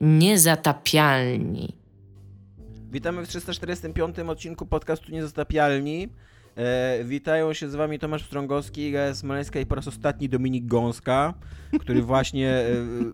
Niezatapialni. Witamy w 345 odcinku podcastu Niezatapialni. E, witają się z wami Tomasz Strągowski, Iga Smoleńska i po raz ostatni Dominik Gąska, który właśnie e,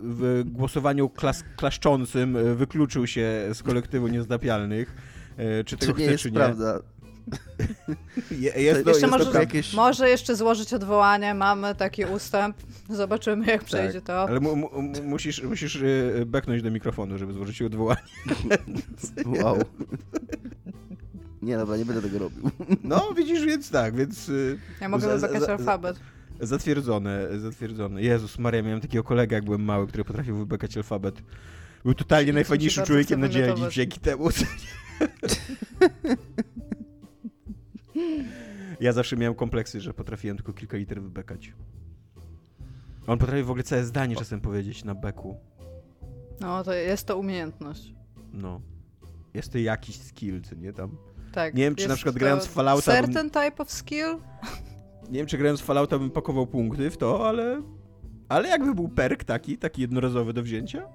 w głosowaniu klas klaszczącym e, wykluczył się z kolektywu Niezatapialnych. E, czy tego to nie chce, jest czy nie? prawda. Je, jest to, Jeszcze jest może, to jakieś- może jeszcze złożyć odwołanie, mamy taki ustęp. Zobaczymy, jak Tak, przejdzie to. Ale mu, mu, mu- musisz, musisz e, beknąć do mikrofonu, żeby złożyć odwołanie. Wow. Nie, dobra, nie będę tego robił. No, widzisz, więc tak, więc... e, Ja mogę za- wybekać za- alfabet. Zatwierdzone, zatwierdzone. Jezus Maria, miałem takiego kolegę, jak byłem mały, który potrafił wybekać alfabet. Był totalnie najfajniejszym człowiekiem na dzielni dzięki temu. Ja zawsze miałem kompleksy, że potrafiłem tylko kilka liter wybekać. On potrafi w ogóle całe zdanie czasem powiedzieć na beku. No, to jest to umiejętność. No. Jest to jakiś skill, co nie tam. Tak. Nie wiem, czy na przykład grając w Fallouta bym- Certain type of skill? Nie wiem, czy grając w Fallouta bym pakował punkty w to, ale... Ale jakby był perk taki, taki jednorazowy do wzięcia,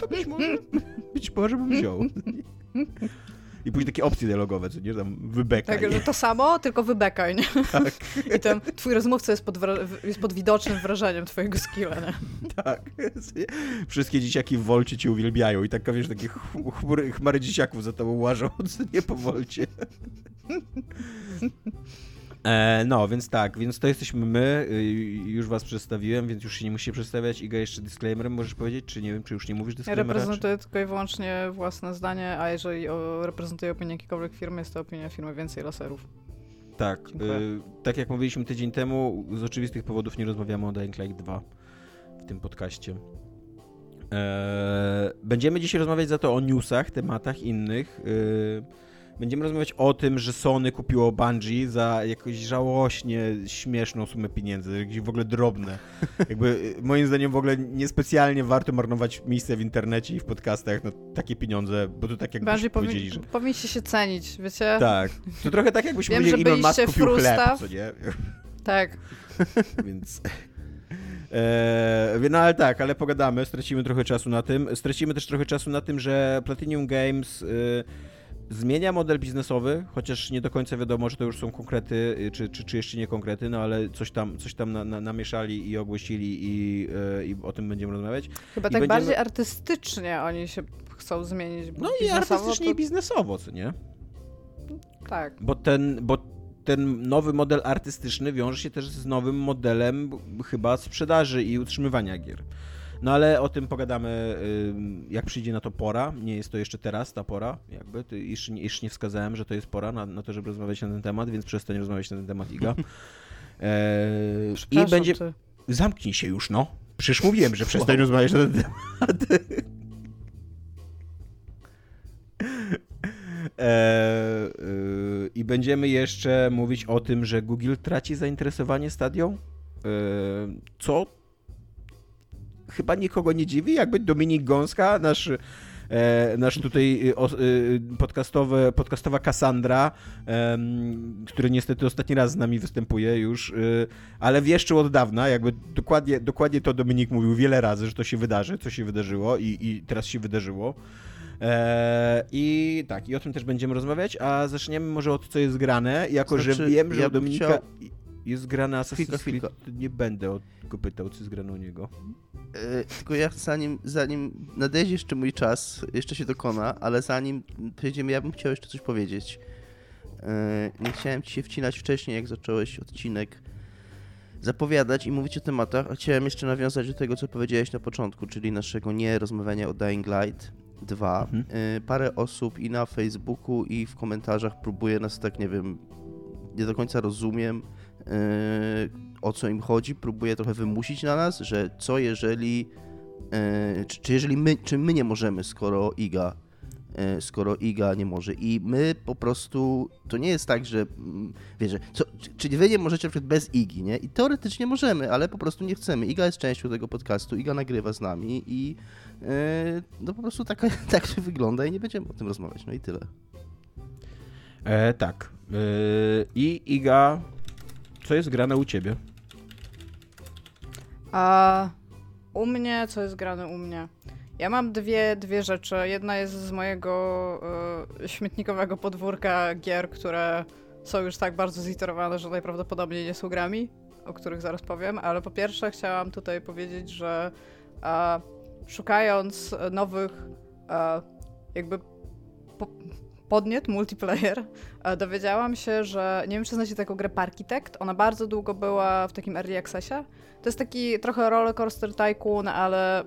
to być może, być może bym wziął. I później takie opcje dialogowe, co nie, tam wybekaj. Tak, że to samo, tylko wybekaj, nie? Tak, I ten twój rozmówca jest pod, jest pod widocznym wrażeniem twojego skilla, nie? tak. Wszystkie dzieciaki w Wolcie cię uwielbiają i tak, wiesz, takie ch- chmury, chmary dzieciaków za tobą łażą, co nie po Wolcie. E, no, więc tak, więc to jesteśmy my, y, już was przedstawiłem, więc już się nie musicie przedstawiać. Iga, jeszcze disclaimerem możesz powiedzieć, czy nie wiem, czy już nie mówisz Ja disclaimera? czy- reprezentuję tylko i wyłącznie własne zdanie, a jeżeli reprezentuję opinię jakiejkolwiek firmy, jest to opinia firmy Więcej Laserów. Tak, y, tak jak mówiliśmy tydzień temu, z oczywistych powodów nie rozmawiamy o Dying Light 2 w tym podcaście. E, będziemy dzisiaj rozmawiać za to o newsach, tematach innych. Y, będziemy rozmawiać o tym, że Sony kupiło Bungie za jakąś żałośnie śmieszną sumę pieniędzy, jakieś w ogóle drobne. Jakby y, moim zdaniem w ogóle niespecjalnie warto marnować miejsce w internecie i w podcastach na takie pieniądze, bo to tak jakbyśmy Bardziej powiedzieli, że... powinniście się cenić, wiecie? Tak. To trochę tak jakbyśmy Wiem, powiedzieli, że Elon Musk kupił chleb, frustaw. co nie? Tak. Więc. Eee, no ale tak, ale pogadamy, stracimy trochę czasu na tym. Stracimy też trochę czasu na tym, że Platinum Games y, zmienia model biznesowy, chociaż nie do końca wiadomo, czy to już są konkrety, y, czy, czy, czy jeszcze nie konkrety, no ale coś tam, coś tam na, na, namieszali i ogłosili i, y, i o tym będziemy rozmawiać. Chyba I tak będziemy- bardziej artystycznie oni się chcą zmienić. No i artystycznie to- i biznesowo, co nie? Tak. Bo ten, bo ten nowy model artystyczny wiąże się też z nowym modelem chyba sprzedaży i utrzymywania gier. No ale o tym pogadamy, ym, jak przyjdzie na to pora. Nie jest to jeszcze teraz ta pora, jakby. Ty, jeszcze, nie- jeszcze nie wskazałem, że to jest pora na, na to, żeby rozmawiać na ten temat, więc przestań rozmawiać na ten temat, Iga. Eee, I będzie... Ty. Zamknij się już, no. Przecież mówiłem, że przestań rozmawiać na ten temat. Eee, yy, I będziemy jeszcze mówić o tym, że Google traci zainteresowanie stadią. Eee, co chyba nikogo nie dziwi, jakby Dominik Gąska, nasz, e, nasz tutaj o, y, podcastowe, podcastowa Cassandra, em, który niestety ostatni raz z nami występuje już, y, ale wieszczył od dawna, jakby dokładnie, dokładnie to Dominik mówił wiele razy, że to się wydarzy, co się wydarzyło i, i teraz się wydarzyło. E, I tak, i o tym też będziemy rozmawiać, a zaczniemy może od co jest grane, jako że Znaczy, wiem, że ja Dominika chciał- jest grane Assassin's Creed, nie będę go pytał, co jest grane u niego. E, tylko ja zanim, zanim nadejdzie jeszcze mój czas, jeszcze się dokona, ale zanim przejdziemy, ja bym chciał jeszcze coś powiedzieć. E, nie chciałem ci się wcinać wcześniej, jak zacząłeś odcinek zapowiadać i mówić o tematach, a chciałem jeszcze nawiązać do tego, co powiedziałeś na początku, czyli naszego nie rozmawiania o Dying Light 2. Mhm. E, parę osób i na Facebooku i w komentarzach próbuje nas tak, nie wiem, nie do końca rozumiem, o co im chodzi, próbuje trochę wymusić na nas, że co jeżeli, e, czy, czy jeżeli my, czy my nie możemy, skoro Iga, e, skoro Iga nie może i my po prostu, to nie jest tak, że, mm, wiesz, co, czy, wy nie możecie na bez Igi, nie? I teoretycznie możemy, ale po prostu nie chcemy. Iga jest częścią tego podcastu, Iga nagrywa z nami i e, no po prostu tak, tak to wygląda i nie będziemy o tym rozmawiać, no i tyle. Tak. I Iga, co jest grane u ciebie? A u mnie, co jest grane u mnie? Ja mam dwie, dwie rzeczy. Jedna jest z mojego y, śmietnikowego podwórka gier, które są już tak bardzo ziterowane, że najprawdopodobniej nie są grami, o których zaraz powiem, ale po pierwsze chciałam tutaj powiedzieć, że e, szukając nowych e, jakby po, podniet multiplayer, e, dowiedziałam się, że nie wiem, czy znacie taką grę Parkitect. Ona bardzo długo była w takim early accessie. To jest taki trochę rollercoaster tycoon, ale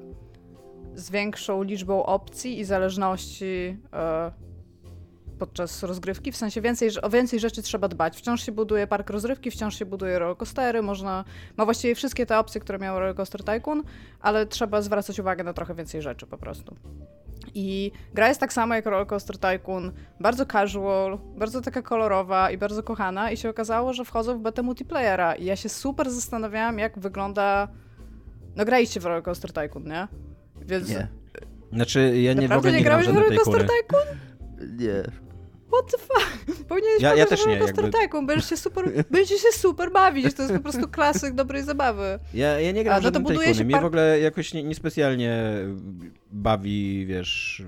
z większą liczbą opcji i zależności e, podczas rozgrywki, w sensie więcej, o więcej rzeczy trzeba dbać. Wciąż się buduje park rozrywki, wciąż się buduje rollercoastery, można, ma właściwie wszystkie te opcje, które miał Rollercoaster Tycoon, ale trzeba zwracać uwagę na trochę więcej rzeczy po prostu. I gra jest tak samo jak Rollercoaster Tycoon, bardzo casual, bardzo taka kolorowa i bardzo kochana i się okazało, że wchodzą w betę multiplayera i ja się super zastanawiałam, jak wygląda... No graliście w Rollercoaster Tycoon, nie? Więc... Nie. Znaczy, ja nie w ogóle nie, nie grałeś w Rollercoaster Tycoon? Nie. What the fuck? Powinieneś ja, ja też nie, jakby... Będziesz się super, będziesz się super bawić, to jest po prostu klasyk dobrej zabawy. Ja, ja nie gram A, no to buduje się Mnie par... w ogóle jakoś nie, niespecjalnie bawi, wiesz...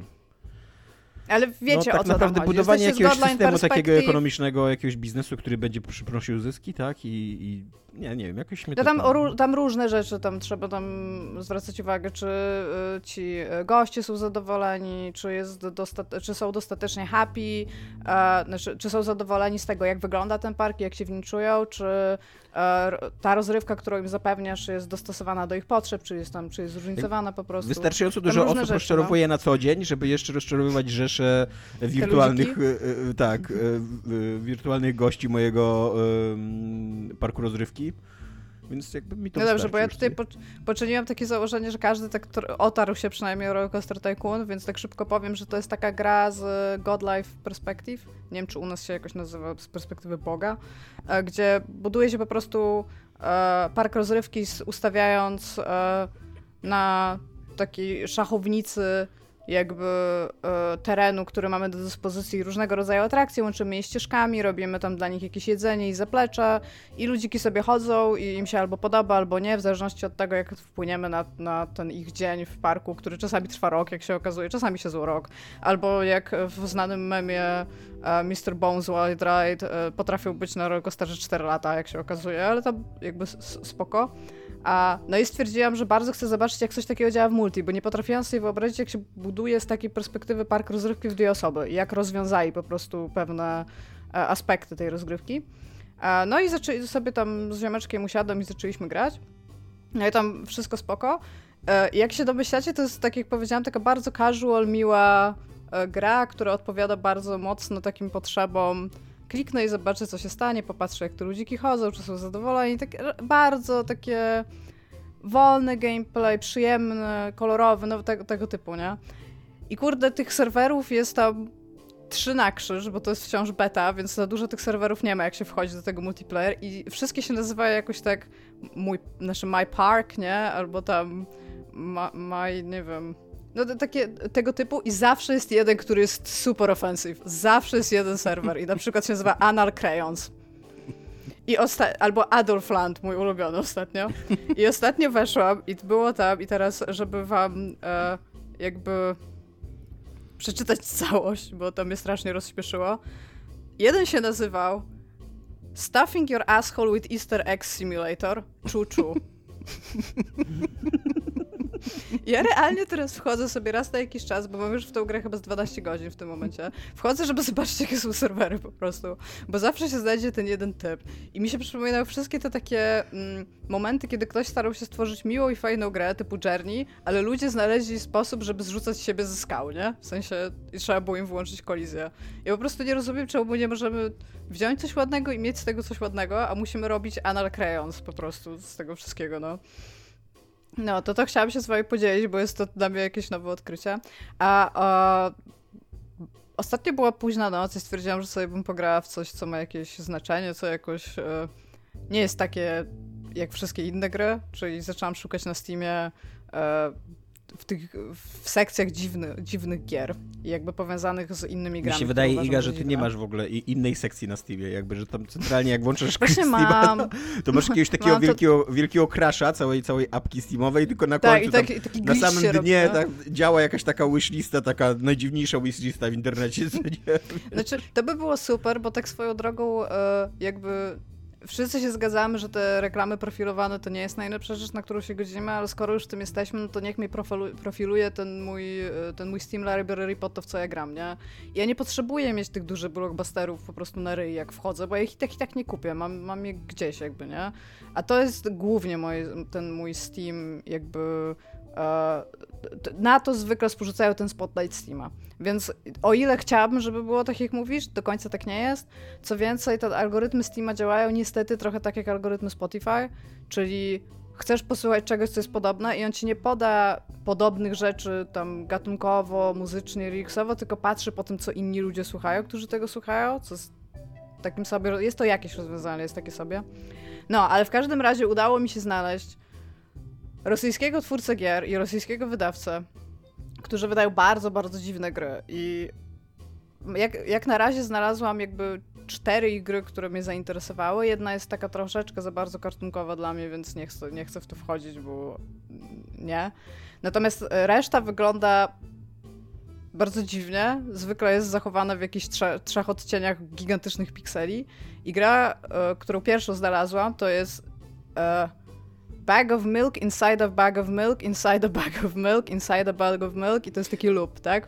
Ale wiecie no, tak o co naprawdę budowanie jakiegoś systemu takiego ekonomicznego, jakiegoś biznesu, który będzie przynosił zyski, tak? I, i nie, nie wiem, jakoś mnie to tam, tam... tam różne rzeczy tam trzeba tam zwracać uwagę, czy y, ci y, goście są zadowoleni, czy, jest czy są dostatecznie happy, e, znaczy, czy są zadowoleni z tego, jak wygląda ten park, jak się w nim czują, czy e, ta rozrywka, którą im zapewniasz, jest dostosowana do ich potrzeb, czy jest tam, czy jest zróżnicowana po prostu. Wystarczająco dużo osób rzeczy, rozczarowuje no. na co dzień, żeby jeszcze rozczarowywać rzesze wirtualnych, y, tak, wirtualnych gości mojego parku rozrywki. Więc jakby mi to No dobrze, bo ja tutaj po, poczyniłam takie założenie, że każdy tak otarł się przynajmniej o Rollercoaster Tycoon, więc tak szybko powiem, że to jest taka gra z Godlife Perspective. Nie wiem, czy u nas się jakoś nazywa z perspektywy Boga, e, gdzie buduje się po prostu e, park rozrywki ustawiając e, na takiej szachownicy jakby e, terenu, który mamy do dyspozycji, różnego rodzaju atrakcje, łączymy je ścieżkami, robimy tam dla nich jakieś jedzenie i zaplecze i ludziki sobie chodzą i im się albo podoba, albo nie, w zależności od tego, jak wpłyniemy na, na ten ich dzień w parku, który czasami trwa rok, jak się okazuje, czasami się zło rok, albo jak w znanym memie e, Mr. Bones Wild Ride e, potrafił być na rollercoasterze 4 lata, jak się okazuje, ale to jakby spoko. A, no i stwierdziłam, że bardzo chcę zobaczyć, jak coś takiego działa w multi, bo nie potrafiłam sobie wyobrazić, jak się buduje z takiej perspektywy park rozrywki w dwie osoby jak rozwiązali po prostu pewne e, aspekty tej rozgrywki. E, no i zaczęli sobie tam z ziomeczkiem usiadłem i zaczęliśmy grać. No i tam wszystko spoko. E, jak się domyślacie, to jest, tak jak powiedziałam, taka bardzo casual, miła gra, która odpowiada bardzo mocno takim potrzebom kliknę i zobaczę, co się stanie, popatrzę, jak tu ludziki chodzą, czy są zadowoleni. Tak, bardzo takie wolny gameplay, przyjemny, kolorowy, no tego, tego typu, nie? I kurde, tych serwerów jest tam trzy na krzyż, bo to jest wciąż beta, więc za dużo tych serwerów nie ma, jak się wchodzi do tego multiplayer i wszystkie się nazywają jakoś tak mój, znaczy My Park, nie? Albo tam my, my nie wiem, no to takie tego typu i zawsze jest jeden, który jest super offensive. Zawsze jest jeden serwer i na przykład się nazywa Anal Crayons. I osta- albo Adolfland, mój ulubiony ostatnio. I ostatnio weszłam i było tam i teraz, żeby wam e, jakby przeczytać całość, bo to mnie strasznie rozśpieszyło. Jeden się nazywał Stuffing Your Asshole with Easter Egg Simulator. Czu-czu. Ja realnie teraz wchodzę sobie raz na jakiś czas, bo mam już w tą grę chyba z 12 godzin w tym momencie. Wchodzę, żeby zobaczyć, jakie są serwery po prostu. Bo zawsze się znajdzie ten jeden typ. I mi się przypominały wszystkie te takie mm, momenty, kiedy ktoś starał się stworzyć miłą i fajną grę typu Journey, ale ludzie znaleźli sposób, żeby zrzucać siebie ze skał, nie? W sensie trzeba było im włączyć kolizję. Ja po prostu nie rozumiem, czemu nie możemy wziąć coś ładnego i mieć z tego coś ładnego, a musimy robić anal crayons po prostu z tego wszystkiego, no. No, to to chciałam się z wami podzielić, bo jest to dla mnie jakieś nowe odkrycie. A ostatnio była późna noc i stwierdziłam, że sobie bym pograła w coś, co ma jakieś znaczenie, co jakoś e, nie jest takie jak wszystkie inne gry, czyli zaczęłam szukać na Steamie e, w tych w sekcjach dziwny, dziwnych gier jakby powiązanych z innymi grami. Mi się wydaje, Iga, że ty nie masz w ogóle innej sekcji na Steamie, jakby, że tam centralnie jak włączasz Właśnie Steama, mam. To, to masz jakiegoś takiego to... wielkiego, wielkiego crasha całej, całej apki Steamowej, tylko na końcu tak, taki na samym dnie tak, działa jakaś taka wishlista, taka najdziwniejsza wishlista w internecie. Znaczy, to by było super, bo tak swoją drogą e, jakby wszyscy się zgadzamy, że te reklamy profilowane to nie jest najlepsza rzecz, na którą się godzimy, ale skoro już w tym jesteśmy, no to niech mnie profiluje ten mój, e, ten mój Steam Library pod to, w co ja gram, nie? Ja nie potrzebuję mieć tych dużych blockbusterów po prostu na ryj, jak wchodzę, bo ja ich i tak i tak nie kupię, mam, mam je gdzieś jakby, nie? A to jest głównie mój, ten mój Steam jakby na to zwykle sporzucają ten spotlight Steama. Więc o ile chciałabym, żeby było tak jak mówisz, do końca tak nie jest. Co więcej, te algorytmy Steama działają niestety trochę tak jak algorytmy Spotify, czyli chcesz posłuchać czegoś, co jest podobne i on ci nie poda podobnych rzeczy tam gatunkowo, muzycznie, liriksowo, tylko patrzy po tym, co inni ludzie słuchają, którzy tego słuchają, co jest takim sobie, jest to jakieś rozwiązanie, jest takie sobie. No, ale w każdym razie udało mi się znaleźć rosyjskiego twórcę gier i rosyjskiego wydawcę, którzy wydają bardzo, bardzo dziwne gry. I jak, jak na razie znalazłam jakby cztery gry, które mnie zainteresowały. Jedna jest taka troszeczkę za bardzo kartunkowa dla mnie, więc nie chcę, nie chcę w to wchodzić, bo nie. Natomiast reszta wygląda bardzo dziwnie. Zwykle jest zachowana w jakichś trze trzech odcieniach gigantycznych pikseli. I gra, y, którą pierwszą znalazłam, to jest y, bag of milk inside a bag of milk inside a bag of milk inside a bag of milk i to jest taki loop, tak?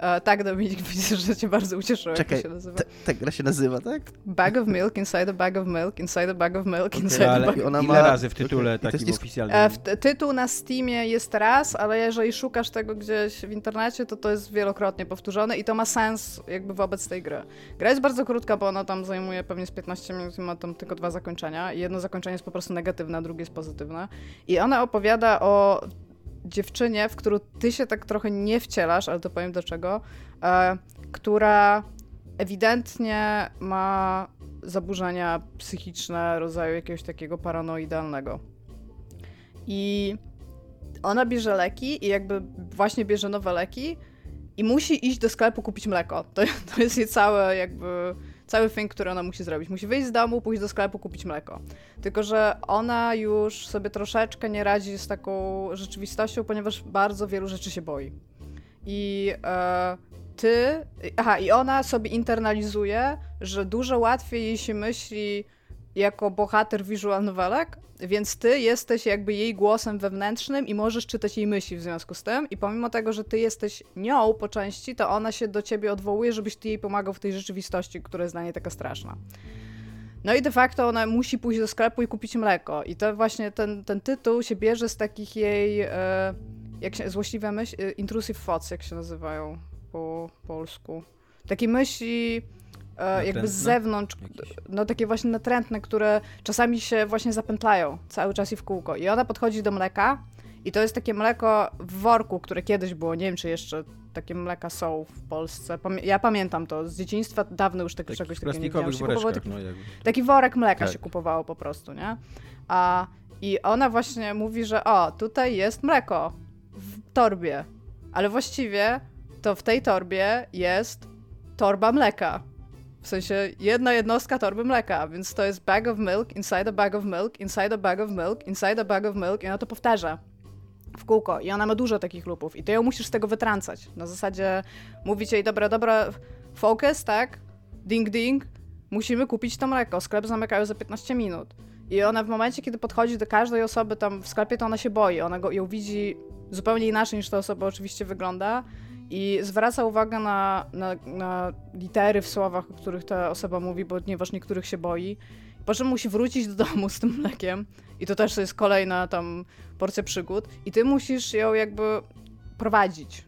E, tak, Dominik, widzę, że cię bardzo ucieszyło, Czekaj, jak to się nazywa. Ta gra się nazywa, tak? Bag of milk inside a bag of milk inside a bag of milk inside okay, a bag of milk. Ile razy w tytule okay. takim jest... oficjalnym? E, w tytuł na Steamie jest raz, ale jeżeli szukasz tego gdzieś w internecie, to to jest wielokrotnie powtórzone i to ma sens jakby wobec tej gry. Gra jest bardzo krótka, bo ona tam zajmuje pewnie z 15 minut i ma tam tylko dwa zakończenia. Jedno zakończenie jest po prostu negatywne, a drugie jest pozytywne. I ona opowiada o dziewczynie, w którą ty się tak trochę nie wcielasz, ale to powiem dlaczego, e, która ewidentnie ma zaburzenia psychiczne rodzaju jakiegoś takiego paranoidalnego. I ona bierze leki i jakby właśnie bierze nowe leki i musi iść do sklepu kupić mleko. To, to jest jej całe jakby cały thing, który ona musi zrobić. Musi wyjść z domu, pójść do sklepu, kupić mleko. Tylko, że ona już sobie troszeczkę nie radzi z taką rzeczywistością, ponieważ bardzo wielu rzeczy się boi. I e, ty, aha, i ona sobie internalizuje, że dużo łatwiej jej się myśli jako bohater visual novelek, więc ty jesteś jakby jej głosem wewnętrznym i możesz czytać jej myśli w związku z tym. I pomimo tego, że ty jesteś nią po części, to ona się do ciebie odwołuje, żebyś ty jej pomagał w tej rzeczywistości, która jest dla niej taka straszna. No i de facto ona musi pójść do sklepu i kupić mleko. I to właśnie ten, ten tytuł się bierze z takich jej, e, jak się, złośliwe myśli, e, intrusive thoughts, jak się nazywają po polsku. Takie myśli E, jakby z zewnątrz, Jakieś. no takie właśnie natrętne, które czasami się właśnie zapętlają cały czas i w kółko. I ona podchodzi do mleka i to jest takie mleko w worku, które kiedyś było, nie wiem czy jeszcze takie mleka są w Polsce. ja pamiętam to z dzieciństwa, dawno już tego, czegoś takiego nie widziałam. Taki, no, taki worek mleka tak. się kupowało po prostu, nie? A, I ona właśnie mówi, że o, tutaj jest mleko w torbie, ale właściwie to w tej torbie jest torba mleka. W sensie jedna jednostka torby mleka, więc to jest bag of milk, inside a bag of milk, inside a bag of milk, inside a bag of milk i ona to powtarza w kółko. I ona ma dużo takich lupów i ty ją musisz z tego wytrącać. Na zasadzie mówicie jej, dobra, dobra, focus, tak? Ding, ding, musimy kupić to mleko. Sklep zamykają za 15 minut. I ona w momencie, kiedy podchodzi do każdej osoby tam w sklepie, to ona się boi. Ona go, ją widzi zupełnie inaczej niż ta osoba oczywiście wygląda i zwraca uwagę na, na, na, litery w słowach, o których ta osoba mówi, ponieważ niektórych się boi. Po czym musi wrócić do domu z tym mlekiem i to też jest kolejna tam porcja przygód i ty musisz ją jakby prowadzić.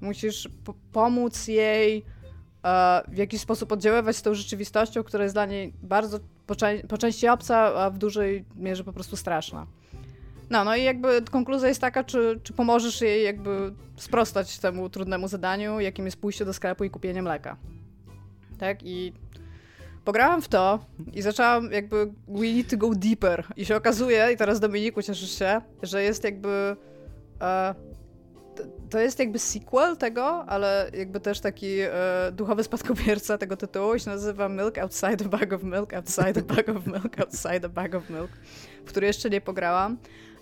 Musisz pomóc jej e, w jakiś sposób oddziaływać z tą rzeczywistością, która jest dla niej bardzo po, po części obca, a w dużej mierze po prostu straszna. No, no i jakby konkluzja jest taka, czy, czy pomożesz jej jakby sprostać temu trudnemu zadaniu, jakim jest pójście do sklepu i kupienie mleka. Tak? I pograłam w to i zaczęłam jakby we need to go deeper. I się okazuje, i teraz Dominiku cieszysz się, że jest jakby e, to jest jakby sequel tego, ale jakby też taki e, duchowy spadkobierca tego tytułu się nazywa Milk Outside a Bag of Milk, Outside a Bag of Milk, Outside a Bag of Milk, w który jeszcze nie pograłam.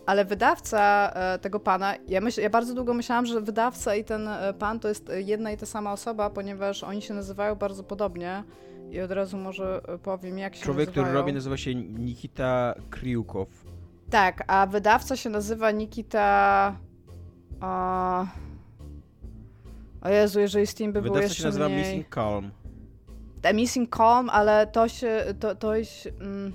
Ale wydawca e, tego pana, ja, myśl, ja bardzo długo myślałam, że wydawca i ten e, pan to jest jedna i ta sama osoba, ponieważ oni się nazywają bardzo podobnie. I od razu może e, powiem, jak się Człowiek, nazywają. który robi, nazywa się Nikita Kriukow. Tak, a wydawca się nazywa Nikita... A... O Jezu, jeżeli Steam by było Wydawca jeszcze się nazywa mniej... Missing Calm. The Missing Calm, ale to się... To, to jest... Mm,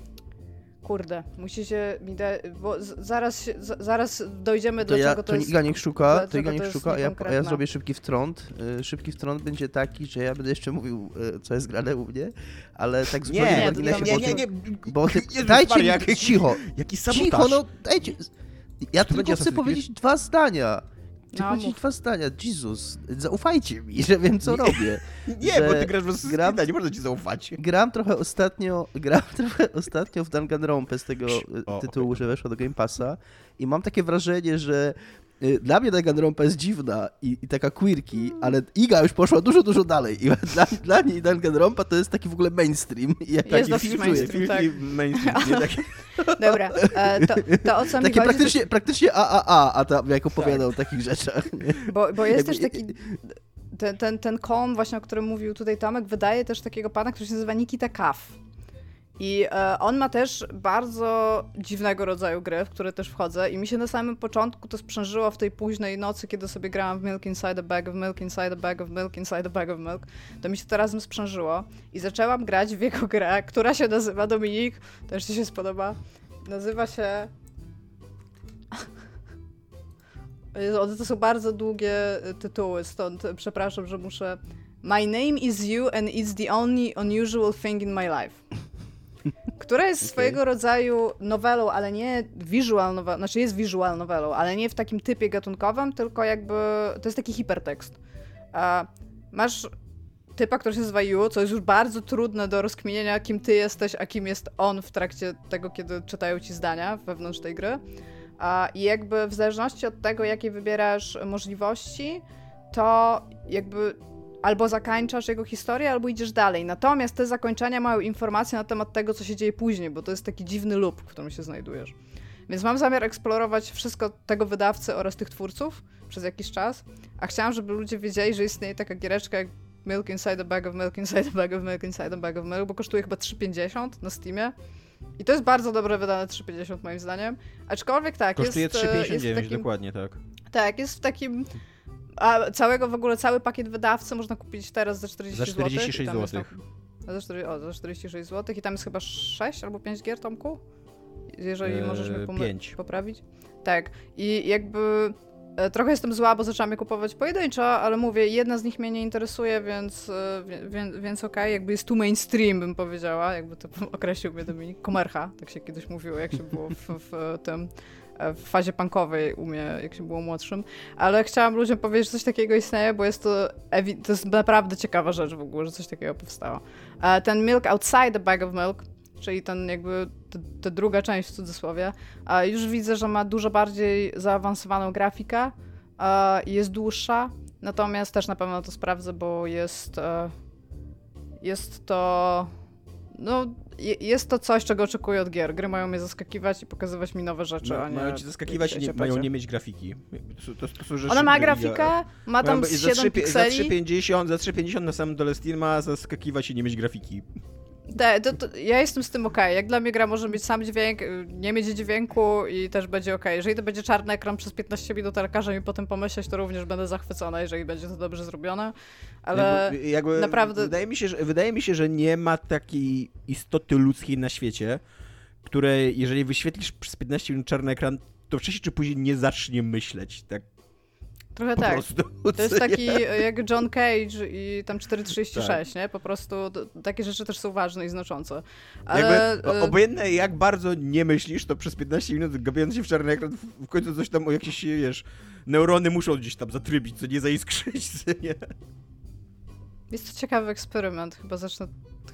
kurde, musicie mi dać... Bo zaraz, się, zaraz dojdziemy To do ja, czego to, to jest... Iga niech szuka, to Iga niech szuka, a ja, a ja zrobię szybki wtrąd. Y, Szybki wtrąd będzie taki, że ja będę jeszcze mówił, y, co jest grane u mnie, ale tak zupełnie Nie, nie, nie, bo nie, ty- nie, Bo ty, Jezus dajcie Maria, mi, jaki- cicho, Jaki sabotaż. cicho, no dajcie. Ja tylko chcę powiedzieć dwa zdania. Chcę No, mów. dwa zdania. Jezus, zaufajcie mi, że wiem, co Nie. robię. Nie, że bo ty grasz Assassin's gram- nie można ci zaufać. Gram trochę ostatnio, gram trochę ostatnio w Danganronpę z tego O, y, tytułu, okej. że weszła do Game Passa i mam takie wrażenie, że dla mnie Danganronpa jest dziwna i, i taka queerki, ale Iga już poszła dużo, dużo dalej i dla, dla niej Danganronpa to jest taki w ogóle mainstream. I ja Jest taki dosyć mainstream. tak. Filthy mainstream, nie takie... Dobra, e, to, to o co mi Takie chodzi, praktycznie, praktycznie AAA, a tam jak opowiadał o takich rzeczach. nie? Bo, bo jest Jakby- też taki. Ten, ten, ten kom, właśnie o którym mówił tutaj Tomek, wydaje też takiego pana, który się nazywa Nikita Kaf. I e, on ma też bardzo dziwnego rodzaju gry, w które też wchodzę. I mi się na samym początku to sprzężyło w tej późnej nocy, kiedy sobie grałam w Milk Inside a Bag of Milk, Inside a Bag of Milk, Inside a Bag of Milk. To mi się to razem sprzężyło. I zaczęłam grać w jego grę, która się nazywa Dominik. Też ci się spodoba. Nazywa się to są bardzo długie y, tytuły, stąd y, przepraszam, że muszę. My name is you and it's the only unusual thing in my life. Która jest Okej. swojego rodzaju nowelą, ale nie visual novelą, znaczy jest visual nowelą, ale nie w takim typie gatunkowym, tylko jakby to jest taki hipertekst. A masz typa, który się nazywa You, co jest już bardzo trudne do rozkminienia, kim ty jesteś, a kim jest on w trakcie tego, kiedy czytają ci zdania wewnątrz tej gry. A, I jakby w zależności od tego, jakie wybierasz możliwości, to jakby albo zakończasz jego historię, albo idziesz dalej. Natomiast te zakończenia mają informacje na temat tego, co się dzieje później, bo to jest taki dziwny loop, w którym się znajdujesz. Więc mam zamiar eksplorować wszystko tego wydawcy oraz tych twórców przez jakiś czas, a chciałam, żeby ludzie wiedzieli, że istnieje taka giereczka jak Milk Inside a Bag of Milk, Inside a Bag of Milk, Inside a Bag of Milk, bo kosztuje chyba 3,50 na Steamie. I to jest bardzo dobre wydane 3,50 moim zdaniem. Aczkolwiek tak, Kosztuje jest, e, w 3,59, takim, dokładnie tak. Tak, jest w takim... A całego w ogóle, cały pakiet wydawcy można kupić teraz za 40 Za zł. 46 zł. Za, 4, o, za 46 zł i tam jest chyba 6 albo 5 gier, Tomku? Jeżeli możesz mnie Eee, pięć. poprawić. Tak. I jakby e, trochę jestem zła, bo zaczęłam je kupować pojedynczo, ale mówię, jedna z nich mnie nie interesuje, więc, e, wie, więc okej, jakby jest tu mainstream, bym powiedziała, jakby to określił mnie Dominik. Komercha, tak się kiedyś mówiło, jak się było w, w tym w fazie punkowej u mnie, jak się było młodszym, ale chciałam ludziom powiedzieć, że coś takiego istnieje, bo jest to, to jest naprawdę ciekawa rzecz w ogóle, że coś takiego powstało. E, Ten Milk Outside the Bag of Milk, czyli ten jakby, ta druga część w cudzysłowie, a już widzę, że ma dużo bardziej zaawansowaną grafikę e, i jest dłuższa, natomiast też na pewno to sprawdzę, bo jest e, jest to no, je- jest to coś, czego oczekuję od gier. Gry mają mnie zaskakiwać i pokazywać mi nowe rzeczy, a Ma, nie... mają cię zaskakiwać i nie, mają nie mieć grafiki. To, to, to Ona ma grafikę, ja- ma tam mają- 7 za trzy- pikseli. Za 3,50 za 3,50 na samym dole Steam ma zaskakiwać i nie mieć grafiki. To, to, ja jestem z tym okej. Jak dla mnie gra może mieć sam dźwięk, y, nie mieć dźwięku i też będzie okej. Jeżeli to będzie czarny ekran przez 15 minut, ale każe mi potem pomyśleć, to również będę zachwycona, jeżeli będzie to dobrze zrobione. Ale jakby, jakby naprawdę- Wydaje mi, się, że, wydaje mi się, że nie ma takiej istoty ludzkiej na świecie, której jeżeli wyświetlisz przez 15 minut czarny ekran, to wcześniej czy później nie zacznie myśleć. Tak trochę po tak. prostu. To jest taki nie? jak John Cage i tam 436, Tak. nie? Po prostu to, takie rzeczy też są ważne i znaczące. Ale Jakby, o- y, obojętnie jak bardzo nie myślisz, to przez 15 minut gapiąc się w czarny ekran, w- końcu coś tam o jakieś, wiesz, neurony muszą gdzieś tam zatrybić, co nie zaiskrzyć, co nie? jest to ciekawy eksperyment. Chyba zacznę.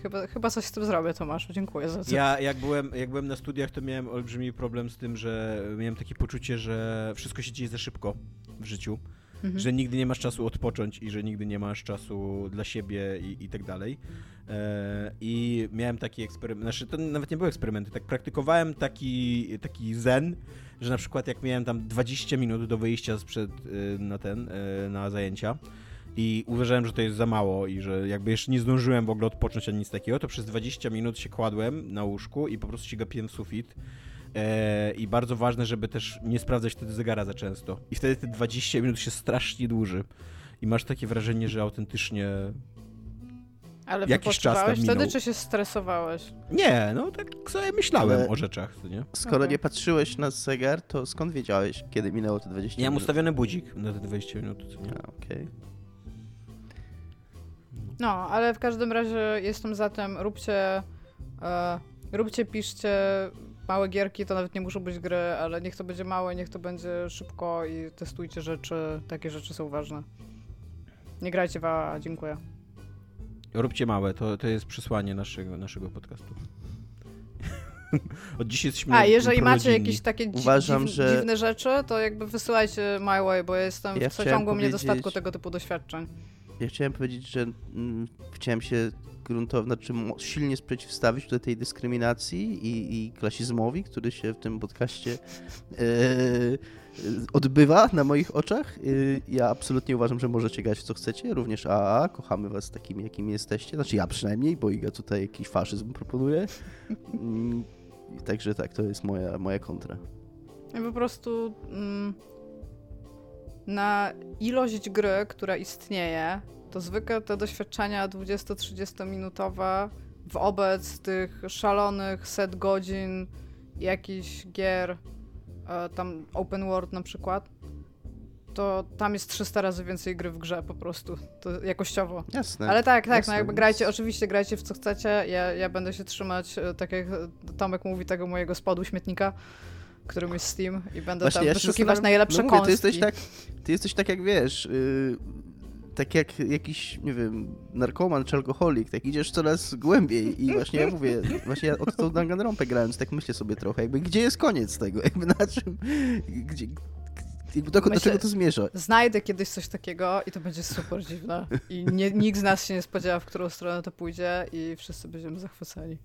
Chyba, chyba coś z tym zrobię, Tomaszu. Dziękuję za to. Ja jak byłem, jak byłem na studiach, to miałem olbrzymi problem z tym, że miałem takie poczucie, że wszystko się dzieje za szybko w życiu. mhm. że nigdy nie masz czasu odpocząć i że nigdy nie masz czasu dla siebie i, i tak dalej. E, I miałem taki eksperyment, znaczy to nawet nie były eksperymenty, tak praktykowałem taki, taki zen, że na przykład jak miałem tam 20 minut do wyjścia sprzed, y, na ten, y, na zajęcia, i uważałem, że to jest za mało i że jakby jeszcze nie zdążyłem w ogóle odpocząć ani nic takiego, to przez 20 minut się kładłem na łóżku i po prostu się gapiłem w sufit. E, I bardzo ważne, żeby też nie sprawdzać wtedy zegara za często. I wtedy te 20 minut się strasznie dłuży. I masz takie wrażenie, że autentycznie ale jakiś czas tam minął. wtedy, czy się stresowałeś? Nie, no tak sobie myślałem Ale o rzeczach, nie? Skoro okay. nie patrzyłeś na zegar, to skąd wiedziałeś, kiedy minęło te 20 minut? Ja mam ustawiony budzik na te 20 minut, co nie? okej. Okay. No, ale w każdym razie jestem za tym, róbcie, e, róbcie, piszcie małe gierki, to nawet nie muszą być gry, ale niech to będzie małe, niech to będzie szybko i testujcie rzeczy, takie rzeczy są ważne. Nie grajcie w A, dziękuję. Róbcie małe, to, to jest przesłanie naszego, naszego podcastu. Od dzisiaj jesteśmy A, jeżeli macie jakieś takie dzi Uważam, dziw że... dziwne rzeczy, to jakby wysyłajcie My Way, bo ja jestem ja w przeciągłym powiedzieć... niedostatku tego typu doświadczeń. Ja chciałem powiedzieć, że mm, chciałem się gruntownie, znaczy silnie przeciwstawić do tej dyskryminacji i, i klasizmowi, który się w tym podcaście e, odbywa na moich oczach. E, ja absolutnie uważam, że możecie grać w co chcecie, również AA, kochamy was takimi, jakimi jesteście, znaczy ja przynajmniej, bo Iga tutaj jakiś faszyzm proponuje. Mm, także tak, to jest moja, moja kontra. Ja po prostu mm, na ilość gry, która istnieje, to zwykle te doświadczenia 20-30 minutowe wobec tych szalonych set godzin jakichś gier, e, tam open world na przykład, to tam jest 300 razy więcej gry w grze po prostu, to jakościowo. Jasne. Ale tak, tak, jasne, no jakby grajcie, oczywiście grajcie w co chcecie, ja, ja będę się trzymać, e, tak jak Tomek mówi, tego mojego spodu śmietnika, którym jest Steam i będę Właśnie, tam ja wyszukiwać najlepsze no mówię, ty jesteś tak, ty jesteś tak jak wiesz, yy, tak jak jakiś, nie wiem, narkoman czy alkoholik, tak idziesz coraz głębiej i właśnie ja mówię, właśnie ja od tą Danganronpę grając, tak myślę sobie trochę, jakby gdzie jest koniec tego, jakby na czym, gdzie, do, do czego to zmierza? Znajdę kiedyś coś takiego i to będzie super dziwne. I nie, nikt z nas się nie spodziewa, w którą stronę to pójdzie i wszyscy będziemy zachwyceni.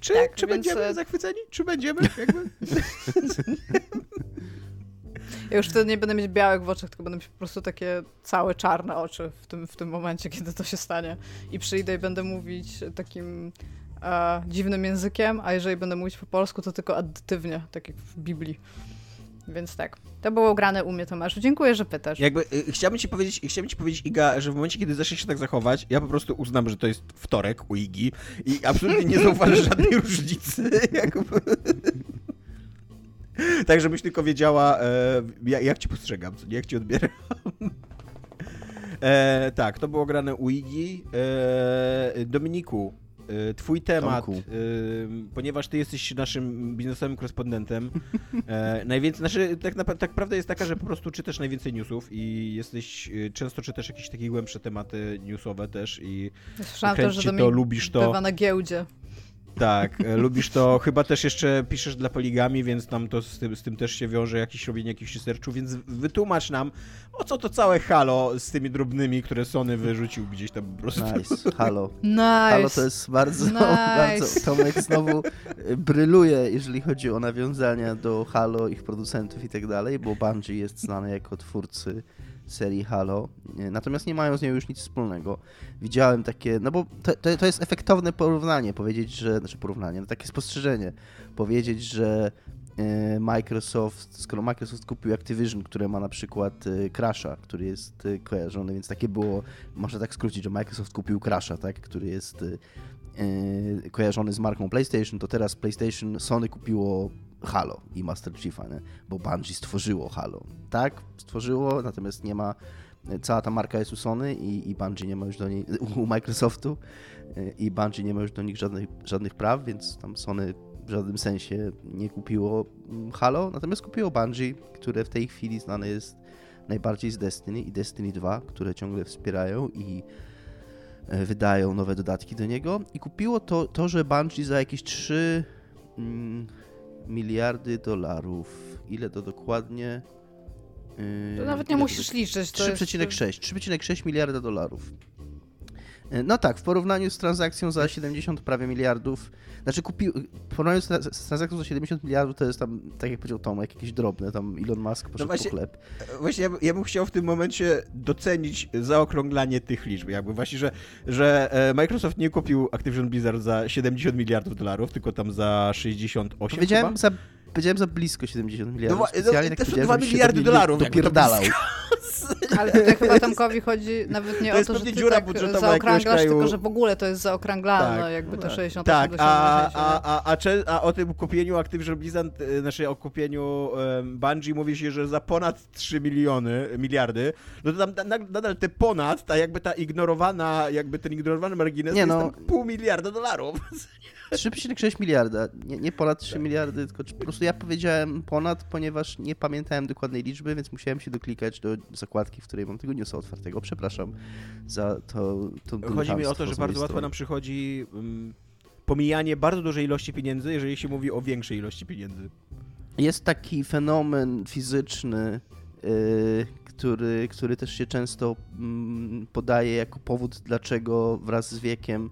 Czy, tak, czy więc... będziemy e, zachwyceni? Czy będziemy? Jakby? Ja już wtedy nie będę mieć białych w oczach, tylko będę mieć po prostu takie całe czarne oczy w tym, w tym momencie, kiedy to się stanie. I przyjdę i będę mówić takim e, dziwnym językiem, a jeżeli będę mówić po polsku, to tylko addytywnie, tak jak w Biblii. Więc tak. To było grane u mnie, Tomaszu. Dziękuję, że pytasz. Jakby y, chciałbym ci powiedzieć, chciałbym ci powiedzieć, Iga, że w momencie, kiedy zaczniesz się tak zachować, ja po prostu uznam, że to jest wtorek u Igi i absolutnie nie zauważę żadnej różnicy. Jakby... tak, żebyś tylko wiedziała, e, jak, jak ci postrzegam, jak ci odbieram. E, tak, to było grane u Igi. E, Dominiku, twój temat, e, ponieważ ty jesteś naszym biznesowym korespondentem, e, najwięcej, znaczy, tak, na, tak prawda jest taka, że po prostu czytasz najwięcej newsów i jesteś, często czytasz jakieś takie głębsze tematy newsowe też i Słyszałam to, że to, lubisz to. bywa na giełdzie. Tak, e, lubisz to, chyba też jeszcze piszesz dla poligami, więc tam to z tym, z tym też się wiąże jakieś robienie jakichś researchów, więc wytłumacz nam, o co to całe halo z tymi drobnymi, które Sony wyrzucił gdzieś tam po prostu. Nice, halo. Nice. Halo to jest bardzo, nice. bardzo, Tomek znowu e, bryluje, jeżeli chodzi o nawiązania do Halo, ich producentów i tak dalej, bo Bungie jest znany jako twórcy serii Halo, natomiast nie mają z nią już nic wspólnego. Widziałem takie, no bo to, to, to jest efektowne porównanie, powiedzieć, że, znaczy porównanie, no takie spostrzeżenie, powiedzieć, że e, Microsoft, skoro Microsoft kupił Activision, które ma na przykład e, Crasha, który jest e, kojarzony, więc takie było, można tak skrócić, że Microsoft kupił Crasha, tak, który jest kojarzony z marką PlayStation, to teraz PlayStation, Sony kupiło Halo i Master Chiefa, nie? bo Bungie stworzyło Halo. Tak, stworzyło, natomiast nie ma, cała ta marka jest u Sony i, i Bungie nie ma już do niej, u Microsoftu i Bungie nie ma już do nich żadnych, żadnych praw, więc tam Sony w żadnym sensie nie kupiło mm, Halo, natomiast kupiło Bungie, które w tej chwili znane jest najbardziej z Destiny i Destiny 2, które ciągle wspierają i e, wydają nowe dodatki do niego i kupiło to, to że Bungie za jakieś 3 miliardy dolarów. Ile to dokładnie? Yy, To nawet nie musisz liczyć. To jest- 3,6 3,6 miliarda dolarów. Yy, No tak, w porównaniu z transakcją za 70 prawie miliardów, znaczy kupił, w porównaniu z, tra- z transakcją za 70 miliardów to jest tam, tak jak powiedział Tomek, jakieś drobne, tam Elon Musk poszedł właśnie- po chleb. Właśnie ja, ja bym chciał w tym momencie docenić zaokrąglanie tych liczb. Jakby właśnie, że, że e, Microsoft nie kupił Activision Blizzard za 70 miliardów dolarów, tylko tam za 68 Powiedziałem chyba. za, powiedziałem za blisko 70 miliardów, No, no, tak to są powiedziałem, dwa żebyś się miliardy do- dolarów, Dopierdalał. Ale tutaj chyba Tomkowi chodzi nawet nie To o to, że ty dziura tak budżetowa zaokrąglasz, tylko że w ogóle to jest zaokrąglane, Tak. jakby to Tak. 68 Tak, do a, 70. a, a, a, o tym kupieniu Activision Blizzard, e, znaczy o kupieniu um, Bungie mówi się, że za ponad 3 miliony, miliardy, no to tam na, na, nadal te ponad, ta jakby ta ignorowana, jakby ten ignorowany margines Nie to no. jest tam pół miliarda dolarów. 3,6 miliarda, nie, nie ponad 3 miliardy, tylko po prostu ja powiedziałem ponad, ponieważ nie pamiętałem dokładnej liczby, więc musiałem się doklikać do zakładki, w której mam tego newsa otwartego. Przepraszam za to. to Chodzi mi o to, że bardzo łatwo nam przychodzi um, pomijanie bardzo dużej ilości pieniędzy, jeżeli się mówi o większej ilości pieniędzy. Jest taki fenomen fizyczny, yy, który, który też się często mm, podaje jako powód, dlaczego wraz z wiekiem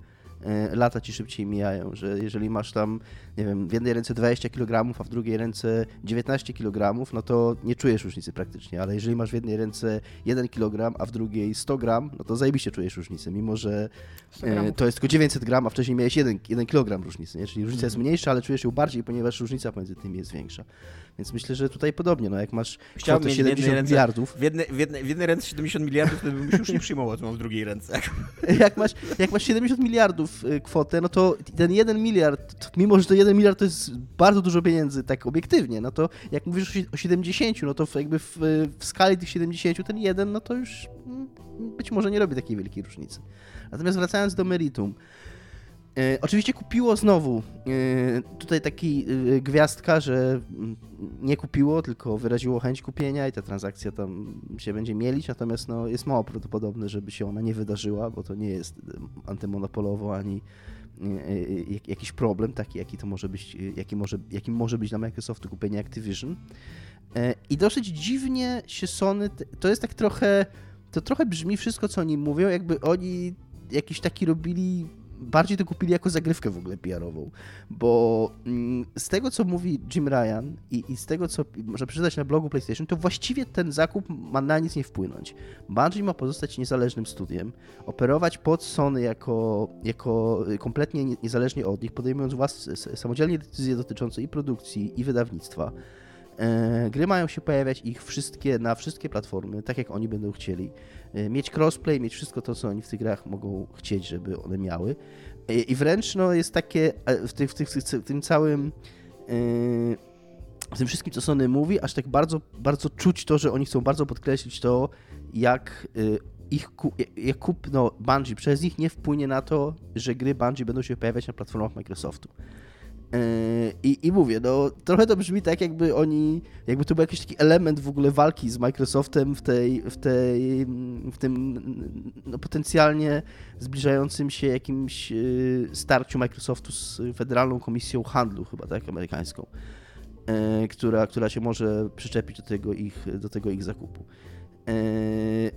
lata ci szybciej mijają, że jeżeli masz tam, nie wiem, w jednej ręce 20 kg, a w drugiej ręce 19 kg, no to nie czujesz różnicy praktycznie, ale jeżeli masz w jednej ręce 1 kg, a w drugiej 100 gram, no to zajebiście czujesz różnicę, mimo że 100 E. To jest tylko 900 gram, a wcześniej miałeś 1, 1 kg różnicy, nie? czyli różnica Mhm. jest mniejsza, ale czujesz ją bardziej, ponieważ różnica pomiędzy tymi jest większa. Więc myślę, że tutaj podobnie, no jak masz Chciałbym kwotę mieć w jednej 70 ręce- miliardów, W jednej, w, jednej, w jednej ręce 70 miliardów, to bym się już nie przyjmował, co mam w drugiej ręce. jak masz, jak masz 70 miliardów y, kwotę, no to ten 1 miliard, to mimo że to 1 miliard to jest bardzo dużo pieniędzy, tak obiektywnie, no to jak mówisz o si- o 70, no to jakby w, w skali tych 70 ten 1, no to już mm, być może nie robi takiej wielkiej różnicy. Natomiast wracając do meritum, E, oczywiście kupiło znowu e, tutaj taki e, gwiazdka, że mm, nie kupiło, tylko wyraziło chęć kupienia i ta transakcja tam się będzie mielić, natomiast no, jest mało prawdopodobne, żeby się ona nie wydarzyła, bo to nie jest antymonopolowo ani jak- jakiś problem taki, jaki to może być, jaki może, jakim może być dla Microsoftu kupienie Activision. I dosyć dziwnie się Sony, to jest tak trochę, to trochę brzmi wszystko, co oni mówią, jakby oni jakiś taki robili bardziej to kupili jako zagrywkę w ogóle PR-ową, bo mm, z tego, co mówi Jim Ryan i, i z tego, co można przeczytać na blogu PlayStation, to właściwie ten zakup ma na nic nie wpłynąć. Bungie ma pozostać niezależnym studiem, operować pod Sony jako, jako kompletnie nie- niezależnie od nich, podejmując własne, samodzielnie decyzje dotyczące i produkcji, i wydawnictwa. E, Gry mają się pojawiać ich wszystkie na wszystkie platformy, tak jak oni będą chcieli. E, Mieć crossplay, mieć wszystko to, co oni w tych grach mogą chcieć, żeby one miały. I wręcz no, jest takie e, w, w, w tym całym. e, W tym wszystkim, co Sony mówi, aż tak bardzo, bardzo czuć to, że oni chcą bardzo podkreślić to, jak e, ich jak kupno Bungie przez nich nie wpłynie na to, że gry Bungie będą się pojawiać na platformach Microsoftu. Yy, I, I mówię, no trochę to brzmi tak, jakby oni, jakby to był jakiś taki element w ogóle walki z Microsoftem w tej, w tej, w tym no, potencjalnie zbliżającym się jakimś yy, starciu Microsoftu z Federalną Komisją Handlu, chyba tak, amerykańską, yy, która, która się może przyczepić do tego ich, do tego ich zakupu.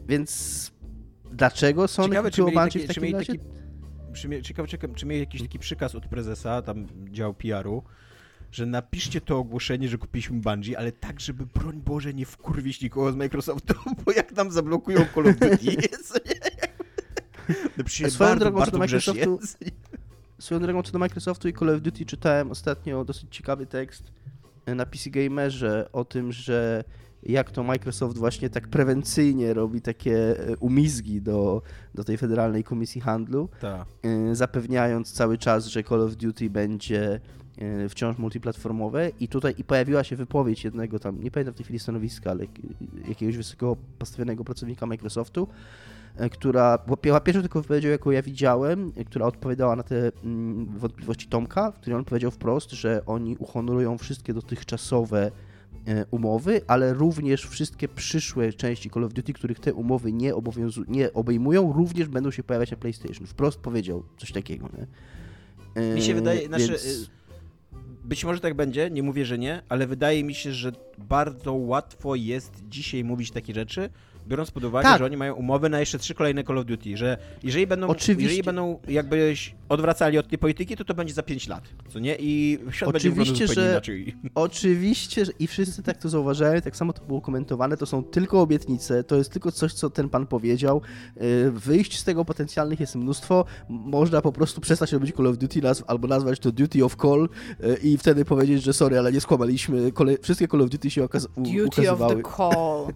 Więc dlaczego Sony Ciekawe, kupiło Bungie taki, w takim razie? Ciekawe, ciekawe, czy mieli jakiś taki przykaz od prezesa, tam dział PR-u, że napiszcie to ogłoszenie, że kupiliśmy Bungie, ale tak, żeby broń Boże nie wkurwić nikogo z Microsoftu, bo jak nam zablokują Call of Duty, jest, no Swoją bardzo, drogą, bardzo do Microsoftu-. Swoją drogą co do Microsoftu i Call of Duty czytałem ostatnio dosyć ciekawy tekst na PC Gamerze o tym, że jak to Microsoft właśnie tak prewencyjnie robi takie e, umizgi do, do tej Federalnej Komisji Handlu, Tak. e, zapewniając cały czas, że Call of Duty będzie e, wciąż multiplatformowe i tutaj i pojawiła się wypowiedź jednego tam, nie pamiętam w tej chwili stanowiska, ale jak- jakiegoś wysoko postawionego pracownika Microsoftu, która była pierwszą tylko wypowiedzią, jaką ja widziałem, która odpowiadała na te mm, wątpliwości Tomka, w której on powiedział wprost, że oni uhonorują wszystkie dotychczasowe umowy, ale również wszystkie przyszłe części Call of Duty, których te umowy nie, obowiązu- nie obejmują, również będą się pojawiać na PlayStation. Wprost powiedział coś takiego. Nie? E, Mi się wydaje, znaczy, więc- y, być może tak będzie, nie mówię, że nie, ale wydaje mi się, że bardzo łatwo jest dzisiaj mówić takie rzeczy, biorąc pod uwagę, Tak. że oni mają umowy na jeszcze trzy kolejne Call of Duty, że jeżeli będą, Oczywiście. jeżeli będą jakby odwracali od tej polityki, to to będzie za 5 lat, co nie? I świat będzie Oczywiście, zupełnie że- inaczej. Oczywiście, że- i wszyscy tak to zauważają, tak samo to było komentowane, to są tylko obietnice, to jest tylko coś, co ten pan powiedział. Yy, Wyjść z tego potencjalnych jest mnóstwo, można po prostu przestać robić Call of Duty nazw, albo nazwać to Duty of Call yy, i wtedy powiedzieć, że sorry, ale nie skłamaliśmy, Kole wszystkie Call of Duty się okaz u- Duty of ukazywały. the call.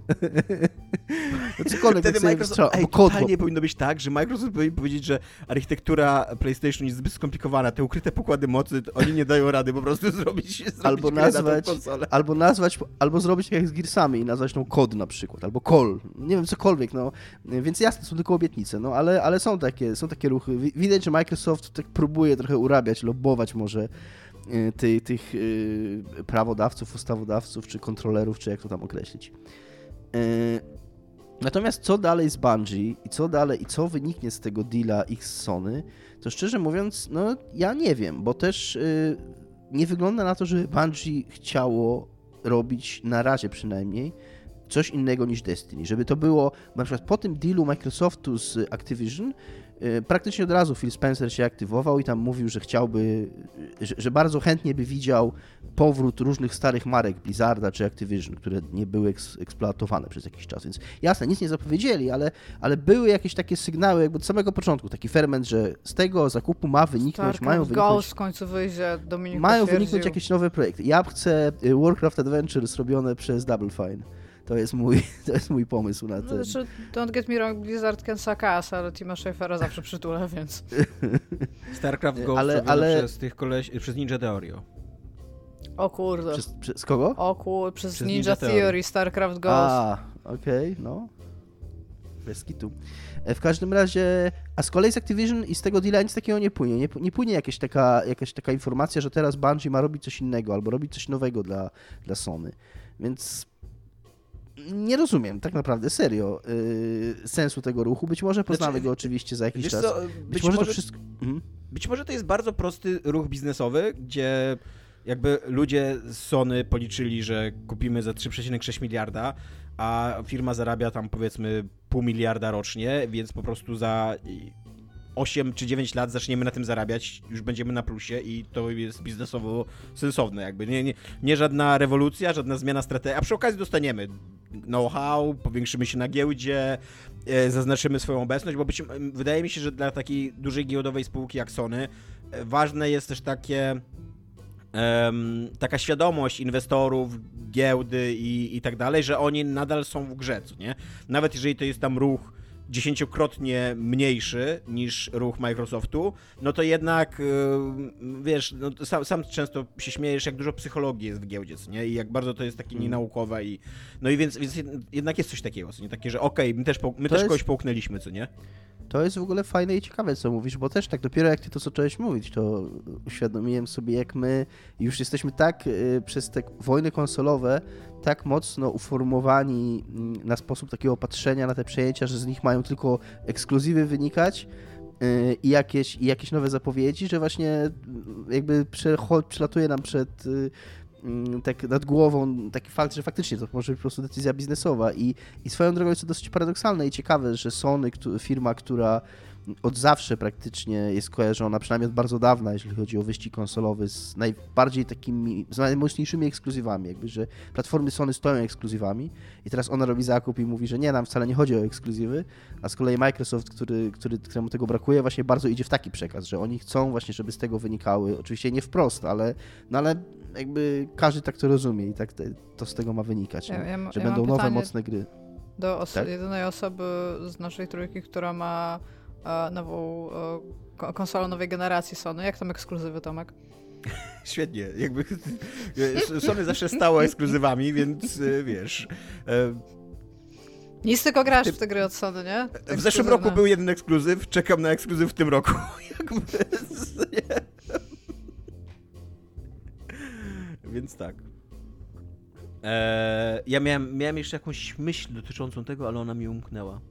No cokolwiek, Wtedy tak Microsoft, wystrzela, ej, totalnie powinno być tak, że Microsoft powinien powiedzieć, że architektura PlayStation jest zbyt skomplikowana, te ukryte pokłady mocy, oni nie dają rady po prostu zrobić, zrobić Albo na nazwać- konsolę. Albo nazwać, albo zrobić tak jak z Gearsami i nazwać tą kod na przykład, albo call, nie wiem, cokolwiek, no. Więc jasne, są tylko obietnice, no, ale, ale są, takie, są takie ruchy. Wi- Widać, że Microsoft tak próbuje trochę urabiać, lobować może ty, tych y, prawodawców, ustawodawców, czy kontrolerów, czy jak to tam określić. Y, Natomiast co dalej z Bungie i co dalej, i co wyniknie z tego deala ich z Sony, to szczerze mówiąc, no ja nie wiem, bo też y, nie wygląda na to, że Bungie chciało robić na razie przynajmniej coś innego niż Destiny. Żeby to było, na przykład po tym dealu Microsoftu z Activision, praktycznie od razu Phil Spencer się aktywował i tam mówił, że chciałby, y, że, że bardzo chętnie by widział powrót różnych starych marek Blizzarda czy Activision, które nie były eks, eksploatowane przez jakiś czas. Więc jasne, nic nie zapowiedzieli, ale, ale były jakieś takie sygnały jakby od samego początku, taki ferment, że z tego zakupu ma wyniknąć, Starcraft mają wyniknąć Ghost w końcu wyjdzie, Dominik mają wyniknąć jakieś nowe projekty. Ja chcę y, Warcraft Adventures robione przez Double Fine. To jest mój, to jest mój pomysł na No, ten. znaczy, don't get me wrong, Blizzard can suck ass, ale Tima Schafera zawsze przytulę, więc... StarCraft Ghost Ale- ale, przez tych koleś, przez Ninja Theorio. O kurde. Przez, przez kogo? O kur... Przez, Przez Ninja, Ninja Theory, Theory. StarCraft Ghost. A, okej, no. Bez kitu. E, W każdym razie, a z kolei z Activision i z tego deala nic takiego nie płynie. Nie, nie płynie jakaś taka, jakaś taka informacja, że teraz Bungie ma robić coś innego albo robić coś nowego dla, dla Sony. Więc nie rozumiem tak naprawdę, serio, yy, sensu tego ruchu. Być może poznamy Znaczy, go oczywiście za jakiś czas. co, Być, być, może, może, to wszystko... Mhm. być może to jest bardzo prosty ruch biznesowy, gdzie jakby ludzie z Sony policzyli, że kupimy za 3,6 miliarda, a firma zarabia tam powiedzmy pół miliarda rocznie, więc po prostu za 8 czy 9 lat zaczniemy na tym zarabiać, już będziemy na plusie i to jest biznesowo sensowne jakby. Nie, nie, nie żadna rewolucja, żadna zmiana strategii, a przy okazji dostaniemy know-how, powiększymy się na giełdzie, e, zaznaczymy swoją obecność, bo być, wydaje mi się, że dla takiej dużej giełdowej spółki jak Sony e, ważne jest też takie taka świadomość inwestorów, giełdy i, i tak dalej, że oni nadal są w grze, nie? Nawet jeżeli to jest tam ruch dziesięciokrotnie mniejszy niż ruch Microsoftu, no to jednak, y, wiesz, no sam, sam często się śmiejesz, jak dużo psychologii jest w giełdzie, nie? I jak bardzo to jest takie Mm. nienaukowe i no i więc, więc jednak jest coś takiego, co nie? Takie, że okej, my też, my To też jest- kogoś połknęliśmy, co nie? To jest w ogóle fajne i ciekawe, co mówisz, bo też tak dopiero jak ty to zacząłeś mówić, to uświadomiłem sobie, jak my już jesteśmy tak y, przez te wojny konsolowe tak mocno uformowani mm, na sposób takiego patrzenia na te przejęcia, że z nich mają tylko ekskluzywy wynikać y, i jakieś, i jakieś nowe zapowiedzi, że właśnie y, jakby przelatuje nam przed y, mm, tak nad głową taki fakt, że faktycznie to może być po prostu decyzja biznesowa. I, i swoją drogą jest to dosyć paradoksalne i ciekawe, że Sony, firma, która od zawsze praktycznie jest kojarzona, przynajmniej od bardzo dawna, jeśli chodzi o wyścig konsolowy, z najbardziej takimi, z najmocniejszymi ekskluzywami, jakby, że platformy Sony stoją ekskluzywami i teraz ona robi zakup i mówi, że nie, nam wcale nie chodzi o ekskluzywy, a z kolei Microsoft, który, który, któremu tego brakuje, właśnie bardzo idzie w taki przekaz, że oni chcą właśnie, żeby z tego wynikały, oczywiście nie wprost, ale, no ale jakby każdy tak to rozumie i tak te, to z tego ma wynikać, Ja, ja, że ja będą nowe, pytanie mocne gry. do os- Tak? jedynej osoby z naszej trójki, która ma nową e, ko- konsolę nowej generacji Sony. Jak tam ekskluzywy, Tomek? Świetnie, jakby Sony zawsze stało ekskluzywami, więc y, wiesz... e, Nic tylko grasz w te gry od Sony, nie? W zeszłym roku był jeden ekskluzyw, czekam na ekskluzyw w tym roku. Jakby. Więc tak. Eee, ja miałem, miałem jeszcze jakąś myśl dotyczącą tego, ale ona mi umknęła.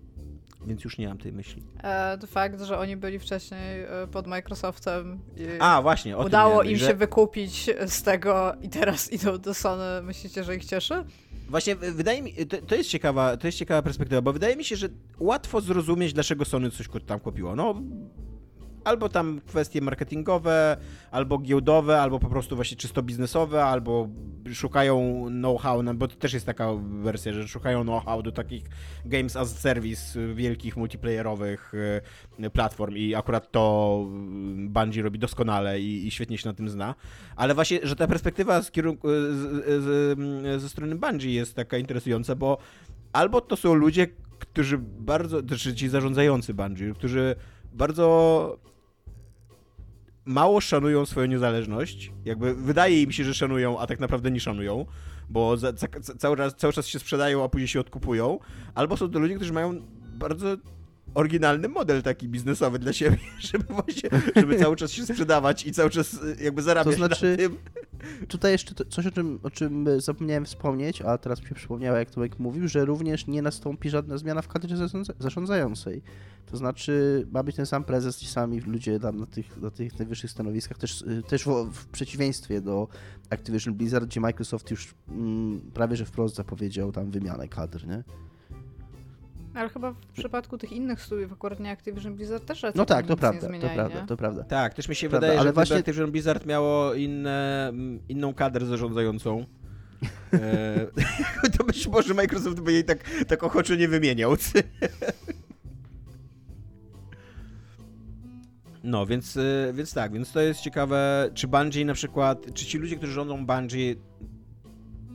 Więc już nie mam tej myśli. E, fakt, że oni byli wcześniej e, pod Microsoftem i A, właśnie, o udało im że... się wykupić z tego i teraz idą do Sony. Myślicie, że ich cieszy? Właśnie wydaje mi to, to jest ciekawa, to jest ciekawa perspektywa, bo wydaje mi się, że łatwo zrozumieć, dlaczego Sony coś tam kupiło. No, albo tam kwestie marketingowe, albo giełdowe, albo po prostu właśnie czysto biznesowe, albo szukają know-how, no bo to też jest taka wersja, że szukają know-how do takich games as service wielkich multiplayerowych e, platform i akurat to mm, Bungie robi doskonale i, i świetnie się na tym zna. Ale właśnie, że ta perspektywa z kierunku, z, z, ze strony Bungie jest taka interesująca, bo albo to są ludzie, którzy bardzo, znaczy ci zarządzający Bungie, którzy bardzo mało szanują swoją niezależność. Jakby wydaje im się, że szanują, a tak naprawdę nie szanują, bo za, za, cały, czas, cały czas się sprzedają, a później się odkupują. Albo są to ludzie, którzy mają bardzo oryginalny model taki biznesowy dla siebie, żeby właśnie, żeby cały czas się sprzedawać i cały czas y, jakby zarabiać to znaczy, na tym. Tutaj jeszcze coś, o czym, o czym zapomniałem wspomnieć, a teraz mi się przypomniało, jak Tomek mówił, że również nie nastąpi żadna zmiana w kadrze zarządzającej. To znaczy, ma być ten sam prezes, ci sami ludzie tam na tych, na tych najwyższych stanowiskach, też, y, też w, w przeciwieństwie do Activision Blizzard, gdzie Microsoft już mm, prawie że wprost zapowiedział tam wymianę kadr, nie? Ale chyba w przypadku tych innych studiów, akurat nie Activision Blizzard też No tak, to prawda, to prawda, nie? to prawda. Tak, też mi się Prawda, wydaje, ale że właśnie- właśnie... Activision Blizzard miało inne, inną kadrę zarządzającą. E, to być może Microsoft by jej tak, tak ochoczo nie wymieniał. No, więc, y, więc tak, więc to jest ciekawe, czy Bungie na przykład, czy ci ludzie, którzy rządzą Bungie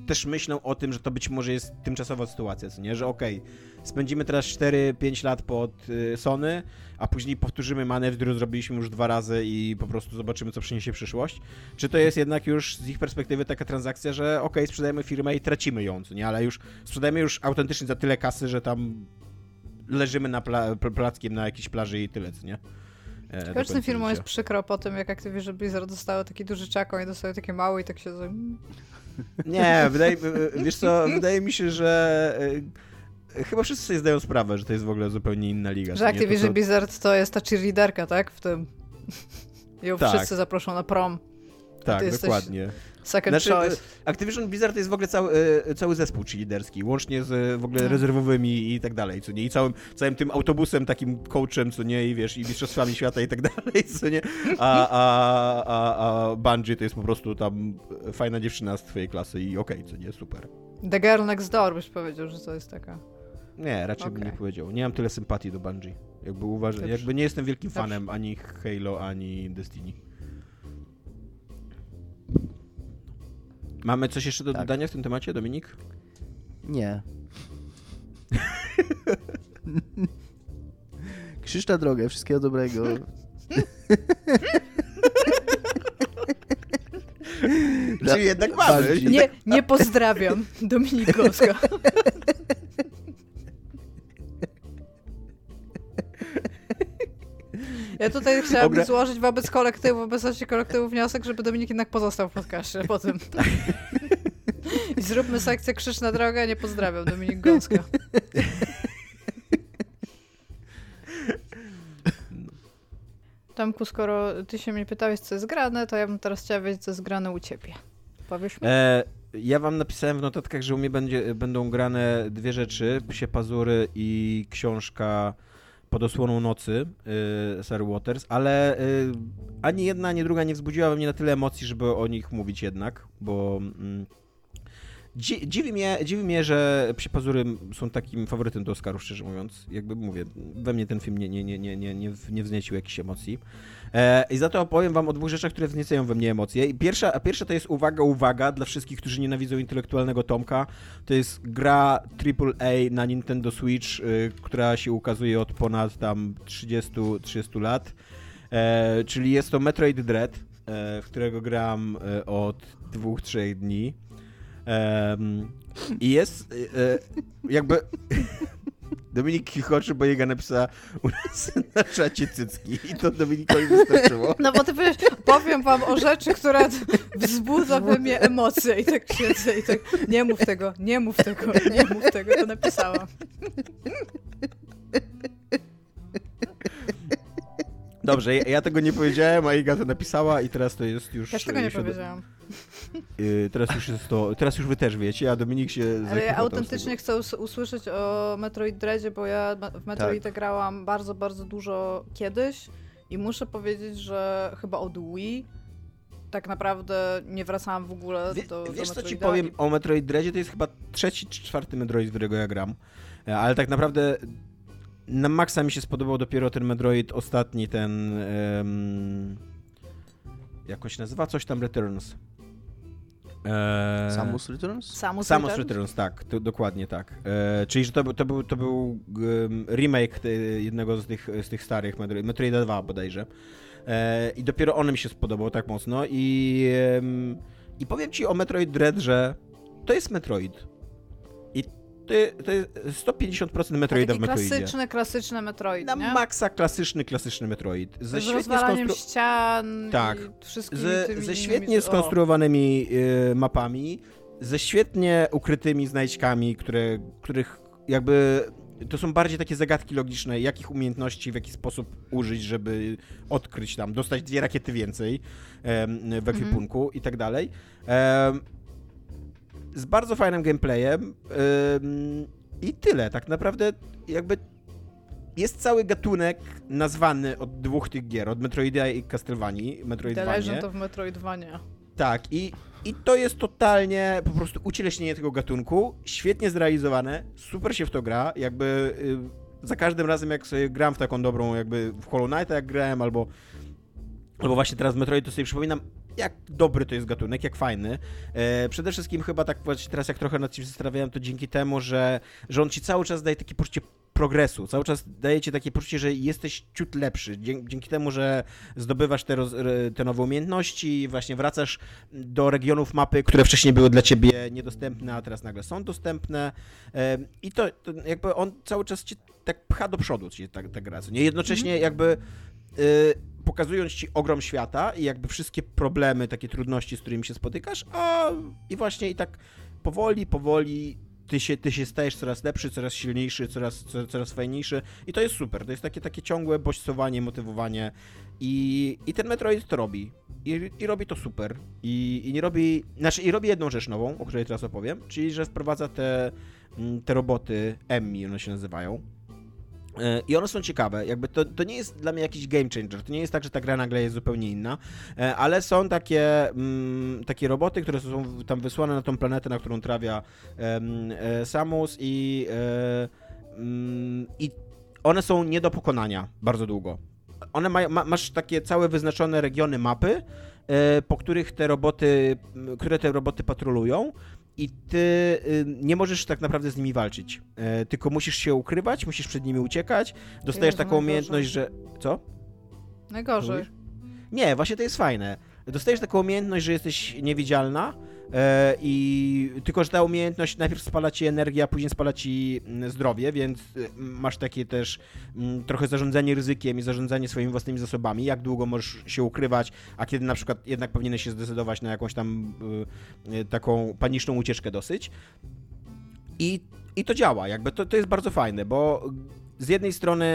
też myślą o tym, że to być może jest tymczasowa sytuacja, co nie, że okej, spędzimy teraz 4-5 lat pod y, Sony, a później powtórzymy manewr, który zrobiliśmy już dwa razy i po prostu zobaczymy, co przyniesie przyszłość. Czy to jest jednak już z ich perspektywy taka transakcja, że okej, sprzedajemy firmę i tracimy ją, co nie, ale już sprzedajemy już autentycznie za tyle kasy, że tam leżymy na pla plackiem na jakiejś plaży i tyle, co nie? E, Każdym końca firmom jest przykro po tym, jak Activision Blizzard dostało taki duży czako i dostały takie małe i tak się... Nie, wydaje, wiesz co, wydaje mi się, że e, chyba wszyscy sobie zdają sprawę, że to jest w ogóle zupełnie inna liga. Że nie? To, Activision co- Blizzard to jest ta cheerleaderka, tak? W tym. Ją Tak. wszyscy zaproszą na prom. Tak, ty dokładnie. Second Znaczy, choice. Activision Blizzard to jest w ogóle cały, e, cały zespół liderski, łącznie z e, w ogóle Mhm. rezerwowymi i tak dalej, co nie? I całym, całym tym autobusem, takim coachem, co nie? I wiesz, i mistrzostwami świata i tak dalej, co nie? A, a, a, a Bungie to jest po prostu tam fajna dziewczyna z twojej klasy i okej, co nie? Super. The Girl Next Door byś powiedział, że to jest taka. Nie, raczej bym Okej. nie powiedział. Nie mam tyle sympatii do Bungie. Jakby uważam, jakby nie jestem wielkim Dobrze. fanem ani Halo, ani Destiny. Mamy coś jeszcze do Tak. dodania w tym temacie, Dominik? Nie. Krzyż na drogę, wszystkiego dobrego. Czyli jednak mamy. Nie, nie pozdrawiam. Dominik Ja tutaj chciałam Dobra. złożyć wobec kolektywu, wobec kolektywu wniosek, żeby Dominik jednak pozostał w podcaście po tym. I zróbmy sekcję Krzyż na drogę, nie pozdrawiam. Dominik Gąska. Tomku, skoro ty się mnie pytałeś, co jest grane, to ja bym teraz chciała wiedzieć, co jest grane u ciebie. Powiesz mi? E, ja wam napisałem w notatkach, że u mnie będzie, będą grane dwie rzeczy, Psie Pazury i książka Pod osłoną nocy y, Sary Waters, ale y, ani jedna, ani druga nie wzbudziła we mnie na tyle emocji, żeby o nich mówić jednak, bo mm, dzi, dziwi, mnie, dziwi mnie, że Psie Pazury są takim faworytem do Oscarów, szczerze mówiąc. Jakby mówię, we mnie ten film nie, nie, nie, nie, nie, nie, nie wzniecił jakichś emocji. E, I za to opowiem wam o dwóch rzeczach, które wzniecają we mnie emocje. I pierwsza, pierwsza to jest uwaga, uwaga dla wszystkich, którzy nienawidzą intelektualnego Tomka. To jest gra AAA na Nintendo Switch, y, która się ukazuje od ponad tam 30, 30 lat. E, czyli jest to Metroid Dread, e, w którego gram e, od dwóch, trzech dni. Em, I jest e, e, jakby... Dominik chichoczy, bo jego napisała u nas na czacie cycki i to Dominikowi wystarczyło. No bo ty powiesz, powiem wam o rzeczy, która wzbudza we mnie emocje i tak siedzę i tak nie mów tego, nie mów tego, nie mów tego, to napisałam. Dobrze, ja, ja, tego nie powiedziałem, a Iga to napisała i teraz to jest już... Też tego nie powiedziałam. Yy, teraz już jest to, teraz już wy też wiecie, a Dominik się Ale ja autentycznie chcę us usłyszeć o Metroid Dreadzie, bo ja w Metroid tak. grałam bardzo, bardzo dużo kiedyś i muszę powiedzieć, że chyba od Wii tak naprawdę nie wracałam w ogóle Wie, do, Wiesz, do co ci powiem o Metroid Dreadzie? To jest chyba trzeci czy czwarty Metroid, w którego ja gram. E, ale tak naprawdę na maksa mi się spodobał dopiero ten Metroid ostatni, ten... Um, jakoś nazywa? Coś tam Returns. Eee, Samus Returns? Samus, Samus Returns? Returns, tak, to, dokładnie tak. Eee, czyli, że to, to był, to był um, remake te, jednego z tych, z tych starych Metroid, Metroida 2 bodajże. Eee, I dopiero on mi się spodobał tak mocno i, um, i powiem ci o Metroid Dread, że to jest Metroid to jest 150% Metroida w Metroidzie. klasyczny, klasyczny Metroid, Na nie? maksa klasyczny, klasyczny Metroid. Ze Z rozwalaniem skonstru... ścian tak. ze, ze świetnie skonstruowanymi y, mapami, ze świetnie ukrytymi znajdźkami, które, których jakby to są bardziej takie zagadki logiczne, jakich umiejętności, w jaki sposób użyć, żeby odkryć tam, dostać dwie rakiety więcej w ekwipunku mhm. i tak dalej z bardzo fajnym gameplayem yy, i tyle. Tak naprawdę jakby jest cały gatunek nazwany od dwóch tych gier, od Metroida i Castlevanii, Metroidvania. The Legend of Metroidvania. Tak, i, i to jest totalnie po prostu ucieleśnienie tego gatunku, świetnie zrealizowane, super się w to gra, jakby yy, za każdym razem jak sobie gram w taką dobrą, jakby w Hollow Knight jak grałem, albo Albo właśnie teraz Metroid to sobie przypominam, jak dobry to jest gatunek, jak fajny. E, przede wszystkim chyba tak właśnie teraz jak trochę nad tym zastanawiałem, to dzięki temu, że, że on ci cały czas daje takie poczucie progresu, cały czas daje ci takie poczucie, że jesteś ciut lepszy. Dzięki, temu, że zdobywasz te, roz, te nowe umiejętności, właśnie wracasz do regionów mapy, które wcześniej były dla ciebie niedostępne, a teraz nagle są dostępne. E, I to, to, jakby on cały czas cię tak pcha do przodu, ci tak, tak gra. Nie jednocześnie mhm. jakby. Y, pokazując ci ogrom świata i jakby wszystkie problemy, takie trudności, z którymi się spotykasz, a i właśnie i tak powoli, powoli ty się, ty się stajesz coraz lepszy, coraz silniejszy, coraz, coraz, fajniejszy i to jest super. To jest takie, takie ciągłe bodźcowanie, motywowanie i, i ten Metroid to robi. I, I robi to super. I, I nie robi, znaczy i robi jedną rzecz nową, o której teraz opowiem, czyli że wprowadza te, mm, te roboty Emmy, one się nazywają i one są ciekawe, jakby to, to nie jest dla mnie jakiś game changer, to nie jest tak, że ta gra nagle jest zupełnie inna, e, ale są takie, mm, takie roboty, które są tam wysłane na tą planetę, na którą trafia e, Samus i, e, mm, i one są nie do pokonania bardzo długo. One mają, ma, masz takie całe wyznaczone regiony mapy, po których te roboty, które te roboty patrolują i ty y, nie możesz tak naprawdę z nimi walczyć. E, tylko musisz się ukrywać, musisz przed nimi uciekać. Dostajesz Jezu, taką umiejętność, że. Co? Najgorzej. Nie, właśnie to jest fajne. Dostajesz taką umiejętność, że jesteś niewidzialna i tylko, że ta umiejętność najpierw spala ci energię, a później spala ci mm, zdrowie, więc y, masz takie też mm, trochę zarządzanie ryzykiem i zarządzanie swoimi własnymi zasobami, jak długo możesz się ukrywać, a kiedy na przykład jednak powinieneś się zdecydować na jakąś tam y, y, taką paniczną ucieczkę dosyć. I, i to działa, jakby to, to jest bardzo fajne, bo z jednej strony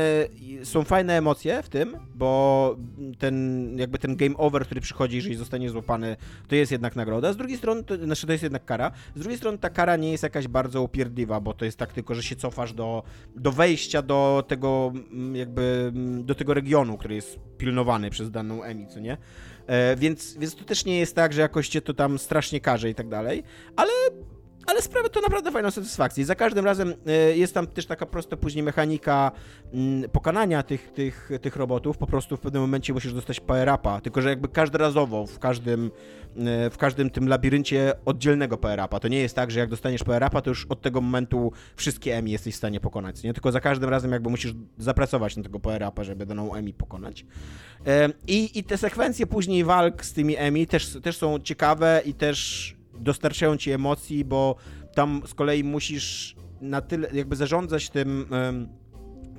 są fajne emocje w tym, bo ten jakby ten game over, który przychodzi, jeżeli zostanie złapany, to jest jednak nagroda. Z drugiej strony, to, znaczy to jest jednak kara. Z drugiej strony ta kara nie jest jakaś bardzo upierdliwa, bo to jest tak tylko, że się cofasz do, do wejścia do tego mm, jakby mm, do tego regionu, który jest pilnowany przez daną Emi, co nie? E, więc, więc to też nie jest tak, że jakoś cię to tam strasznie karze i tak dalej, ale ale sprawia to naprawdę fajną satysfakcję. Za każdym razem e, jest tam też taka prosta później mechanika mm, pokonania tych, tych, tych robotów. Po prostu w pewnym momencie musisz dostać power-upa, tylko że jakby każdorazowo w każdym, e, w każdym tym labiryncie oddzielnego power-upa. To nie jest tak, że jak dostaniesz power-upa, to już od tego momentu wszystkie EMI jesteś w stanie pokonać, nie? Tylko za każdym razem jakby musisz zapracować na tego power-upa, żeby daną EMI pokonać. E, I, I te sekwencje później walk z tymi EMI też, też są ciekawe i też dostarczają ci emocji, bo tam z kolei musisz na tyle jakby zarządzać tym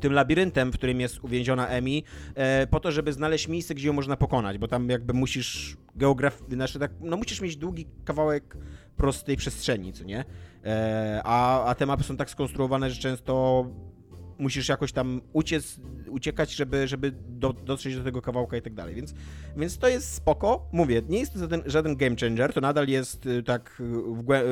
tym labiryntem, w którym jest uwięziona Emi, e, po to, żeby znaleźć miejsce, gdzie ją można pokonać, bo tam jakby musisz geograf... Znaczy tak, no musisz mieć długi kawałek prostej przestrzeni, co nie? E, a, a te mapy są tak skonstruowane, że często musisz jakoś tam uciec, uciekać, żeby, żeby do, dotrzeć do tego kawałka i tak dalej, więc, więc to jest spoko. Mówię, nie jest to żaden, żaden game changer, to nadal jest y, tak y, w, y,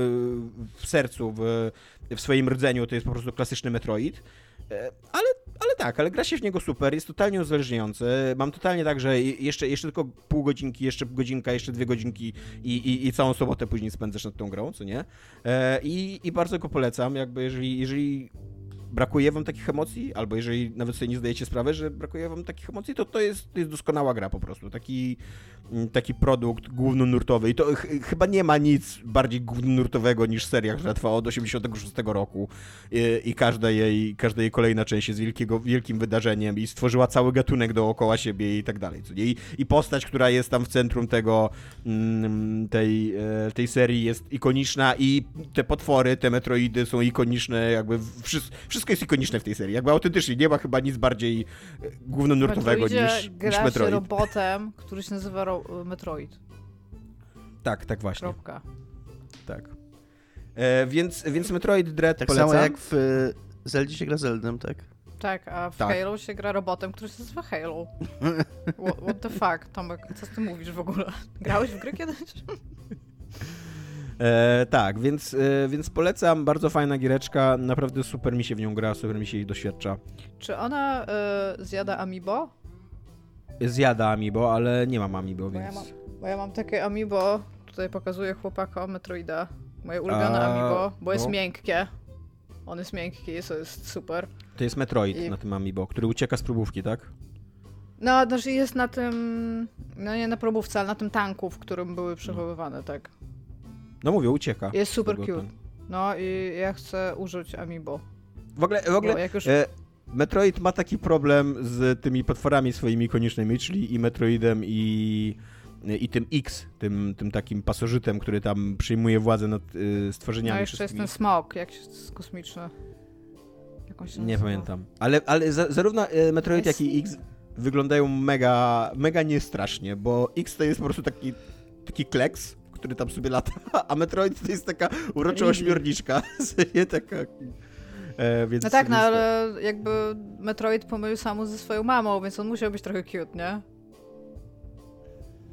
w sercu, w, w swoim rdzeniu, to jest po prostu klasyczny Metroid, E, ale, ale tak, ale gra się w niego super, jest totalnie uzależniający. Mam totalnie tak, że jeszcze, jeszcze tylko pół godzinki, jeszcze godzinka, jeszcze dwie godzinki i, i, i całą sobotę później spędzasz nad tą grą, co nie? E, I, I bardzo go polecam, jakby jeżeli, jeżeli brakuje wam takich emocji, albo jeżeli nawet sobie nie zdajecie sprawy, że brakuje wam takich emocji, to to jest, to jest doskonała gra po prostu. Taki, mm, taki produkt głównonurtowy. I to ch chyba nie ma nic bardziej głównonurtowego niż seria, która trwa od 86 roku i, i każda, jej, każda jej kolejna część jest wielkiego, wielkim wydarzeniem i stworzyła cały gatunek dookoła siebie i tak dalej. I, I postać, która jest tam w centrum tego, mm, tej, e, tej serii jest ikoniczna i te potwory, te metroidy są ikoniczne, jakby wszystko, wszystko jest ikoniczne w tej serii. Jakby autentycznie nie ma chyba nic bardziej e, głównonurtowego niż, gra niż się Metroid. robotem, który się nazywa ro Metroid. Tak, tak właśnie. Kropka. Tak. E, więc, więc Metroid Dread Tak polecam. samo jak w y, Zeldzie się gra Zeldem, tak? Tak, a w Tak. Halo się gra robotem, który się nazywa Halo. What, what the fuck, Tomek, co ty mówisz w ogóle? Grałeś w gry kiedyś? E, tak, więc, e, więc polecam. Bardzo fajna giereczka. Naprawdę super mi się w nią gra, super mi się jej doświadcza. Czy ona y, zjada amiibo? Zjada Amiibo, ale nie mam Amiibo, Bo ja więc... mam, bo ja mam takie amiibo, tutaj pokazuję chłopakom Metroida, moje ulubione A, amiibo, bo jest no. miękkie. On jest miękki, to jest super. To jest Metroid I- na tym Amiibo, który ucieka z próbówki, tak? No, znaczy jest na tym, no nie na probówce, ale na tym tanku, w którym były przechowywane, tak. No mówię, ucieka. Jest super cute. ten- No i ja chcę użyć amiibo. W ogóle, w ogóle już... e, Metroid ma taki problem z tymi potworami swoimi koniecznymi, czyli i Metroidem i, i tym X, tym, tym takim pasożytem, który tam przyjmuje władzę nad y, stworzeniami No jeszcze jest ten smok, jak się kosmiczny. Nie pamiętam. Ale, ale za, zarówno e, Metroid, Jest- jak i X wyglądają mega, mega niestrasznie, bo X to jest po prostu taki, taki kleks, który tam sobie lata, a Metroid to jest taka urocza ośmiorniczka. nie taka... E, więc, No tak, no ale jakby Metroid pomylił samu ze swoją mamą, więc on musiał być trochę cute, nie?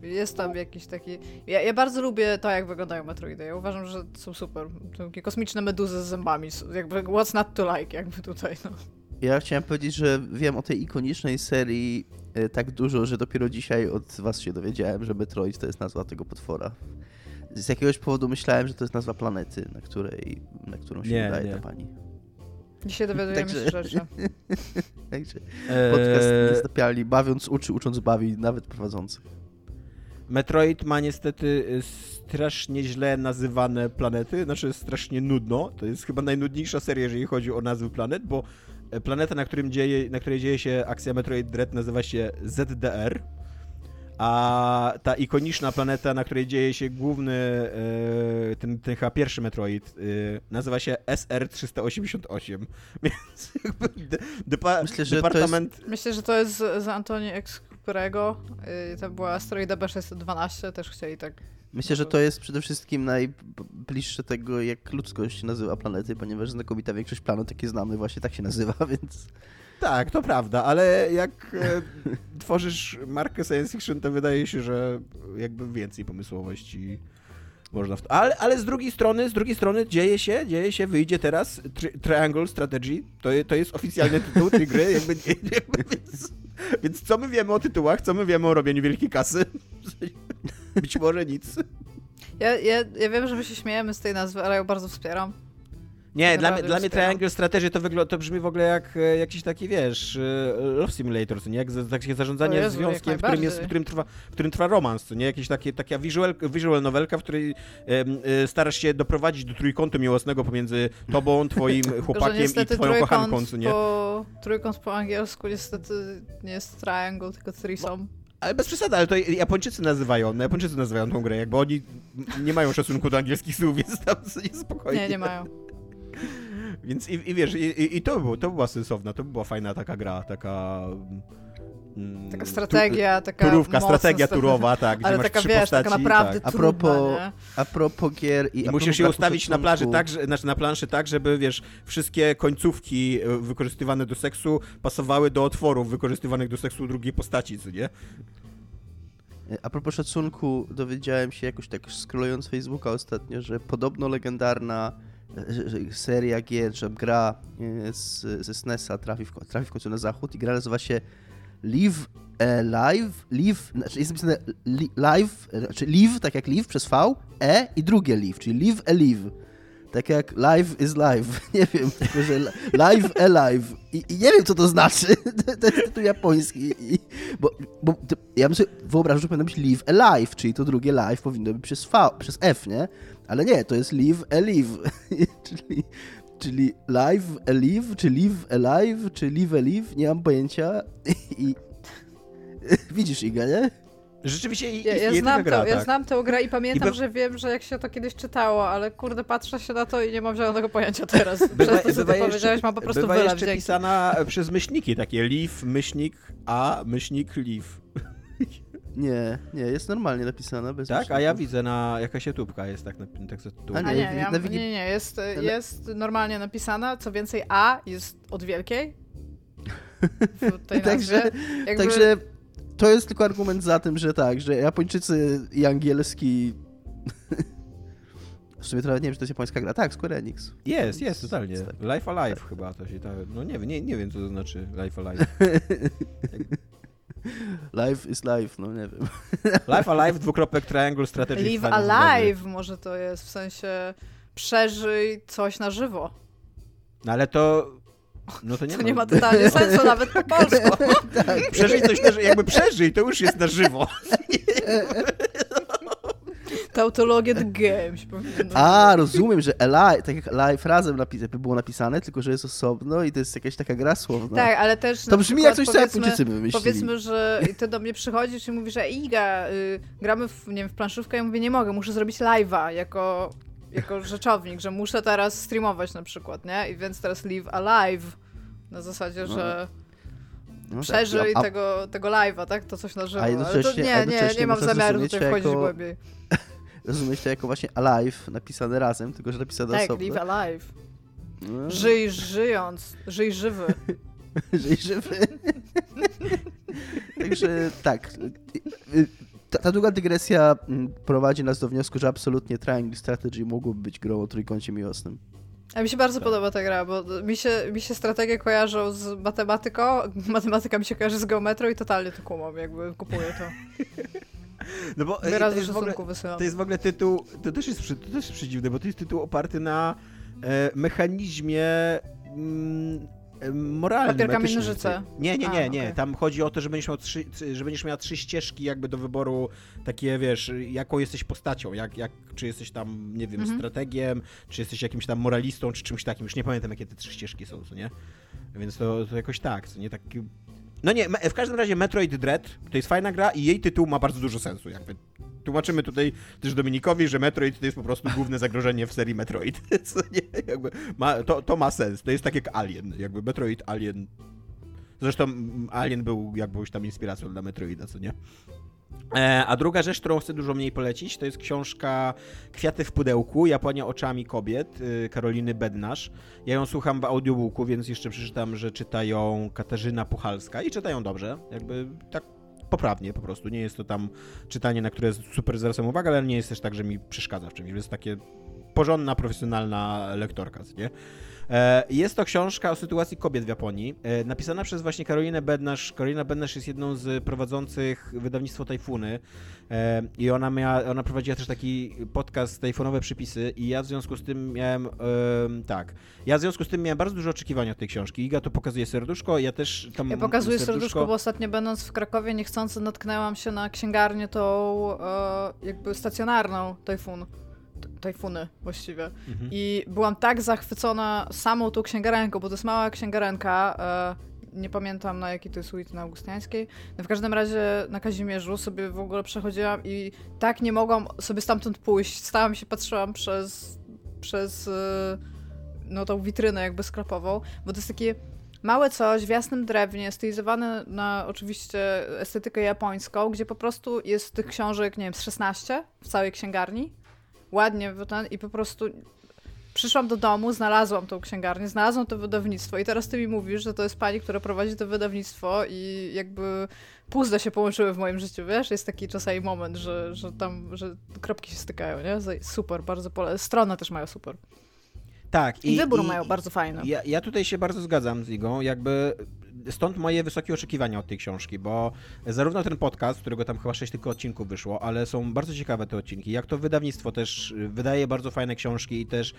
Jest tam jakiś taki... Ja, ja bardzo lubię to, jak wyglądają Metroidy. Ja uważam, że są super. To Takie kosmiczne meduzy z zębami. Jakby what's not to like, jakby tutaj, no. Ja chciałem powiedzieć, że wiem o tej ikonicznej serii e, tak dużo, że dopiero dzisiaj od was się dowiedziałem, że Metroid to jest nazwa tego potwora. Z jakiegoś powodu myślałem, że to jest nazwa planety, na której, na którą się Nie, udaje nie. ta pani. Dzisiaj dowiadujemy Także- się rzeczy. Także e, podcast niezatapialni, bawiąc uczy, ucząc bawi, nawet prowadzący. Metroid ma niestety y, strasznie źle nazywane planety, znaczy strasznie nudno. To jest chyba najnudniejsza seria, jeżeli chodzi o nazwy planet, bo e, planeta, na, którym dzieje, na której dzieje się akcja Metroid Dread nazywa się ZDR, a ta ikoniczna planeta, na której dzieje się główny, e, ten, ten chyba pierwszy Metroid, e, nazywa się SR-388, więc jakby de, depa, Myślę, że to departament... Myślę, że to jest z, z Antoni Excupurego. Yy, to była asteroida B612, też chcieli tak... Myślę, że to jest przede wszystkim najbliższe tego, jak ludzkość nazywa planety, ponieważ znakomita większość planet, jakie znamy, właśnie tak się nazywa, więc... Tak, to prawda, ale jak e, tworzysz markę science fiction, to wydaje się, że jakby więcej pomysłowości można w to. Ale, ale z drugiej strony, z drugiej strony dzieje się, dzieje się, wyjdzie teraz tri Triangle Strategy. To, to jest oficjalny tytuł tej gry, jakby, jakby więc, więc co my wiemy o tytułach, co my wiemy o robieniu wielkiej kasy? Być może nic. Ja, ja, ja wiem, że my się śmiejemy z tej nazwy, ale ją bardzo wspieram. Nie, dla, mnie- dla mnie. Triangle Strategy to, wygl- to brzmi w ogóle jak e, jakiś taki, wiesz, e, Love Simulator, co nie? Jak takie zarządzanie Jezu, związkiem, w którym, jest, w, którym, trwa, w którym trwa romans, co nie? Jakieś takie, taka visual, visual novelka, w której em, e, starasz się doprowadzić do trójkątu miłosnego pomiędzy tobą, twoim chłopakiem i twoją kochanką, co nie? Po, trójkąt po angielsku niestety nie jest triangle, tylko threesome. Ale bez przesady, ale to Japończycy nazywają, no Japończycy nazywają tą grę, jakby oni nie mają szacunku do angielskich słów, więc tam spokojnie. Nie, nie mają. Więc i, i wiesz, i, i- to, było, to była sensowna, to była fajna taka gra, taka... mm, Taka strategia, taka Turówka, strategia strate- turowa, tak, gdzie Ale masz taka, trzy wiesz, postaci. taka naprawdę tak. A trudna, propos- nie? A propos gier i, I a musisz propos je braku ustawić na plaży tak, że, znaczy na planszy tak, żeby wiesz, wszystkie końcówki e, wykorzystywane do seksu pasowały do otworów wykorzystywanych do seksu drugiej postaci, co nie? A propos szacunku, dowiedziałem się jakoś tak scrollując Facebooka ostatnio, że podobno legendarna e, seria gier, czy gra e, z, ze SNES-a trafi w, trafi w końcu na zachód i gra nazywa się Live e, Live, Live, znaczy jest napisane li, Live, e, znaczy Live, tak jak Live przez V, E i drugie Live, czyli Live a Live. Tak jak live is live. Nie wiem, tylko że li- live alive. I, I nie wiem, co to znaczy. To, jest tytuł japoński. I, bo, bo ja bym sobie wyobrażał, że powinno być live alive, czyli to drugie live powinno być przez, v, przez F, nie? Ale nie, to jest live alive. czyli, czyli live alive, czy live alive, czy live alive, nie mam pojęcia. I widzisz, Iga, nie? Rzeczywiście i- Ja, ja, znam gra, to, ja tak. znam tę grę i pamiętam, I be- że wiem, że jak się to kiedyś czytało, ale kurde, patrzę się na to i nie mam żadnego pojęcia teraz. Bywa, Przez to, co ty powiedziałeś, mam po prostu bywa wylew. jeszcze dzięki. pisana przez myślniki, takie leaf, myślnik a, myślnik leaf. Nie, nie, jest normalnie napisane. Bez Tak? A ja widzę na jakaś YouTubka jest tak, na, tak za tytuł. A nie, nie, na ja, Wiki- nie, nie, jest, ale- jest normalnie napisana, co więcej A jest od wielkiej. Także-. Jakby, Także to jest tylko argument za tym, że tak, że Japończycy i angielski. W sumie trochę nie wiem, czy to jest japońska gra. Tak, Square Enix. Jest, jest, totalnie. Tak. Life Alive chyba to się tak, no nie, wiem, nie, nie wiem co to znaczy Life Alive. Life is life, no nie wiem. Life Alive, dwukropek Triangle Strategy. Live Alive może to jest, w sensie przeżyj coś na żywo. No ale to... No to nie, To nie ma totalnie sensu, nawet po polsku. Przeżyj coś na żywo, jakby przeżyj, to już jest na żywo. Tautologia the game się powinno A, rozumiem, że alive, tak jak alive razem napis- było napisane, tylko że jest osobno i to jest jakaś taka gra słowna. Tak, ale też To brzmi jak coś, co Japończycy by wymyślili. Powiedzmy, że ty do mnie przychodzisz i mówisz, że Iga, y, gramy w, nie wiem, w planszówkę, ja mówię, nie mogę, muszę zrobić live'a jako, jako rzeczownik, że muszę teraz streamować na przykład, nie? I więc teraz live alive. Na zasadzie, No, że No tak, przeżyj a- tego, tego live'a, tak? To coś na żywo. Ale to nie, nie, nie mam zamiaru tutaj wchodzić jako- głębiej. Rozumiesz to jako właśnie alive, napisane razem, tylko że napisane Tak, osobno. live alive. No, Żyj żyjąc, żyj żywy. Żyj żywy. Także tak. Ta, ta długa dygresja mm, prowadzi nas do wniosku, że absolutnie Triangle Strategy mógłby być grą o trójkącie miłosnym. A mi się bardzo podoba ta gra, bo mi się, mi się strategie kojarzą z matematyką, matematyka mi się kojarzy z geometrią i totalnie to kumam, jakby kupuję to. No bo e, Wyrazy to, jest w ogóle, to jest w ogóle tytuł, to też jest, to też jest przedziwne, bo to jest tytuł oparty na e, mechanizmie mm, e, moralnym. Papier, kamień, etycznym. nożyce. Nie, nie, A, nie, nie. okej. Tam chodzi o to, że będziesz, miał trzy, że będziesz miała trzy ścieżki jakby do wyboru, takie wiesz, jaką jesteś postacią, jak, jak, czy jesteś tam, nie wiem, Mhm. strategiem, czy jesteś jakimś tam moralistą, czy czymś takim. Już nie pamiętam, jakie te trzy ścieżki są, co nie? Więc to, to jakoś tak, co nie taki... No nie, w każdym razie Metroid Dread to jest fajna gra i jej tytuł ma bardzo dużo sensu, jakby. Tłumaczymy tutaj też Dominikowi, że Metroid to jest po prostu główne zagrożenie w serii Metroid. Co nie, jakby ma, to, to ma sens. To jest tak jak Alien, jakby Metroid, Alien. Zresztą mm, Alien był jakąś tam inspiracją dla Metroida, co nie? E, a druga rzecz, którą chcę dużo mniej polecić, to jest książka Kwiaty w pudełku, Japonia oczami kobiet, y, Karoliny Bednarz. Ja ją słucham w audiobooku, więc jeszcze przeczytam, że czyta ją Katarzyna Puchalska i czytają dobrze, jakby tak poprawnie po prostu. Nie jest to tam czytanie, na które super zwracam uwagę, ale nie jest też tak, że mi przeszkadza w czymś. Jest takie porządna, profesjonalna lektorka, nie? E, Jest to książka o sytuacji kobiet w Japonii, e, napisana przez właśnie Karolinę Bednarz. Karolina Bednarz jest jedną z prowadzących wydawnictwo Tajfuny e, i ona, miała, ona prowadziła też taki podcast Tajfunowe Przypisy i ja w związku z tym miałem, em, tak, ja w związku z tym miałem bardzo duże oczekiwania od tej książki. Iga to pokazuje serduszko, ja też tam Ja pokazuję serduszko, bo ostatnio będąc w Krakowie niechcący natknęłam się na księgarnię tą jakby stacjonarną Tajfun. Tajfuny właściwie. Mhm. I byłam tak zachwycona samą tą księgarenką, bo to jest mała księgarenka. E, nie pamiętam na jakiej to jest ulicy na Augustiańskiej. No w każdym razie na Kazimierzu sobie w ogóle przechodziłam i tak nie mogłam sobie stamtąd pójść. Stałam się, patrzyłam przez, przez e, no tą witrynę jakby sklepową, bo to jest takie Małe coś w jasnym drewnie, stylizowane na oczywiście estetykę japońską, gdzie po prostu jest tych książek, nie wiem, z 16 w całej księgarni. Ładnie ten i po prostu przyszłam do domu, znalazłam tą księgarnię, znalazłam to wydawnictwo i teraz ty mi mówisz, że to jest pani, która prowadzi to wydawnictwo i jakby puzzle się połączyły w moim życiu, wiesz? Jest taki czasami moment, że, że tam, że kropki się stykają, nie? Super, bardzo pole. Strony też mają super. Tak. I, I wybór i, mają bardzo fajny. Ja, ja tutaj się bardzo zgadzam z Igą, jakby stąd moje wysokie oczekiwania od tej książki, bo zarówno ten podcast, którego tam chyba 6 tylko odcinków wyszło, ale są bardzo ciekawe te odcinki, jak to wydawnictwo też wydaje bardzo fajne książki i też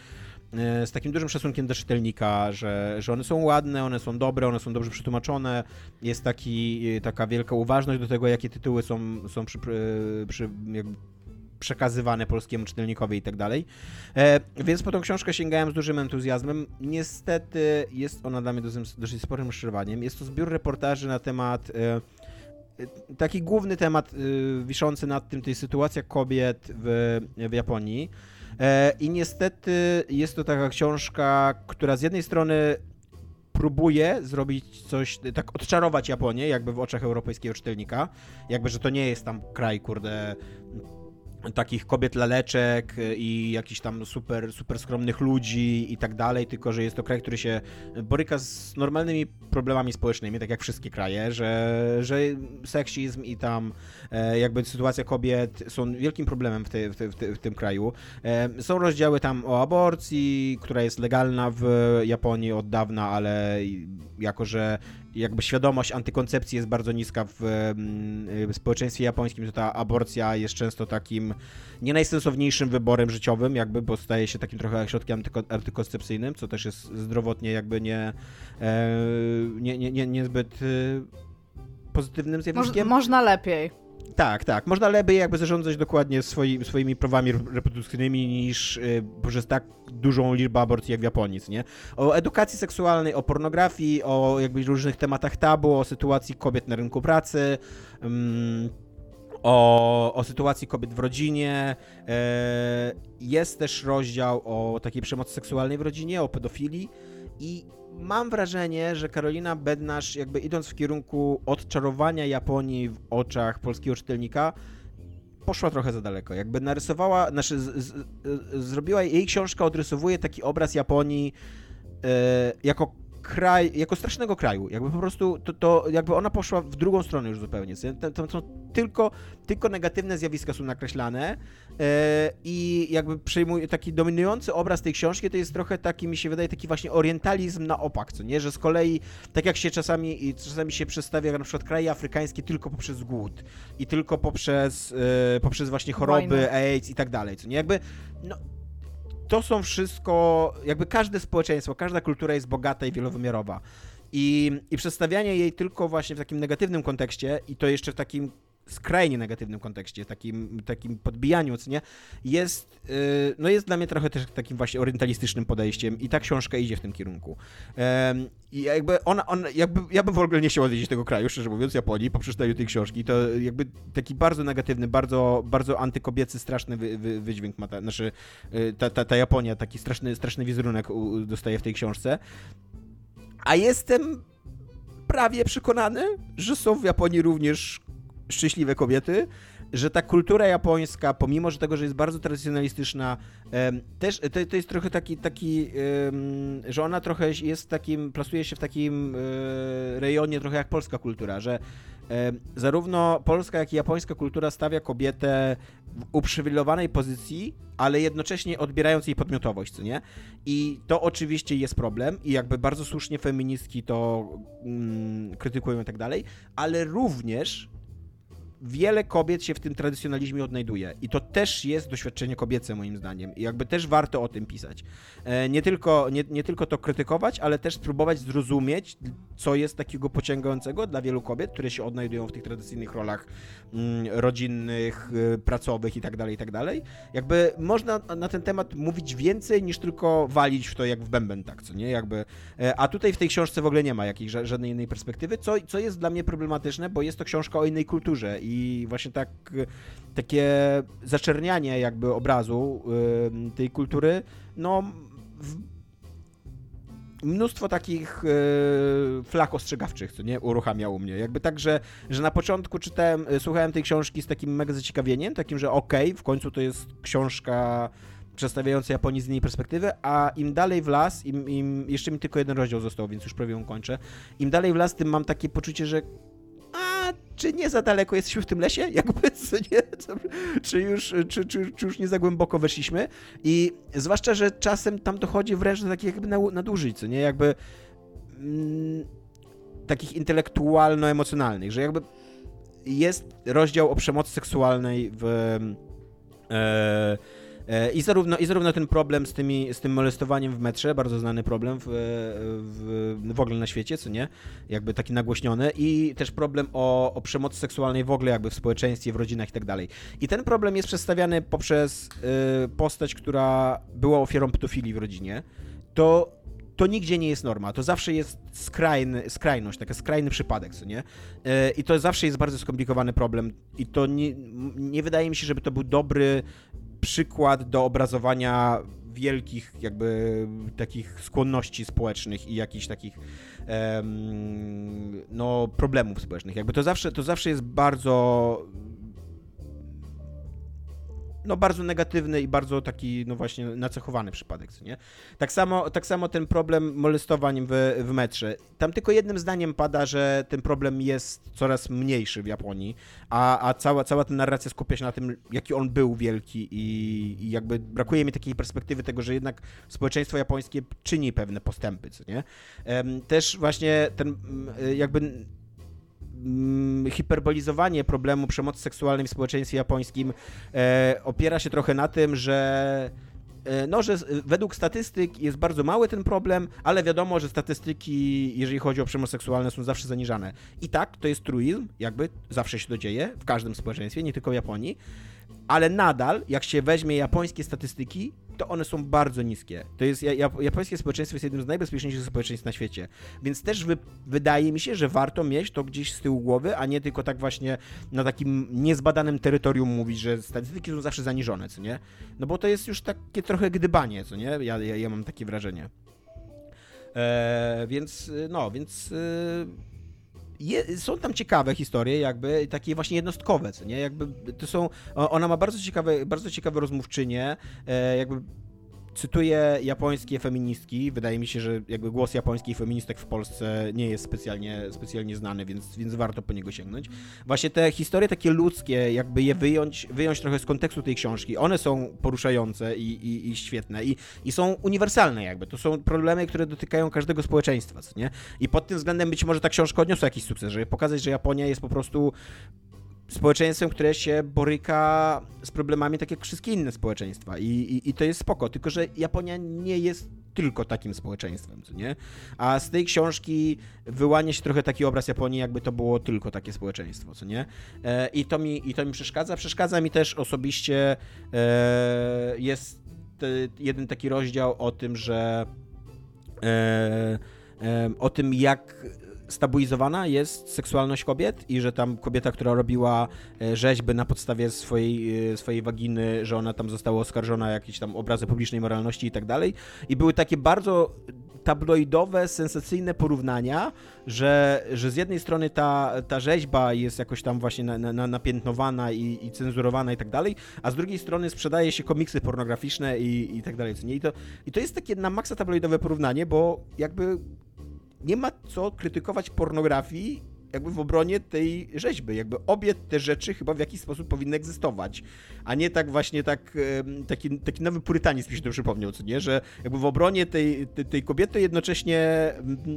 e, z takim dużym szacunkiem do czytelnika, że, że one są ładne, one są dobre, one są dobrze przetłumaczone, jest taki, taka wielka uważność do tego, jakie tytuły są, są przy, przy jakby przekazywane polskiemu czytelnikowi i tak dalej. E, więc po tą książkę sięgałem z dużym entuzjazmem. Niestety jest ona dla mnie dosyć, sporym rozczarowaniem. Jest to zbiór reportaży na temat e, e taki główny temat wiszący nad tym, to jest sytuacja kobiet w, w Japonii. I niestety jest to taka książka, która z jednej strony próbuje zrobić coś, tak odczarować Japonię, jakby w oczach europejskiego czytelnika, jakby, że to nie jest tam kraj, kurde, takich kobiet laleczek i jakichś tam super, super skromnych ludzi i tak dalej, tylko że jest to kraj, który się boryka z normalnymi problemami społecznymi, tak jak wszystkie kraje, że, że seksizm i tam e, jakby sytuacja kobiet są wielkim problemem w, te, w, te, w, te, w tym kraju. E, są rozdziały tam o aborcji, która jest legalna w Japonii od dawna, ale jako, że jakby świadomość antykoncepcji jest bardzo niska w, w społeczeństwie japońskim, to ta aborcja jest często takim nie najsensowniejszym wyborem życiowym, jakby, bo staje się takim trochę środkiem antykoncepcyjnym, co też jest zdrowotnie jakby nie, e, nie, nie, nie, niezbyt e, pozytywnym zjawiskiem. Moż, można lepiej. Tak, tak. Można lepiej jakby zarządzać dokładnie swoi, swoimi prawami reprodukcyjnymi niż y, przez tak dużą liczbę aborcji jak w Japonii, nie? O edukacji seksualnej, o pornografii, o jakby różnych tematach tabu, o sytuacji kobiet na rynku pracy, um, o, o sytuacji kobiet w rodzinie. E, jest też rozdział o takiej przemocy seksualnej w rodzinie, o pedofilii i mam wrażenie, że Karolina Bednarz, jakby idąc w kierunku odczarowania Japonii w oczach polskiego czytelnika, poszła trochę za daleko. Jakby narysowała, znaczy z, z, z, zrobiła, jej książka odrysowuje taki obraz Japonii yy, jako kraj, jako strasznego kraju. Jakby po prostu to, to jakby ona poszła w drugą stronę już zupełnie. To, tylko, tylko negatywne zjawiska są nakreślane e, i jakby przejmuje taki dominujący obraz tej książki to jest trochę taki, mi się wydaje, taki właśnie orientalizm na opak, co nie? Że z kolei, tak jak się czasami, czasami się przedstawia na przykład kraje afrykańskie tylko poprzez głód i tylko poprzez, e, poprzez właśnie choroby, Wojna. AIDS i tak dalej, co nie? Jakby, no, to są wszystko, jakby każde społeczeństwo, każda kultura jest bogata i wielowymiarowa. I, I przedstawianie jej tylko właśnie w takim negatywnym kontekście i to jeszcze w takim skrajnie negatywnym kontekście, takim, takim podbijaniu, co nie, jest, yy, no jest dla mnie trochę też takim właśnie orientalistycznym podejściem i ta książka idzie w tym kierunku. Yy, I jakby ona, ona, jakby, ja bym w ogóle nie chciał odwiedzić tego kraju, szczerze mówiąc, Japonii, po przeczytaniu tej książki, to jakby taki bardzo negatywny, bardzo, bardzo antykobiecy, straszny wy, wy, wydźwięk ma ta, znaczy yy, ta, ta, ta Japonia, taki straszny, straszny wizerunek dostaje w tej książce. A jestem prawie przekonany, że są w Japonii również szczęśliwe kobiety, że ta kultura japońska, pomimo że tego, że jest bardzo tradycjonalistyczna, też to, to jest trochę taki, taki że ona trochę jest takim, plasuje się w takim e, rejonie trochę jak polska kultura, że zarówno polska, jak i japońska kultura stawia kobietę w uprzywilejowanej pozycji, ale jednocześnie odbierając jej podmiotowość, co nie? I to oczywiście jest problem i jakby bardzo słusznie feministki to mm, krytykują i tak dalej, ale również wiele kobiet się w tym tradycjonalizmie odnajduje i to też jest doświadczenie kobiece moim zdaniem i jakby też warto o tym pisać. E, nie tylko, nie, nie tylko to krytykować, ale też spróbować zrozumieć, co jest takiego pociągającego dla wielu kobiet, które się odnajdują w tych tradycyjnych rolach mm, rodzinnych, y, pracowych i tak dalej, tak dalej. Jakby można na ten temat mówić więcej niż tylko walić w to jak w bęben, tak, co nie? Jakby, e, a tutaj w tej książce w ogóle nie ma jakiejś żadnej innej perspektywy, co, co jest dla mnie problematyczne, bo jest to książka o innej kulturze i właśnie tak takie zaczernianie jakby obrazu tej kultury, no w, mnóstwo takich e, flag ostrzegawczych, co nie, uruchamiało mnie. Jakby tak, że, że na początku czytałem, e, słuchałem tej książki z takim mega zaciekawieniem, takim, że okej, okay, w końcu to jest książka przedstawiająca Japonię z innej perspektywy, a im dalej w las, im, im jeszcze mi tylko jeden rozdział został, więc już prawie ją kończę, im dalej w las, tym mam takie poczucie, że czy nie za daleko jesteśmy w tym lesie? Jakby, co nie, czy, już, czy, czy, czy już nie za głęboko weszliśmy? I zwłaszcza, że czasem tam dochodzi wręcz do takich jakby nadużyć, co nie? Jakby mm, takich intelektualno-emocjonalnych, że jakby jest rozdział o przemocy seksualnej w E, I zarówno, I zarówno ten problem z, tymi, z tym molestowaniem w metrze, bardzo znany problem w, w, w ogóle na świecie, co nie? Jakby taki nagłośniony, i też problem o, o przemocy seksualnej w ogóle, jakby w społeczeństwie, w rodzinach i tak dalej. I ten problem jest przedstawiany poprzez y, postać, która była ofiarą pedofilii w rodzinie. To to nigdzie nie jest norma, to zawsze jest skrajny, skrajność, taki skrajny przypadek, co nie? E, I to zawsze jest bardzo skomplikowany problem i to nie, nie wydaje mi się, żeby to był dobry przykład do obrazowania wielkich jakby takich skłonności społecznych i jakichś takich no problemów społecznych. Jakby to zawsze, to zawsze jest bardzo no, bardzo negatywny i bardzo taki, no właśnie, nacechowany przypadek, co nie? Tak samo, tak samo ten problem molestowań w, w metrze. Tam tylko jednym zdaniem pada, że ten problem jest coraz mniejszy w Japonii, a, a cała, cała ta narracja skupia się na tym, jaki on był wielki i, i jakby brakuje mi takiej perspektywy tego, że jednak społeczeństwo japońskie czyni pewne postępy, co nie? Też właśnie ten jakby hiperbolizowanie problemu przemocy seksualnej w społeczeństwie japońskim e, opiera się trochę na tym, że e, no, że według statystyk jest bardzo mały ten problem, ale wiadomo, że statystyki, jeżeli chodzi o przemoc seksualną, są zawsze zaniżane. I tak, to jest truizm, jakby zawsze się to dzieje w każdym społeczeństwie, nie tylko w Japonii, ale nadal, jak się weźmie japońskie statystyki, to one są bardzo niskie. To jest, japońskie społeczeństwo jest jednym z najbezpieczniejszych społeczeństw na świecie. Więc też wy, wydaje mi się, że warto mieć to gdzieś z tyłu głowy, a nie tylko tak właśnie na takim niezbadanym terytorium mówić, że statystyki są zawsze zaniżone, co nie? No bo to jest już takie trochę gdybanie, co nie? Ja, ja, ja mam takie wrażenie. Eee, więc, no, więc... Yy je, są tam ciekawe historie, jakby takie właśnie jednostkowe, co nie? Jakby to są, ona ma bardzo ciekawe, bardzo ciekawe rozmówczynie, e, jakby cytuję japońskie feministki. Wydaje mi się, że jakby głos japońskich feministek w Polsce nie jest specjalnie, specjalnie znany, więc, więc warto po niego sięgnąć. Właśnie te historie takie ludzkie, jakby je wyjąć, wyjąć trochę z kontekstu tej książki, one są poruszające i, i, i świetne i, i są uniwersalne jakby. To są problemy, które dotykają każdego społeczeństwa, nie? I pod tym względem być może ta książka odniosła jakiś sukces, żeby pokazać, że Japonia jest po prostu społeczeństwem, które się boryka z problemami tak jak wszystkie inne społeczeństwa I, i, i to jest spoko, tylko że Japonia nie jest tylko takim społeczeństwem, co nie? A z tej książki wyłania się trochę taki obraz Japonii, jakby to było tylko takie społeczeństwo, co nie? E, I, to mi, I to mi przeszkadza. Przeszkadza mi też osobiście e, jest jeden taki rozdział o tym, że e, e o tym, jak stabilizowana jest seksualność kobiet i że tam kobieta, która robiła e, rzeźby na podstawie swojej, e, swojej waginy, że ona tam została oskarżona o jakieś tam obrazy publicznej moralności i tak dalej. I były takie bardzo tabloidowe, sensacyjne porównania, że, że z jednej strony ta, ta rzeźba jest jakoś tam właśnie na, na, napiętnowana i, i cenzurowana i tak dalej, a z drugiej strony sprzedaje się komiksy pornograficzne i, i tak dalej. I, to, I to jest takie na maksa tabloidowe porównanie, bo jakby nie ma co krytykować pornografii jakby w obronie tej rzeźby. Jakby obie te rzeczy chyba w jakiś sposób powinny egzystować, a nie tak właśnie tak, taki, taki nowy purytanizm mi się to przypomniał, co nie, że jakby w obronie tej, tej, tej kobiety jednocześnie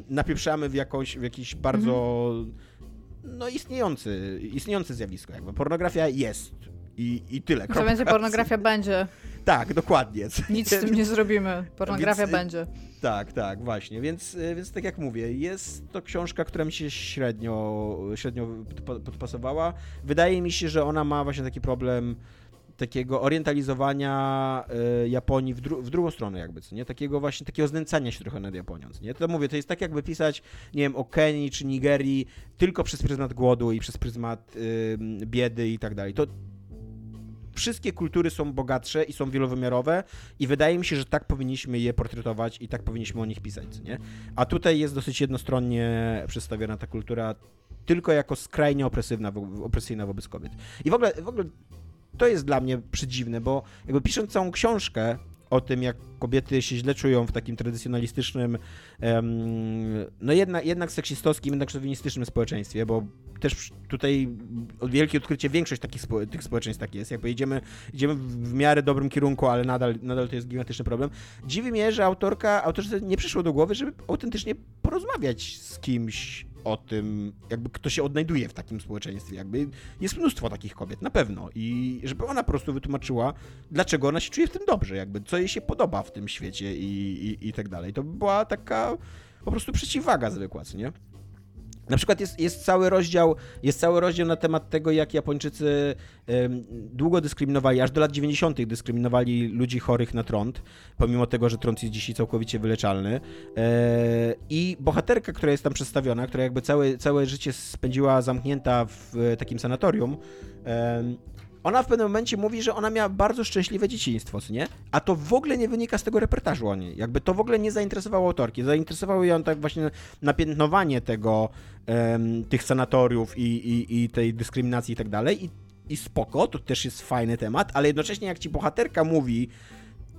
napieprzamy w, jakąś, w jakiś bardzo mhm. no istniejący, istniejące zjawisko. Jakby pornografia jest i, i tyle. Co będzie pornografia będzie. Tak, dokładnie. Nic z tym nie zrobimy. Pornografia więc, będzie. Tak, tak, właśnie. Więc, y, więc tak jak mówię, jest to książka, która mi się średnio, średnio podpasowała. Wydaje mi się, że ona ma właśnie taki problem takiego orientalizowania y, Japonii w, dru w, drugą stronę jakby, co nie? Takiego właśnie, takiego znęcania się trochę nad Japonią, nie? To mówię, to jest tak jakby pisać, nie wiem, o Kenii czy Nigerii tylko przez pryzmat głodu i przez pryzmat biedy i tak dalej. To wszystkie kultury są bogatsze i są wielowymiarowe i wydaje mi się, że tak powinniśmy je portretować i tak powinniśmy o nich pisać, nie? A tutaj jest dosyć jednostronnie przedstawiona ta kultura tylko jako skrajnie opresywna, opresyjna wobec kobiet. I w ogóle, w ogóle to jest dla mnie przedziwne, bo jakby pisząc całą książkę o tym, jak kobiety się źle czują w takim tradycjonalistycznym, no jednak, jednak seksistowskim, jednak szowinistycznym społeczeństwie, bo też tutaj wielkie odkrycie, większość takich spo, tych społeczeństw tak jest. Jakby idziemy, idziemy w miarę dobrym kierunku, ale nadal, nadal to jest gigantyczny problem. Dziwi mnie, że autorka, autorze nie przyszło do głowy, żeby autentycznie porozmawiać z kimś o tym, jakby kto się odnajduje w takim społeczeństwie. Jakby jest mnóstwo takich kobiet, na pewno. I żeby ona po prostu wytłumaczyła, dlaczego ona się czuje w tym dobrze, jakby co jej się podoba w tym świecie i, i, i tak dalej. To była taka po prostu przeciwwaga zwykła, co nie? Na przykład jest, jest, cały rozdział, jest cały rozdział na temat tego, jak Japończycy ym, długo dyskryminowali, aż do lat 90. dyskryminowali ludzi chorych na trąd, pomimo tego, że trąd jest dzisiaj całkowicie wyleczalny. Yy, I bohaterka, która jest tam przedstawiona, która jakby całe, całe życie spędziła zamknięta w takim sanatorium, yy, ona w pewnym momencie mówi, że ona miała bardzo szczęśliwe dzieciństwo, co nie? A to w ogóle nie wynika z tego reportażu o niej. Jakby to w ogóle nie zainteresowało autorki. Zainteresowało ją tak właśnie napiętnowanie tego, um, tych sanatoriów i, i, i, tej dyskryminacji i tak dalej. I, I spoko, to też jest fajny temat, ale jednocześnie jak ci bohaterka mówi,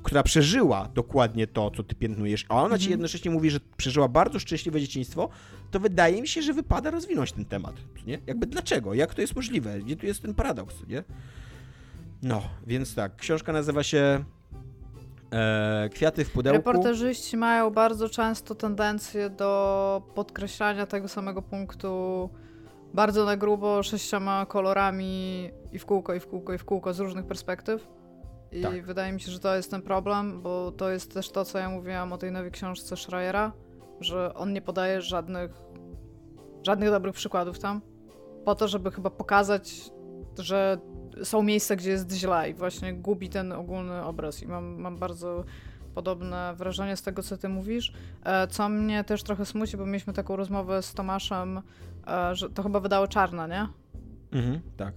która przeżyła dokładnie to, co ty piętnujesz, a ona mhm. ci jednocześnie mówi, że przeżyła bardzo szczęśliwe dzieciństwo, to wydaje mi się, że wypada rozwinąć ten temat. Nie? Jakby dlaczego? Jak to jest możliwe? Gdzie tu jest ten paradoks? Nie? No, więc tak, książka nazywa się e, Kwiaty w pudełku. Reporterzyści mają bardzo często tendencję do podkreślania tego samego punktu bardzo na grubo, sześcioma kolorami i w kółko, i w kółko, i w kółko z różnych perspektyw. I tak. wydaje mi się, że to jest ten problem, bo to jest też to, co ja mówiłam o tej nowej książce Schreiera, że on nie podaje żadnych, żadnych dobrych przykładów tam, po to, żeby chyba pokazać, że są miejsca, gdzie jest źle i właśnie gubi ten ogólny obraz. I mam, mam bardzo podobne wrażenie z tego, co ty mówisz. E, co mnie też trochę smuci, bo mieliśmy taką rozmowę z Tomaszem, e, że to chyba wydało Czarna, nie? Mhm, tak.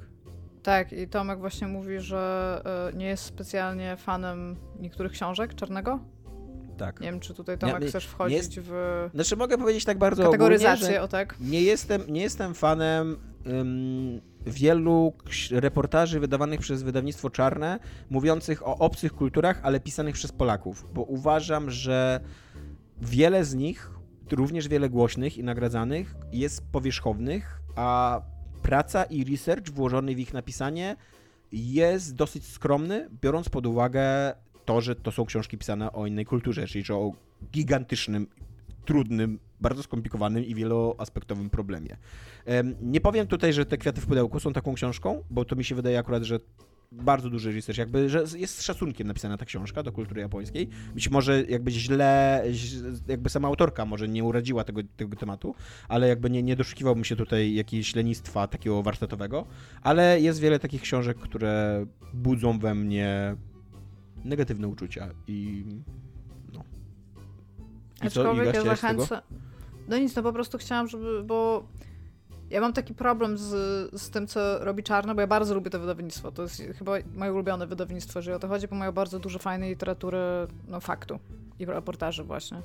Tak, i Tomek właśnie mówi, że e, nie jest specjalnie fanem niektórych książek Czarnego. Tak. Nie wiem, czy tutaj Tomek nie, chcesz wchodzić jest, w. Znaczy, mogę powiedzieć tak bardzo. Kategoryzację, ogólnie, o tak. Nie jestem, nie jestem fanem um, wielu reportaży wydawanych przez wydawnictwo Czarne, mówiących o obcych kulturach, ale pisanych przez Polaków, bo uważam, że wiele z nich, również wiele głośnych i nagradzanych, jest powierzchownych, a praca i research włożony w ich napisanie jest dosyć skromny, biorąc pod uwagę to, że to są książki pisane o innej kulturze, czyli o gigantycznym, trudnym, bardzo skomplikowanym i wieloaspektowym problemie. Nie powiem tutaj, że te kwiaty w pudełku są taką książką, bo to mi się wydaje akurat, że bardzo duży research, jakby, że jest z szacunkiem napisana ta książka do kultury japońskiej. Być może jakby źle, jakby sama autorka może nie uradziła tego, tego tematu, ale jakby nie, nie doszukiwałbym się tutaj jakiegoś lenistwa takiego warsztatowego, ale jest wiele takich książek, które budzą we mnie negatywne uczucia i no. I Aczkolwiek co, ja zachęcam... No nic, no po prostu chciałam, żeby, bo ja mam taki problem z, z tym, co robi Czarno, bo ja bardzo lubię to wydawnictwo. To jest chyba moje ulubione wydawnictwo, że o to chodzi, bo mają bardzo dużo fajnej literatury, no faktu i reportaży właśnie.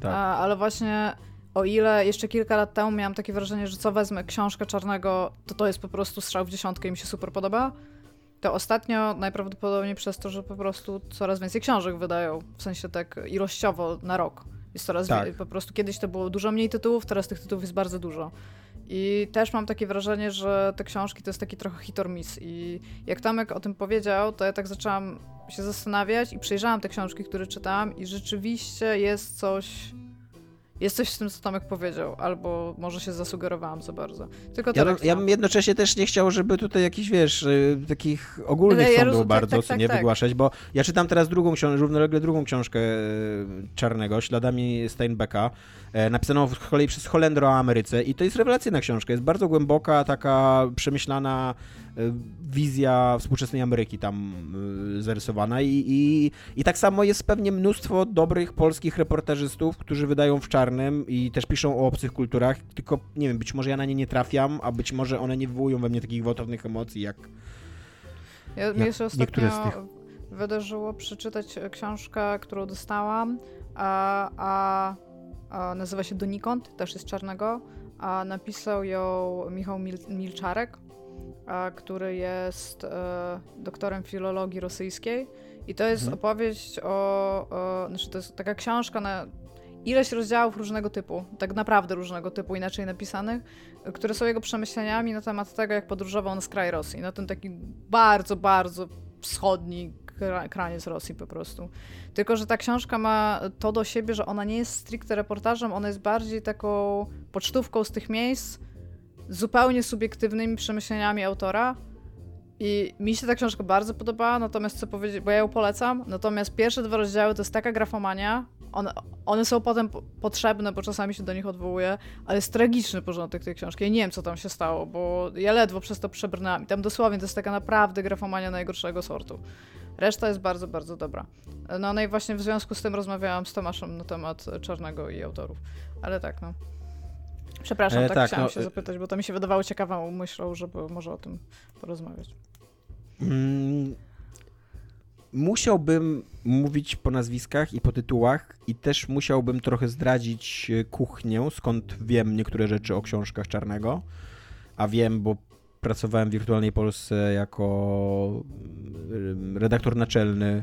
Tak. A, ale właśnie o ile jeszcze kilka lat temu miałam takie wrażenie, że co wezmę książkę Czarnego, to to jest po prostu strzał w dziesiątkę i mi się super podoba, to ostatnio najprawdopodobniej przez to, że po prostu coraz więcej książek wydają, w sensie tak ilościowo na rok. Jest coraz tak. po prostu kiedyś to było dużo mniej tytułów, teraz tych tytułów jest bardzo dużo. I też mam takie wrażenie, że te książki to jest taki trochę hit or miss. I jak Tomek o tym powiedział, to ja tak zaczęłam się zastanawiać i przejrzałam te książki, które czytałam i rzeczywiście jest coś jest coś w tym, co Tomek powiedział, albo może się zasugerowałam za bardzo. Tylko ja, bym, ja bym jednocześnie też nie chciał, żeby tutaj jakichś, wiesz, y, takich ogólnych ja sądów tak, bardzo tak, tak, nie tak. wygłaszać, bo ja czytam teraz drugą książkę, równolegle drugą książkę y, Czarnego, Śladami Steinbecka, e, napisaną z kolei przez Holendro o Ameryce i to jest rewelacyjna książka, jest bardzo głęboka, taka przemyślana wizja współczesnej Ameryki tam zarysowana i, i, i tak samo jest pewnie mnóstwo dobrych polskich reportażystów, którzy wydają w czarnym i też piszą o obcych kulturach, tylko nie wiem, być może ja na nie nie trafiam, a być może one nie wywołują we mnie takich gwałtownych emocji jak Ja, mi się ostatnio wydarzyło przeczytać książkę, którą dostałam, a, a, a nazywa się Donikąd, też jest czarnego, a napisał ją Michał Mil Milczarek, a, który jest e, doktorem filologii rosyjskiej i to jest mhm. opowieść o, o, znaczy to jest taka książka na ileś rozdziałów różnego typu, tak naprawdę różnego typu, inaczej napisanych, które są jego przemyśleniami na temat tego, jak podróżował na skraj Rosji, na ten taki bardzo, bardzo wschodni kraniec Rosji po prostu. Tylko, że ta książka ma to do siebie, że ona nie jest stricte reportażem, ona jest bardziej taką pocztówką z tych miejsc, zupełnie subiektywnymi przemyśleniami autora. I mi się ta książka bardzo podobała, natomiast co powiedzieć, bo ja ją polecam, natomiast pierwsze dwa rozdziały to jest taka grafomania, one, one są potem potrzebne, bo czasami się do nich odwołuję, ale jest tragiczny porządek tej książki. Ja nie wiem, co tam się stało, bo ja ledwo przez to przebrnęłam. I tam dosłownie to jest taka naprawdę grafomania najgorszego sortu. Reszta jest bardzo, bardzo dobra. No, no i właśnie w związku z tym rozmawiałam z Tomaszem na temat Czarnego i autorów. Ale tak, no. Przepraszam, e, tak, tak chciałam no, się e- zapytać, bo to mi się wydawało ciekawą myślą, żeby może o tym porozmawiać. Mm, musiałbym mówić po nazwiskach i po tytułach i też musiałbym trochę zdradzić e, kuchnię, skąd wiem niektóre rzeczy o książkach Czarnego, a wiem, bo pracowałem w Wirtualnej Polsce jako mm, redaktor naczelny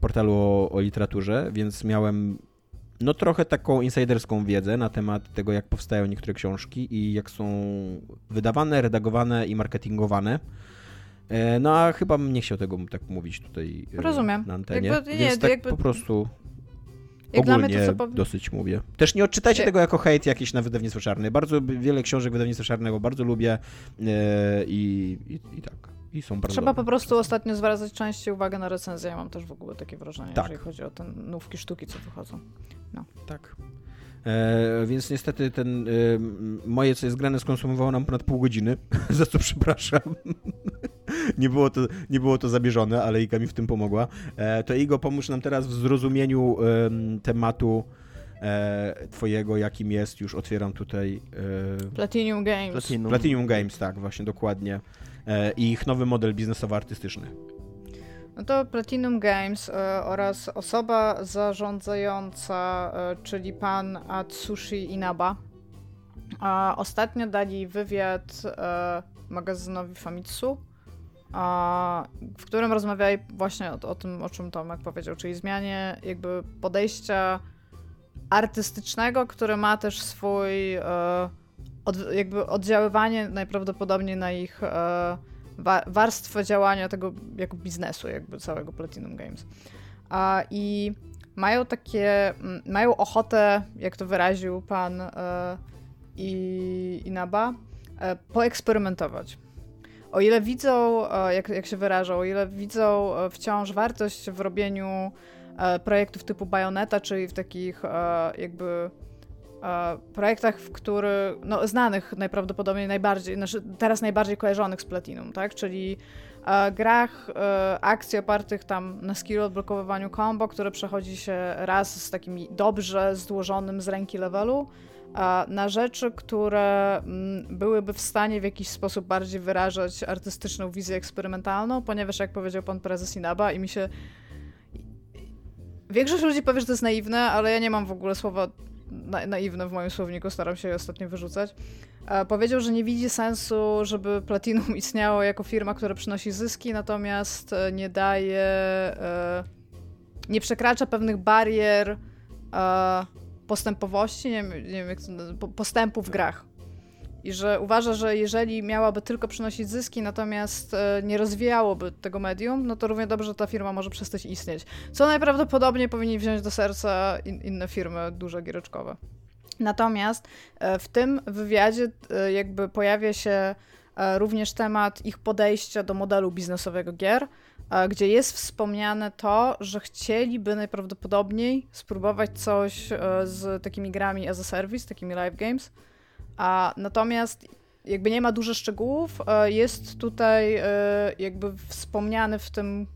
portalu o, o literaturze, więc miałem no trochę taką insiderską wiedzę na temat tego, jak powstają niektóre książki i jak są wydawane, redagowane i marketingowane. E, no a chyba nie chciał tego tak mówić tutaj e, Rozumiem. na antenie. Jakby, nie, Więc tak jakby... po prostu jak ogólnie to, dosyć mówię. Też nie odczytajcie tego jako hejt jakiś na wydawnictwo czarne. Bardzo wiele książek wydawnictwa czarnego bardzo lubię e, i, i, i tak. I są bardzo Trzeba po prostu ostatnio zwracać częściej uwagę na recenzję. Ja mam też w ogóle takie wrażenie, tak. jeżeli chodzi o te nówki sztuki, co wychodzą. No. Tak. E, więc niestety ten e, moje, co jest grane, skonsumowało nam ponad pół godziny, za co przepraszam. nie, było to, nie było to zabieżone, ale Iga mi w tym pomogła. E, to Igo, pomóż nam teraz w zrozumieniu tematu e, twojego, jakim jest, już otwieram tutaj... E, Platinum Games. Platinum. Platinum Games, tak, właśnie, dokładnie. E, I ich nowy model biznesowo-artystyczny. No to Platinum Games e, oraz osoba zarządzająca, e, czyli pan Atsushi Inaba, ostatnio dali wywiad magazynowi Famitsu, w którym rozmawiali właśnie o, o, tym, o czym Tomek powiedział, czyli zmianie jakby podejścia artystycznego, które ma też swój od, jakby oddziaływanie najprawdopodobniej na ich wa warstwę działania tego jako biznesu, jakby całego Platinum Games. A, I mają takie, mają ochotę, jak to wyraził pan e, i, Inaba, e, poeksperymentować. O ile widzą, e, jak, jak się wyrażą, o ile widzą e, wciąż wartość w robieniu e, projektów typu Bayonetta, czyli w takich e, jakby e, projektach, w których, no, znanych najprawdopodobniej najbardziej, znaczy teraz najbardziej kojarzonych z Platinum, tak, czyli e, grach e, akcji opartych tam na skill odblokowywaniu combo, które przechodzi się raz z takim dobrze złożonym z ręki levelu, na rzeczy, które mm, byłyby w stanie w jakiś sposób bardziej wyrażać artystyczną wizję eksperymentalną, ponieważ jak powiedział pan prezes Inaba i mi się Większość ludzi powie, że to jest naiwne, ale ja nie mam w ogóle słowa na, naiwne w moim słowniku, staram się je ostatnio wyrzucać. Powiedział, że nie widzi sensu, żeby Platinum istniało jako firma, która przynosi zyski, natomiast e, nie daje, e, nie przekracza pewnych barier e, postępowości, nie, nie wiem, postępu w grach i że uważa, że jeżeli miałaby tylko przynosić zyski, natomiast e, nie rozwijałoby tego medium, no to równie dobrze ta firma może przestać istnieć. Co najprawdopodobniej powinni wziąć do serca in, inne firmy duże giereczkowe. Natomiast e, w tym wywiadzie e, jakby pojawia się również temat ich podejścia do modelu biznesowego gier, gdzie jest wspomniane to, że chcieliby najprawdopodobniej spróbować coś z takimi grami as a service, takimi live games, a natomiast jakby nie ma dużo szczegółów, e, jest tutaj e, jakby wspomniany w tym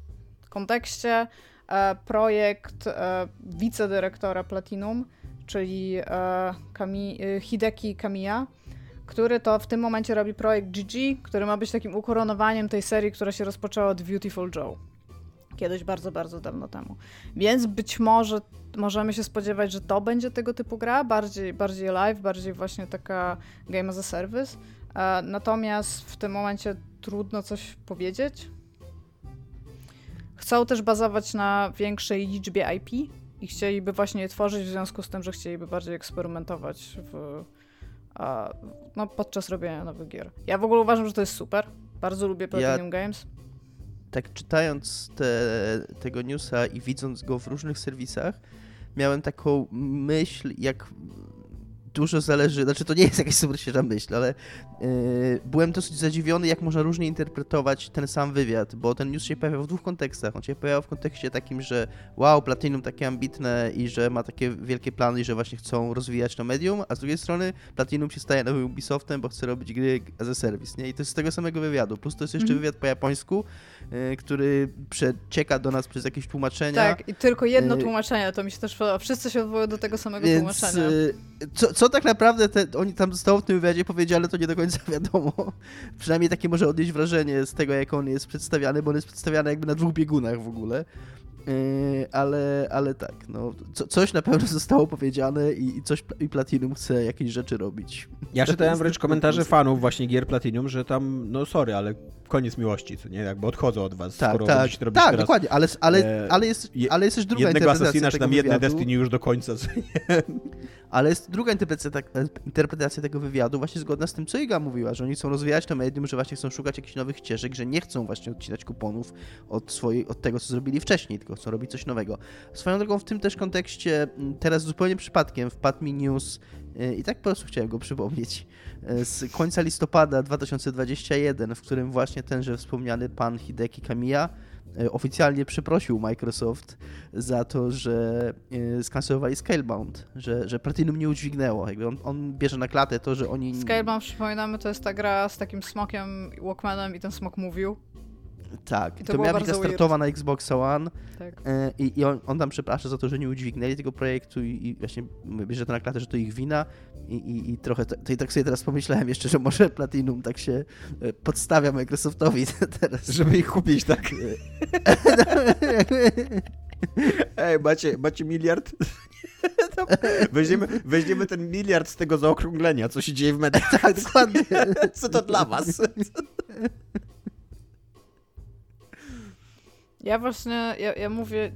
kontekście e, projekt wicedyrektora Platinum, czyli Hideki Kamiya, który to w tym momencie robi projekt GG, który ma być takim ukoronowaniem tej serii, która się rozpoczęła od Beautiful Joe. Kiedyś bardzo, bardzo dawno temu. Więc być może możemy się spodziewać, że to będzie tego typu gra, bardziej, bardziej live, bardziej właśnie taka game as a service. E, natomiast w tym momencie trudno coś powiedzieć. Chcą też bazować na większej liczbie IP i chcieliby właśnie je tworzyć w związku z tym, że chcieliby bardziej eksperymentować w, no, podczas robienia nowych gier. Ja w ogóle uważam, że to jest super. Bardzo lubię Platinum ja, Games. Tak czytając te, tego newsa i widząc go w różnych serwisach, miałem taką myśl, jak dużo zależy, znaczy to nie jest jakaś super świeża myśl, ale yy, byłem dosyć zadziwiony, jak można różnie interpretować ten sam wywiad, bo ten news się pojawiał w dwóch kontekstach. On się pojawiał w kontekście takim, że wow, Platinum takie ambitne i że ma takie wielkie plany i że właśnie chcą rozwijać to medium, a z drugiej strony Platinum się staje nowym Ubisoftem, bo chce robić gry as a service, nie? I to jest z tego samego wywiadu. Plus to jest jeszcze mm -hmm. wywiad po japońsku, który przecieka do nas przez jakieś tłumaczenia. Tak, i tylko jedno yy, tłumaczenie, to mi się też podoba. Wszyscy się odwołują do tego samego więc, tłumaczenia. Y, co, co tak naprawdę te, oni tam zostało w tym wywiadzie powiedzieli, ale to nie do końca wiadomo. Przynajmniej takie może odnieść wrażenie z tego, jak on jest przedstawiany, bo on jest przedstawiany jakby na dwóch biegunach w ogóle. Yy, ale, ale tak, no, co, coś na pewno zostało powiedziane i, i coś i Platinum chce jakieś rzeczy robić. Ja czytałem wręcz komentarze fanów właśnie gier Platinum, że tam, no sorry, ale koniec miłości, co nie? Jakby odchodzą od was, tak, skoro tak, tak, teraz, dokładnie, ale, ale, e, ale, jest, ale jest też druga jednego interpretacja tego nam jedne Destiny już do końca, co nie? Ale jest druga interpretacja, tak, interpretacja tego wywiadu, właśnie zgodna z tym, co Iga mówiła, że oni chcą rozwijać to medium, że właśnie chcą szukać jakichś nowych ścieżek, że nie chcą właśnie odcinać kuponów od, swojej, od tego, co zrobili wcześniej, tylko chcą robić coś nowego. Swoją drogą w tym też kontekście, teraz zupełnie przypadkiem wpadł mi news y, i tak po prostu chciałem go przypomnieć, y, z końca listopada 2021, w którym właśnie tenże wspomniany pan Hideki Kamiya oficjalnie przeprosił Microsoft za to, że e, skancelowali Scalebound, że, że Platinum nie udźwignęło. Jakby on, on bierze na klatę to, że oni... Scalebound, przypominamy, to jest ta gra z takim smokiem, Walkmanem i ten smok mówił. Tak, I to, to miała być startowa na Xbox One tak. E, i, i on, on, tam przeprasza za to, że nie udźwignęli tego projektu i, i właśnie bierze to na klatę, że to ich wina i, i, i trochę, to, to, i tak sobie teraz pomyślałem jeszcze, że może Platinum tak się e, podstawia Microsoftowi teraz. Żeby ich kupić, tak? Ej, macie, macie miliard? Weźmiemy, weźmiemy ten miliard z tego zaokrąglenia, co się dzieje w mediach. Tak, dokładnie. Co to dla was? Ja właśnie, ja, ja mówię,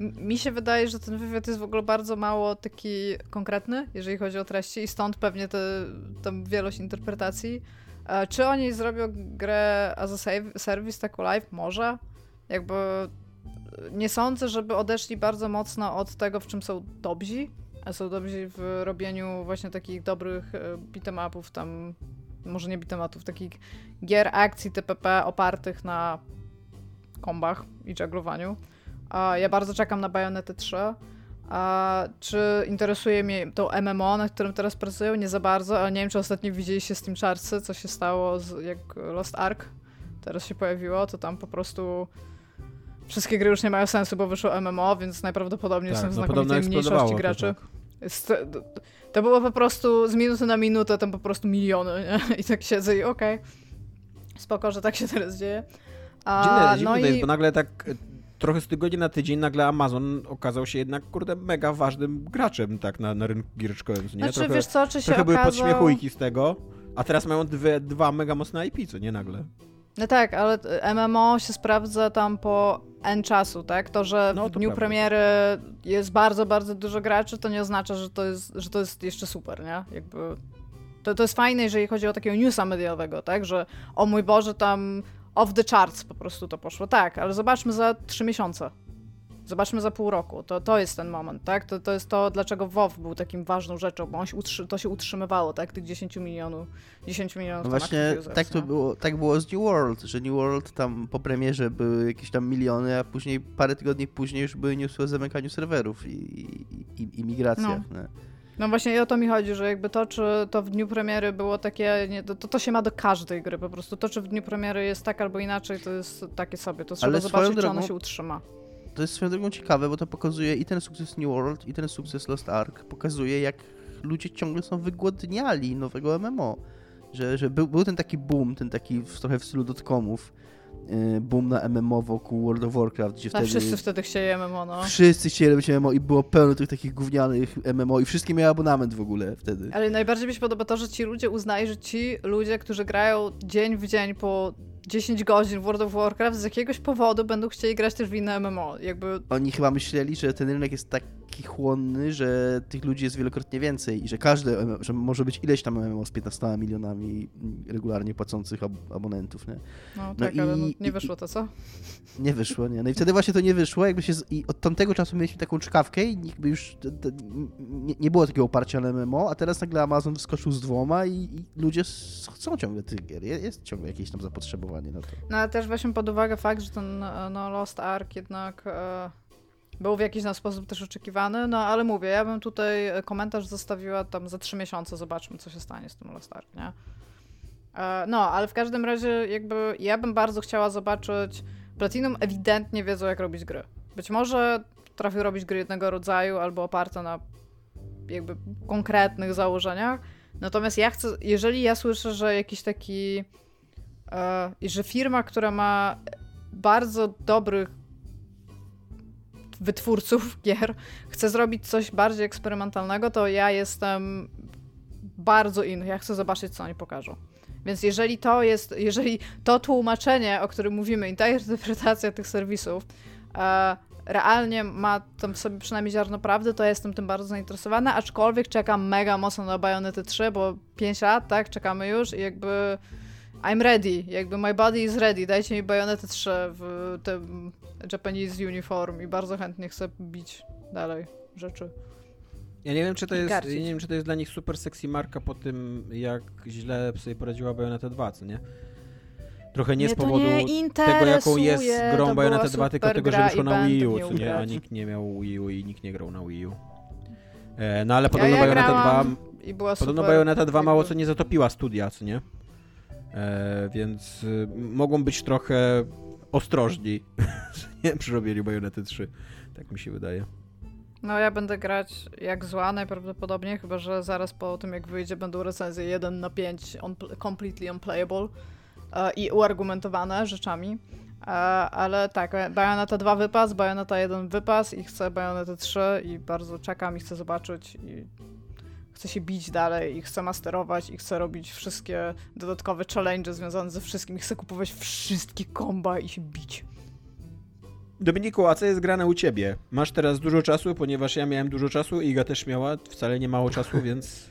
mi się wydaje, że ten wywiad jest w ogóle bardzo mało taki konkretny, jeżeli chodzi o treści i stąd pewnie te, tam wielość interpretacji. Czy oni zrobią grę as a service taką live? Może. Jakby nie sądzę, żeby odeszli bardzo mocno od tego, w czym są dobrzy, a są dobrzy w robieniu właśnie takich dobrych e, beatemapów tam, może nie beatemapów, takich gier akcji TPP opartych na kombach i żeglowaniu. Ja bardzo czekam na Bayonety 3. A czy interesuje mnie to MMO, na którym teraz pracują? Nie za bardzo, ale nie wiem, czy ostatnio widzieliście z tym czarcy, co się stało, z, jak Lost Ark teraz się pojawiło, to tam po prostu wszystkie gry już nie mają sensu, bo wyszło MMO, więc najprawdopodobniej tak, są no, znakomitej mniejszości graczy. To, tak. to było po prostu z minuty na minutę, tam po prostu miliony, nie? I tak siedzę i okej, okay, spoko, że tak się teraz dzieje. A, dziwne, dziwne no jest, bo nagle tak e, trochę z tygodnia na tydzień nagle Amazon okazał się jednak, kurde, mega ważnym graczem tak na, na rynku giereczkowym, nie? Znaczy, trochę, wiesz co, czy się trochę okazał... były podśmiechujki z tego, a teraz mają dwie, dwa mega mocne IP, co nie nagle? No tak, ale MMO się sprawdza tam po N czasu, tak? To, że no, to w dniu prawda. premiery jest bardzo, bardzo dużo graczy, to nie oznacza, że to jest, że to jest jeszcze super, nie? Jakby... To, to jest fajne, jeżeli chodzi o takiego newsa mediowego, tak? Że o mój Boże, tam off the charts po prostu to poszło. Tak, ale zobaczmy za trzy miesiące. Zobaczmy za pół roku. To, to jest ten moment, tak? To, to jest to, dlaczego WoW był takim ważną rzeczą, bo on się utrzy, to się utrzymywało, tak? Tych 10 milionów, 10 milionów no właśnie users, tak to było, tak było z New World, że New World tam po premierze były jakieś tam miliony, a później parę tygodni później już były newsy o zamykaniu serwerów i, i, i, i migracjach. No. No właśnie i o to mi chodzi, że jakby to, czy to w dniu premiery było takie, nie, to, to się ma do każdej gry po prostu. To, czy w dniu premiery jest tak albo inaczej, to jest takie sobie. To trzeba Ale zobaczyć, drogą, czy ono się utrzyma. To jest swoją drogą ciekawe, bo to pokazuje i ten sukces New World, i ten sukces Lost Ark. Pokazuje, jak ludzie ciągle są wygłodniali nowego MMO. że, że był, był ten taki boom, ten taki w, trochę w stylu dotcomów, yy, boom na MMO wokół World of Warcraft, gdzie wtedy... wszyscy wtedy chcieli MMO, no. Wszyscy chcieli robić MMO i było pełno tych takich gównianych MMO i wszystkie miały abonament w ogóle wtedy. Ale najbardziej mi się podoba to, że ci ludzie uznają, że ci ludzie, którzy grają dzień w dzień po 10 godzin w World of Warcraft z jakiegoś powodu będą chcieli grać też w inne MMO. Jakby Oni chyba myśleli, że ten rynek jest taki chłonny, że tych ludzi jest wielokrotnie więcej i że każdy, że może być ileś tam MMO z 15 milionami regularnie płacących ab abonentów, nie? No No tak, i- ale no, nie wyszło to, co? Nie wyszło, nie? No i wtedy właśnie to nie wyszło, jakby się... Z... I od tamtego czasu mieliśmy taką czkawkę i jakby już t- t- nie, nie było takiego oparcia na MMO, a teraz nagle Amazon wyskoczył z dwoma i, i ludzie chcą ciągle tych gier. Je- Jest ciągle jakieś tam zapotrzebowanie na to. No ale też weźmy pod uwagę fakt, że ten e, no, Lost Ark jednak e, był w jakiś sposób też oczekiwany, no ale mówię, ja bym tutaj e, komentarz zostawiła tam za trzy miesiące, zobaczmy co się stanie z tym Lost Ark, nie? E, no, ale w każdym razie jakby ja bym bardzo chciała zobaczyć, Platinum ewidentnie wiedzą jak robić gry. Być może potrafią robić gry jednego rodzaju albo oparte na jakby konkretnych założeniach, natomiast ja chcę, jeżeli ja słyszę, że jakiś taki i że firma, która ma bardzo dobrych wytwórców gier, chce zrobić coś bardziej eksperymentalnego, to ja jestem bardzo in. Ja chcę zobaczyć, co oni pokażą. Więc jeżeli to jest, jeżeli to tłumaczenie, o którym mówimy, i ta interpretacja tych serwisów e, realnie ma tam sobie przynajmniej ziarno prawdy, to ja jestem tym bardzo zainteresowana, aczkolwiek czekam mega mocno na Bayonety 3, bo 5 lat, tak, czekamy już i jakby I'm ready, jakby my body is ready, dajcie mi Bayonety 3 w tym Japanese uniform i bardzo chętnie chcę bić dalej rzeczy. Ja nie wiem, czy to jest, ja nie wiem, czy to jest dla nich super sexy marka po tym, jak źle sobie poradziła Bayonetta 2, co nie? Trochę nie Mnie z powodu nie tego, jaką jest grą Bayonetta była 2, tylko tego, że wyszło na Wii U, co nie? A nikt nie miał Wii U i nikt nie grał na Wii U. E, no ale podobno ja, ja Bayonetta 2 grałam i była Podobno super, Bayonetta 2 mało jakby- co nie zatopiła studia, co nie? E, więc y, mogą być trochę ostrożni nie, przy robieniu Bajonety 3. Tak mi się wydaje. No ja będę grać jak zła najprawdopodobniej, chyba że zaraz po tym jak wyjdzie będą recenzje 1 na 5 on, completely unplayable e, i uargumentowane rzeczami. E, ale tak, Bayonetta 2 wypas, Bayonetta 1 wypas i chcę Bayonetta 3 i bardzo czekam i chcę zobaczyć i chcę się bić dalej i chcę masterować i chcę robić wszystkie dodatkowe challenge związane ze wszystkim i chcę kupować wszystkie komba i się bić. Dominiku, a co jest grane u ciebie? Masz teraz dużo czasu, ponieważ ja miałem dużo czasu, Iga też miała wcale nie mało czasu, więc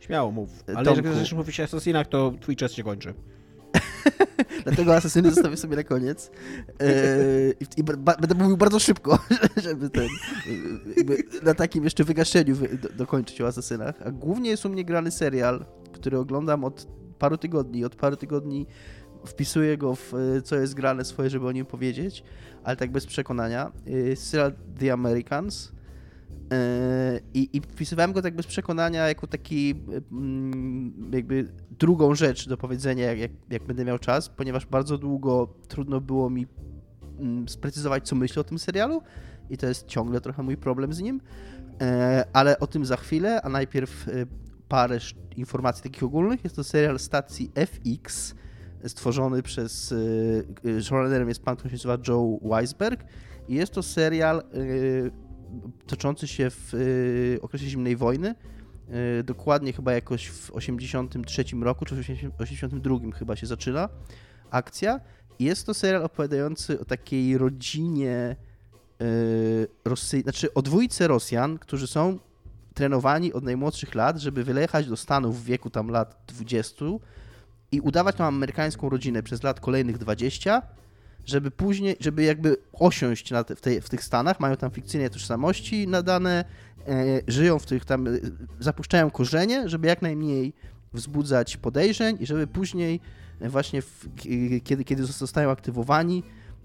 śmiało mów. Ale Tomku. jeżeli chcesz mówić o Assassinach, to twój czas się kończy. Dlatego asesyny zostawię sobie na koniec. Eee, I ba- będę mówił bardzo szybko, żeby ten, jakby na takim jeszcze wygaszeniu wy- do, dokończyć o asesynach. A głównie jest u mnie grany serial, który oglądam od paru tygodni. Od paru tygodni wpisuję go w e, co jest grane swoje, żeby o nim powiedzieć, ale tak bez przekonania. E, Serial The Americans. E, I, I wpisywałem go tak bez przekonania jako taki mm, jakby drugą rzecz do powiedzenia, jak, jak, będę miał czas, ponieważ bardzo długo trudno było mi mm, sprecyzować, co myślę o tym serialu i to jest ciągle trochę mój problem z nim, E, ale o tym za chwilę, a najpierw e, parę informacji takich ogólnych. Jest to serial stacji FX, stworzony przez, e, e, showrunnerem jest pan, który się nazywa Joe Weisberg i jest to serial toczący się w e, okresie zimnej wojny, e, dokładnie chyba jakoś w 83 roku, czy w 82 chyba się zaczyna akcja. Jest to serial opowiadający o takiej rodzinie e, Rosy... znaczy o dwójce Rosjan, którzy są trenowani od najmłodszych lat, żeby wyjechać do Stanów w wieku tam lat 20 i udawać tam amerykańską rodzinę przez lat kolejnych 20, żeby później, żeby jakby osiąść te, w, tej, w tych Stanach, mają tam fikcyjne tożsamości nadane, e, żyją w tych tam, e, zapuszczają korzenie, żeby jak najmniej wzbudzać podejrzeń i żeby później e, właśnie w, k- kiedy, kiedy zostają aktywowani,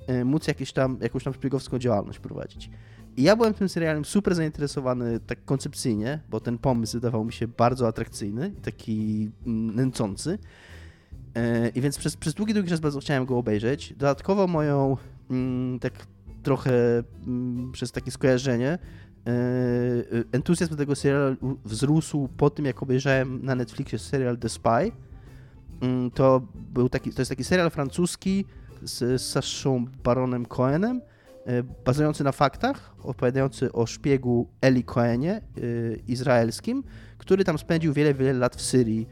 e, móc jakieś tam, jakąś tam szpiegowską działalność prowadzić. I ja byłem tym serialem super zainteresowany tak koncepcyjnie, bo ten pomysł wydawał mi się bardzo atrakcyjny taki mm, nęcący. E, I więc przez, przez długi, długi czas bardzo chciałem go obejrzeć. Dodatkowo moją mm, tak trochę mm, przez takie skojarzenie e, entuzjazm do tego serialu wzrósł po tym, jak obejrzałem na Netflixie serial The Spy, mm, to był taki, to jest taki serial francuski z Saszą Baronem Cohenem, e, bazujący na faktach, opowiadający o szpiegu Eli Cohenie, izraelskim, który tam spędził wiele, wiele lat w Syrii,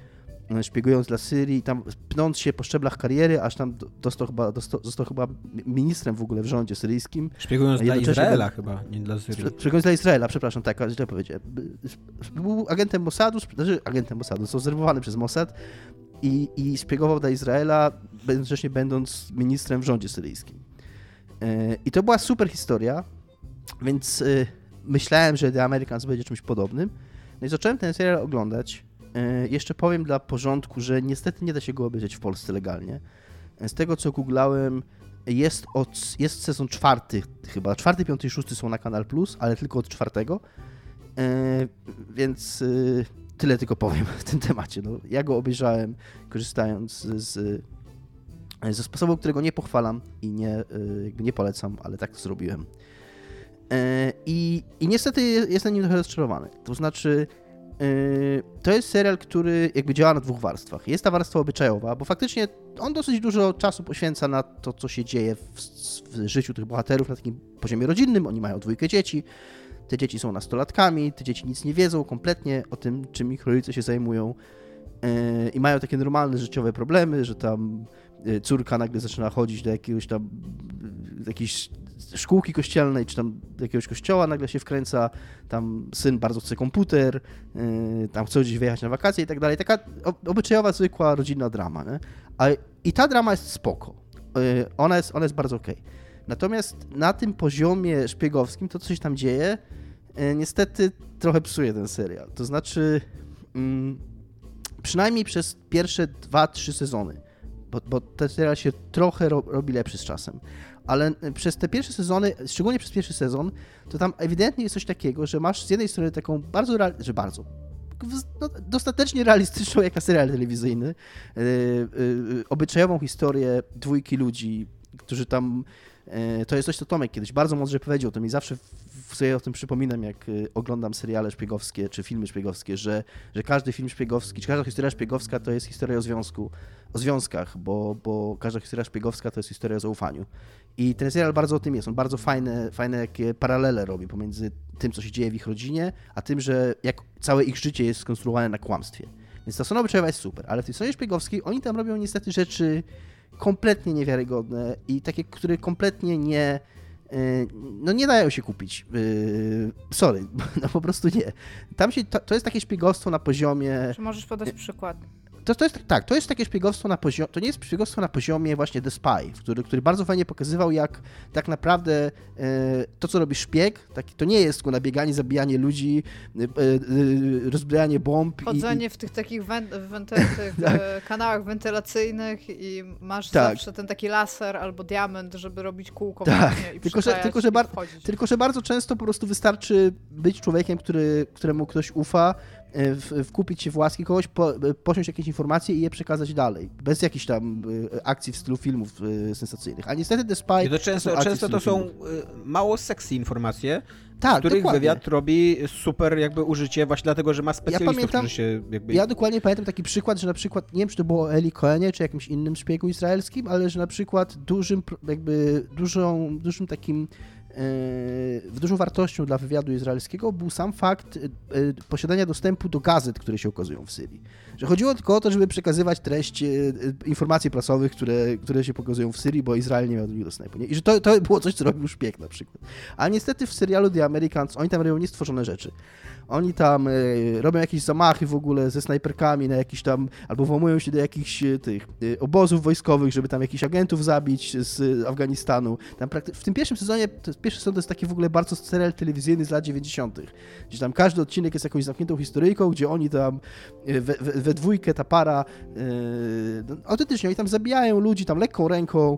szpiegując dla Syrii, tam pnąc się po szczeblach kariery, aż tam dostał chyba, dostał, został chyba ministrem w ogóle w rządzie syryjskim. Szpiegując dla Izraela chyba, nie dla Syrii. Szpiegując dla Izraela, przepraszam, tak, źle powiedziałem. Był agentem Mossadu, znaczy agentem Mossadu, został zerwowany przez Mossad i, i szpiegował dla Izraela, jednocześnie będąc ministrem w rządzie syryjskim. Y, I to była super historia, więc y, myślałem, że The Americans będzie czymś podobnym. No i zacząłem ten serial oglądać. Y, jeszcze powiem dla porządku, że niestety nie da się go obejrzeć w Polsce legalnie. Z tego co googlałem, jest, od, jest sezon czwarty chyba. Czwarty, piąty i szósty są na Kanal Plus, ale tylko od czwartego. Y, więc tyle tylko powiem w tym temacie. No, ja go obejrzałem korzystając z, ze sposobu, którego nie pochwalam i nie, jakby nie polecam, ale tak zrobiłem. E, I, I niestety jestem nim trochę rozczarowany. To znaczy, e, to jest serial, który jakby działa na dwóch warstwach. Jest ta warstwa obyczajowa, bo faktycznie on dosyć dużo czasu poświęca na to, co się dzieje w, w życiu tych bohaterów na takim poziomie rodzinnym. Oni mają dwójkę dzieci. Te dzieci są nastolatkami, te dzieci nic nie wiedzą kompletnie o tym, czym ich rodzice się zajmują e, i mają takie normalne życiowe problemy, że tam córka nagle zaczyna chodzić do jakiegoś tam jakiejś szkółki kościelnej, czy tam do jakiegoś kościoła nagle się wkręca, tam syn bardzo chce komputer, yy, tam chce gdzieś wyjechać na wakacje i tak dalej. Taka obyczajowa, zwykła rodzinna drama. Nie? A, I ta drama jest spoko. Ona, jest, ona jest bardzo okej. Okay. Natomiast na tym poziomie szpiegowskim to, co się tam dzieje, niestety trochę psuje ten serial. To znaczy, mm, przynajmniej przez pierwsze dwa, trzy sezony, bo, bo ten serial się trochę ro, robi lepszy z czasem. Ale e, przez te pierwsze sezony, szczególnie przez pierwszy sezon, to tam ewidentnie jest coś takiego, że masz z jednej strony taką bardzo, że bardzo, no, dostatecznie realistyczną jak na serial telewizyjny, yy, yy, obyczajową historię dwójki ludzi, którzy tam to jest coś, co Tomek kiedyś bardzo mądrze powiedział, to mi zawsze sobie o tym przypominam, jak e, oglądam seriale szpiegowskie czy filmy szpiegowskie, że, że każdy film szpiegowski, czy każda historia szpiegowska to jest historia o związku, o związkach, bo, bo każda historia szpiegowska to jest historia o zaufaniu. I ten serial bardzo o tym jest, on bardzo fajne, fajne jakie paralele robi pomiędzy tym, co się dzieje w ich rodzinie, a tym, że jak całe ich życie jest skonstruowane na kłamstwie. Więc ta strona obyczajowa jest super, ale w tej stronie szpiegowskiej oni tam robią niestety rzeczy kompletnie niewiarygodne i takie, które kompletnie nie y, no nie dają się kupić. Y, sorry, no po prostu nie. Tam się, to, to jest takie szpiegostwo na poziomie... Czy możesz podać przykład? To, to jest, tak, to jest takie szpiegostwo na poziomie, to nie jest szpiegostwo na poziomie właśnie The Spy, który, który bardzo fajnie pokazywał, jak tak naprawdę e, to, co robi szpieg, to nie jest tylko nabieganie, zabijanie ludzi, e, e, rozbrajanie bomb. Chodzenie i, w tych takich wen, tych, tak. kanałach wentylacyjnych i masz tak. zawsze ten taki laser albo diament, żeby robić kółko tak. i tylko, że, tylko, że bar- tylko, że bardzo często po prostu wystarczy być człowiekiem, który, któremu ktoś ufa, w, wkupić się w łaski kogoś, po, e, posiąść jakieś informacje i je przekazać dalej. Bez jakichś tam e, akcji w stylu filmów sensacyjnych. A niestety The Spy... To często, to często to są filmów. mało sexy informacje, tak, których dokładnie. wywiad robi super jakby użycie właśnie dlatego, że ma specjalistów, ja pamiętam, którzy się jakby... Ja dokładnie pamiętam taki przykład, że na przykład, nie wiem czy to było Eli Cohenie, czy jakimś innym szpiegu izraelskim, ale że na przykład dużym jakby dużą, dużym takim dużą wartością dla wywiadu izraelskiego był sam fakt e, posiadania dostępu do gazet, które się ukazują w Syrii. Że chodziło tylko o to, żeby przekazywać treść e, informacji prasowych, które, które się pokazują w Syrii, bo Izrael nie miał do dostępu. Nie? I że to, to było coś, co robił szpieg na przykład. A niestety w serialu The Americans oni tam robią niestworzone rzeczy. Oni tam y, robią jakieś zamachy w ogóle ze snajperkami na jakiś tam, albo włamują się do jakichś tych y, obozów wojskowych, żeby tam jakichś agentów zabić z Afganistanu. Tam w tym pierwszym sezonie, to, pierwszy sezon to jest taki w ogóle bardzo serial telewizyjny z lat 90., gdzie tam każdy odcinek jest jakąś zamkniętą historyjką, gdzie oni tam we, we, we dwójkę, ta para, yy, autentycznie oni tam zabijają ludzi tam lekką ręką,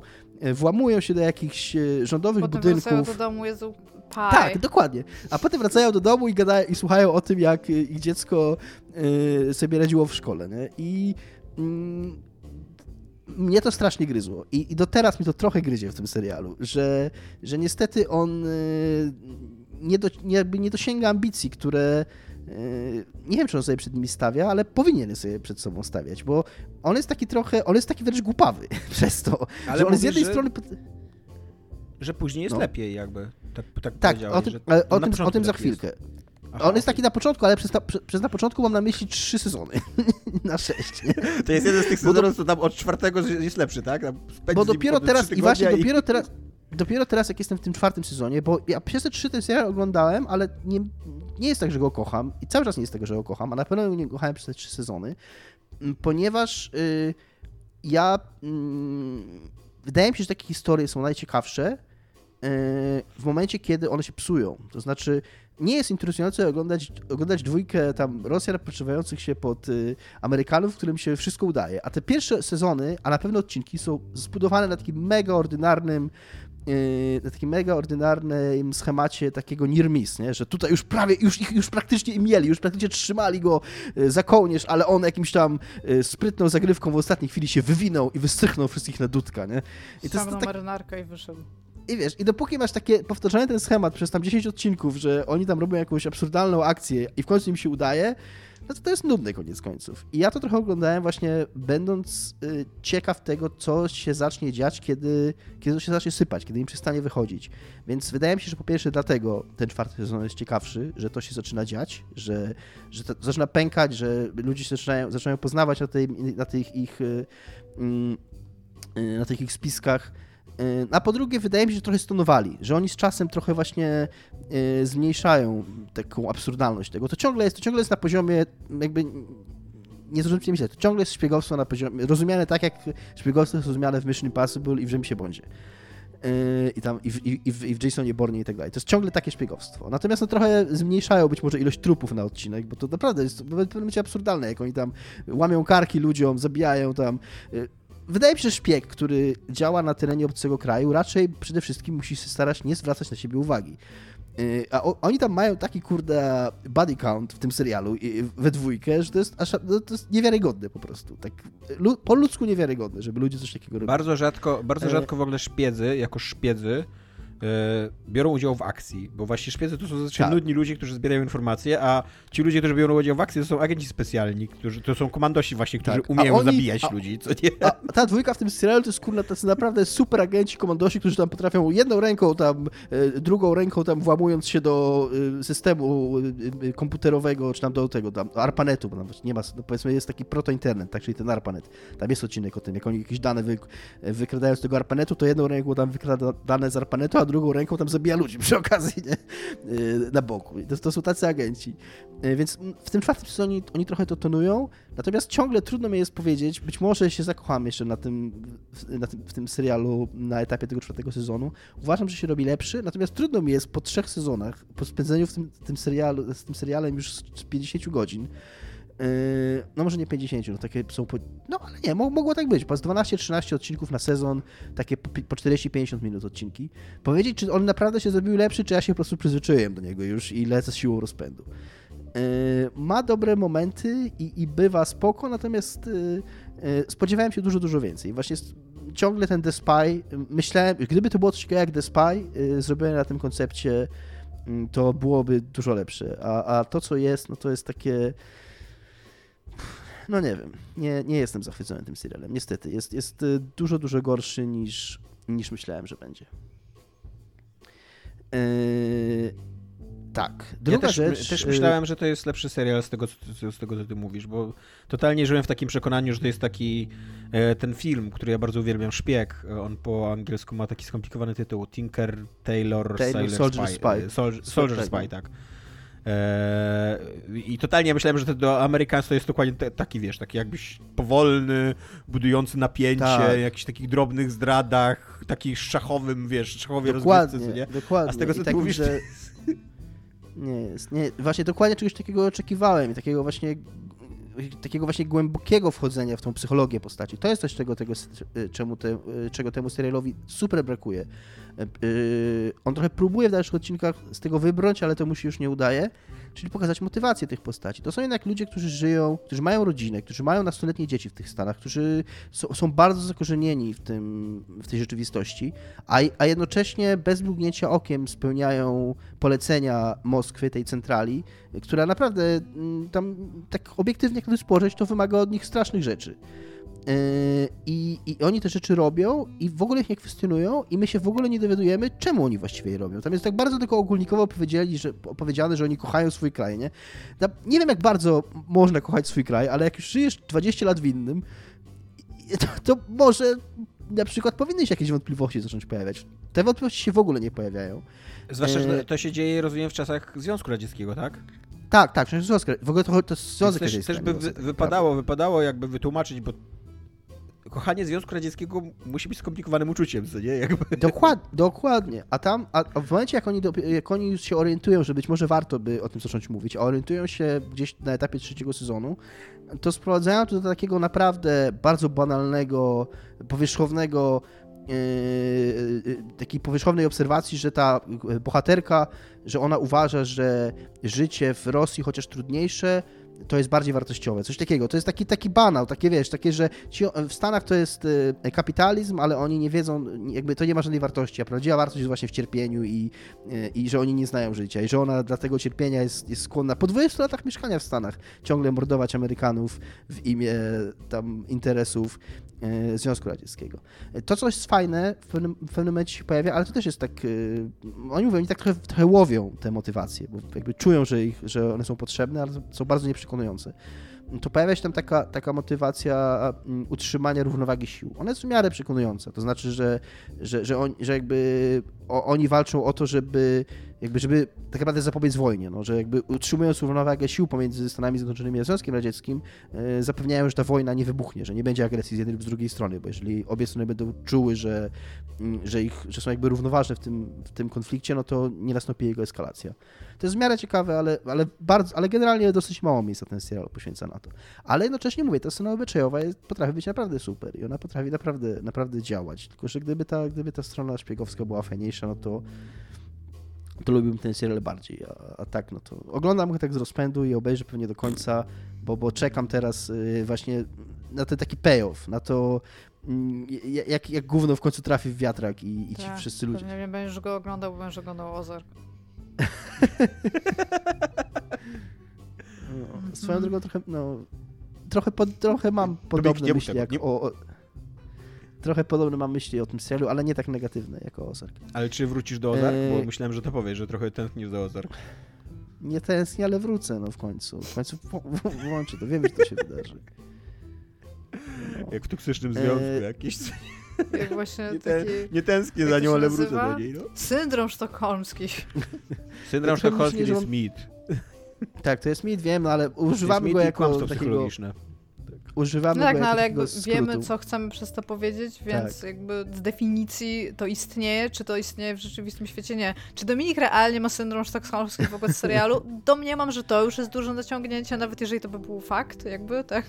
włamują się do jakichś rządowych Potem budynków. do domu, Jezu, Pie. Tak, dokładnie. A potem wracają do domu i, gadają, i słuchają o tym, jak ich dziecko y, sobie radziło w szkole. Nie? I mm, mnie to strasznie gryzło. I, I, do teraz mi to trochę gryzie w tym serialu, że, że niestety on nie, do, nie, nie dosięga ambicji, które nie wiem, czy on sobie przed nimi stawia, ale powinien sobie przed sobą stawiać, bo on jest taki trochę, on jest taki wręcz głupawy przez to, ale że on z jednej że... strony że później jest no. lepiej jakby. Tak, tak, tak o tym, o tym, o tym za tak chwilkę. Aha, on jest taki na początku, ale przez, ta, przez na początku mam na myśli trzy sezony na sześć. To jest jeden z tych sezonów, co tam od czwartego jest lepszy, tak? Bo dopiero teraz, i właśnie i... dopiero teraz, dopiero teraz, jak jestem w tym czwartym sezonie, bo ja przez te trzy ten serial oglądałem, ale nie, nie jest tak, że go kocham i cały czas nie jest tego, że go kocham, a na pewno nie kochałem przez te trzy sezony, ponieważ y, ja y, wydaje mi się, że takie historie są najciekawsze y, w momencie, kiedy one się psują. To znaczy, nie jest interesujące oglądać, oglądać dwójkę tam Rosjan podszywających się pod y, Amerykanów, w którym się wszystko udaje. A te pierwsze sezony, a na pewno odcinki są zbudowane na takim mega ordynarnym y, na takim mega ordynarnym schemacie takiego near miss, nie? że tutaj już prawie, już ich już praktycznie im mieli, już praktycznie trzymali go y, za kołnierz, ale on jakimś tam y, sprytną zagrywką w ostatniej chwili się wywinął i wystrychnął wszystkich na dudka, nie? I to jest tak... marynarkę i wyszedł. I wiesz, i dopóki masz takie powtarzany ten schemat przez tam 10 odcinków, że oni tam robią jakąś absurdalną akcję i w końcu im się udaje, no to to jest nudne koniec końców. I ja to trochę oglądałem właśnie będąc y, ciekaw tego, co się zacznie dziać, kiedy, kiedy to się zacznie sypać, kiedy im przestanie wychodzić. Więc wydaje mi się, że po pierwsze dlatego ten czwarty sezon jest ciekawszy, że to się zaczyna dziać, że, że to zaczyna pękać, że ludzie się zaczynają, zaczynają poznawać na, tej, na tych ich y, y, na tych ich spiskach a po drugie, wydaje mi się, że trochę stonowali, że oni z czasem trochę właśnie y, zmniejszają taką absurdalność tego. To ciągle jest, to ciągle jest na poziomie jakby nie zrozumcie mi się, to ciągle jest szpiegostwo na poziomie, rozumiane tak jak szpiegostwo jest rozumiane w Mission Impossible i w Rzymsie Bondzie. Yy, I tam, i w, i, w, i w Jasonie Bornie i tak dalej. To jest ciągle takie szpiegostwo. Natomiast no, trochę zmniejszają być może ilość trupów na odcinek, bo to naprawdę jest w pewnym momencie absurdalne, jak oni tam łamią karki ludziom, zabijają tam. Yy, wydaje mi się, że szpieg, który działa na terenie obcego kraju, raczej przede wszystkim musi się starać nie zwracać na siebie uwagi. Y, a oni tam mają taki, kurde, body count w tym serialu we dwójkę, że to jest, aż, no, to jest niewiarygodne po prostu. Tak, po ludzku niewiarygodne, żeby ludzie coś takiego robili. Bardzo rzadko, bardzo e, rzadko w ogóle szpiedzy, jako szpiedzy, biorą udział w akcji, bo właśnie szpiedzy to są zazwyczaj tak. nudni ludzie, którzy zbierają informacje, a ci ludzie, którzy biorą udział w akcji, to są agenci specjalni, którzy, to są komandosi właśnie, którzy tak. umieją oni, zabijać a, ludzi, co nie? A ta dwójka w tym serialu to jest kurna tacy naprawdę super agenci, komandosi, którzy tam potrafią jedną ręką tam, e, drugą ręką tam włamując się do e, systemu komputerowego, czy tam do tego, tam, do ARPANETu, bo tam nie ma, no powiedzmy jest taki proto-internet, tak, czyli ten ARPANET. Tam jest odcinek o tym, jak oni jakieś dane wy, wykradają z tego ARPANETu, to jedną ręką tam wykrada dane z ARPANETu, drugą ręką tam zabija ludzi przy okazji, nie? Y, na boku. To, to są tacy agenci. Y, więc w tym czwartym sezonie oni trochę to tonują, natomiast ciągle trudno mi jest powiedzieć, być może się zakocham jeszcze na tym, na tym, w tym serialu na etapie tego czwartego sezonu. Uważam, że się robi lepszy, natomiast trudno mi jest po trzech sezonach, po spędzeniu w tym, tym serialu, z tym serialem już 50 godzin, no może nie 50, no takie są po, no ale nie, mogło tak być, po 12-13 odcinków na sezon, takie po, po 40-50 minut odcinki. Powiedzieć, czy on naprawdę się zrobił lepszy, czy ja się po prostu przyzwyczaiłem do niego już i lecę z siłą rozpędu. Yy, ma dobre momenty i, i bywa spoko, natomiast yy, spodziewałem się dużo, dużo więcej. Właśnie ciągle ten The Spy, myślałem, gdyby to było coś jak The Spy, zrobione na tym koncepcie, mm, to byłoby dużo lepsze. A, a to, co jest, no to jest takie no nie wiem, nie, nie jestem zachwycony tym serialem, niestety. Jest, jest y, dużo, dużo gorszy niż, niż myślałem, że będzie. Yy, tak. Druga ja też, rzecz. Też y, myślałem, że to jest lepszy serial z tego, z tego, co ty mówisz, bo totalnie żyłem w takim przekonaniu, że to jest taki e, ten film, który ja bardzo uwielbiam, Szpieg. On po angielsku ma taki skomplikowany tytuł Tinker, Taylor, Taylor Soldier Spy. Spy. Soldier, Soldier Spy, tak. Eee, I totalnie myślałem, że to do amerykaństwa jest dokładnie taki, wiesz, taki jakbyś powolny, budujący napięcie, tak. jakichś takich drobnych zdradach, takich szachowym, wiesz, szachowej rozgrywce, nie? Dokładnie. A z tego, co I ty tak mówisz... Że... Nie jest. Nie, właśnie dokładnie czegoś takiego oczekiwałem takiego właśnie takiego właśnie głębokiego wchodzenia w tą psychologię postaci. To jest coś, czego, tego, czemu te, czego temu serialowi super brakuje. E, on trochę próbuje w dalszych odcinkach z tego wybrnąć, ale to mu się już nie udaje. Czyli pokazać motywację tych postaci. To są jednak ludzie, którzy żyją, którzy mają rodzinę, którzy mają nastoletnie dzieci w tych Stanach, którzy są, są bardzo zakorzenieni w, tym, w tej rzeczywistości, a, a jednocześnie bez mrugnięcia okiem spełniają polecenia Moskwy, tej centrali, która naprawdę mm, tam tak obiektywnie, jak spojrzeć, to wymaga od nich strasznych rzeczy. Yy, I, I oni te rzeczy robią i w ogóle ich nie kwestionują i my się w ogóle nie dowiadujemy, czemu oni właściwie je robią. Tam jest tak bardzo tylko ogólnikowo opowiedzieli, że, opowiedziane, że oni kochają swój kraj, nie? Nie wiem, jak bardzo można kochać swój kraj, ale jak już żyjesz 20 lat w innym, to, to może na przykład powinny się jakieś wątpliwości zacząć pojawiać. Te wątpliwości się w ogóle nie pojawiają. Zwłaszcza, że yy, to się dzieje, rozumiem, w czasach Związku Radzieckiego, tak? Tak, tak, przecież Związek, w ogóle to, to Związek Radziecki. Też by wypadało, wypadało jakby wytłumaczyć, bo kochanie Związku Radzieckiego musi być skomplikowanym uczuciem, co nie? Jakby. Dokład, dokładnie. A tam, a w momencie, jak oni, jak oni już się orientują, że być może warto by o tym zacząć mówić, a orientują się gdzieś na etapie trzeciego sezonu, to sprowadzają to do takiego naprawdę bardzo banalnego, powierzchownego Yy, takiej powierzchownej obserwacji, że ta bohaterka, że ona uważa, że życie w Rosji, chociaż trudniejsze, to jest bardziej wartościowe. Coś takiego. To jest taki, taki banał, takie wiesz, takie, że ci, w Stanach to jest e, kapitalizm, ale oni nie wiedzą, jakby to nie ma żadnej wartości, a prawdziwa wartość jest właśnie w cierpieniu i, e, i że oni nie znają życia i że ona dla tego cierpienia jest, jest skłonna po 20 latach mieszkania w Stanach ciągle mordować Amerykanów w imię tam interesów e, Związku Radzieckiego. To coś jest fajne, w pewnym, w pewnym momencie się pojawia, ale to też jest tak, oni mówią, oni tak trochę, trochę łowią te motywacje, bo jakby czują, że, ich, że one są potrzebne, ale są bardzo nieprzyjemne przekonujące. To pojawia się tam taka, taka motywacja mm, utrzymania równowagi sił. Ona jest w miarę przekonująca. To znaczy, że, że, że, on, że jakby oni walczą o to, żeby jakby żeby tak naprawdę zapobiec wojnie, no, że jakby utrzymując równowagę sił pomiędzy Stanami Zjednoczonymi a Związkiem Radzieckim, e, zapewniają, że ta wojna nie wybuchnie, że nie będzie agresji z jednej lub z drugiej strony, bo jeżeli obie strony będą czuły, że, mm, że, ich, że są jakby równoważne w tym, w tym konflikcie, no to nie nastąpi jego eskalacja. To jest w miarę ciekawe, ale, ale, bardzo, ale generalnie dosyć mało miejsca ten serial poświęca na to. Ale jednocześnie mówię, ta scena obyczajowa jest, potrafi być naprawdę super i ona potrafi naprawdę, naprawdę działać. Tylko, że gdyby ta, gdyby ta strona szpiegowska była fajniejsza, no to to lubiłbym ten serial bardziej, a, a, tak, no to oglądam go tak z rozpędu i obejrzę pewnie do końca, bo, bo czekam teraz y, właśnie na ten taki payoff, na to mm, jak, jak gówno w końcu trafi w wiatrak i, i ci tak, wszyscy ludzie. Nie będziesz go oglądał, bo będziesz oglądał Ozark. no, swoją drogą trochę, no, trochę, pod, trochę mam podobne myśli jak o, o trochę podobne mam myśli o tym serialu, ale nie tak negatywne jako Ozark. Ale czy wrócisz do Ozark? Bo e, myślałem, że to powiesz, że trochę tęsknisz do Ozark. Nie tęsknię, ale wrócę no w końcu. W końcu włączę to, wiem, że to się wydarzy. No. Jak w toksycznym związku e... jakiś. Jak właśnie nie, ten, nie tęsknię za nią, ale wrócę do niej. No. Syndrom sztokholmski. Syndrom sztokholmski to jest mit. Tak, to jest mit, wiem, ale używamy go jako takiego używamy no tak, no ale jakby wiemy, co chcemy przez to powiedzieć, więc tak. jakby z definicji to istnieje, czy to istnieje w rzeczywistym świecie, nie. Czy Dominik realnie ma syndrom sztokholmski wobec serialu? Domniemam, że to już jest duże naciągnięcie, nawet jeżeli to by był fakt, jakby, tak?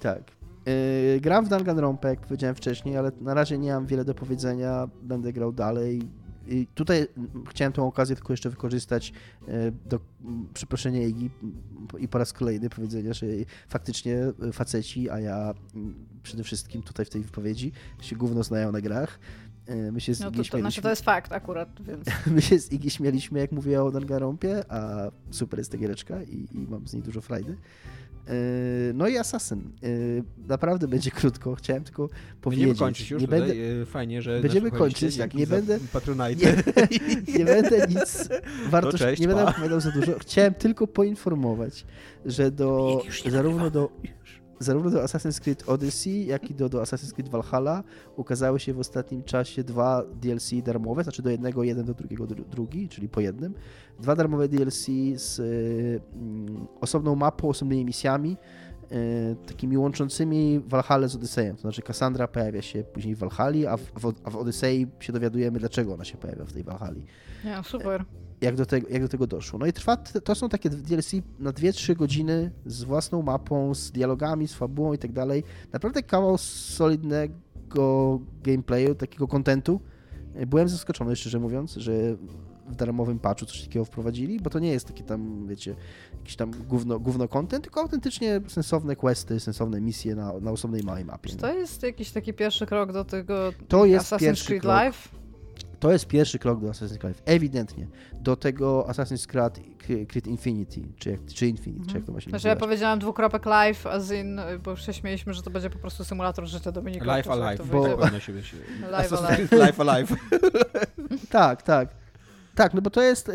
Tak. Yy, gram w Danganronpa, jak powiedziałem wcześniej, ale na razie nie mam wiele do powiedzenia, będę grał dalej i tutaj chciałem tę okazję tylko jeszcze wykorzystać e, do przeproszenia Igi i po raz kolejny powiedzenia, że faktycznie faceci, a ja przede wszystkim tutaj w tej wypowiedzi się gówno znają na grach. E, my się z no to, to, znaczy to jest fakt akurat, więc... My się z Igi śmialiśmy, jak mówiła o Dangarompie, a super jest ta giereczka i, i mam z niej dużo frajdy. Yy, no i Assassin. Yy, naprawdę będzie krótko. Chciałem tylko powiedzieć. Będziemy kończyć już. Nie będę... Yy, fajnie, że będziemy kończyć. Tak, nie będę. Nie, nie będę nic wartości. Nie będę opowiadał za dużo. Chciałem tylko poinformować, że do zarówno do zarówno do Assassin's Creed Odyssey, jak i do, do Assassin's Creed Valhalla ukazały się w ostatnim czasie dwa DLC darmowe, znaczy do jednego jeden, do drugiego drugi, czyli po jednym. Dwa darmowe DLC z y, osobną mapą, osobnymi misjami, y, takimi łączącymi Valhalla z Odysejem. To znaczy Cassandra pojawia się później w Valhalla, a w, a w się dowiadujemy, dlaczego ona się pojawia w tej Valhalla. Ja, super jak do, tego, jak do tego doszło. No i trwa, to są takie DLC na 2-3 godziny z własną mapą, z dialogami, z fabułą i tak dalej. Naprawdę kawał solidnego gameplayu, takiego kontentu. Byłem zaskoczony, szczerze mówiąc, że w darmowym patchu coś takiego wprowadzili, bo to nie jest takie tam, wiecie, jakiś tam gówno, gówno content, tylko autentycznie sensowne questy, sensowne misje na, na osobnej małej mapie. Czy nie? to jest jakiś taki pierwszy krok do tego To jest Assassin's pierwszy Creed krok. Live? To jest pierwszy krok do Assassin's Creed, ewidentnie. Do tego Assassin's Creed, Creed Infinity, czy, jak, czy Infinite, czy jak to ma się Znaczy ja powiedziałam dwukropek live, as in, bo już się śmieliśmy, że to będzie po prostu symulator życia Dominika. Jak Alive, bo- na siebie się... Live Alive. Life Alive. Tak, tak. Tak, no bo to jest, yy,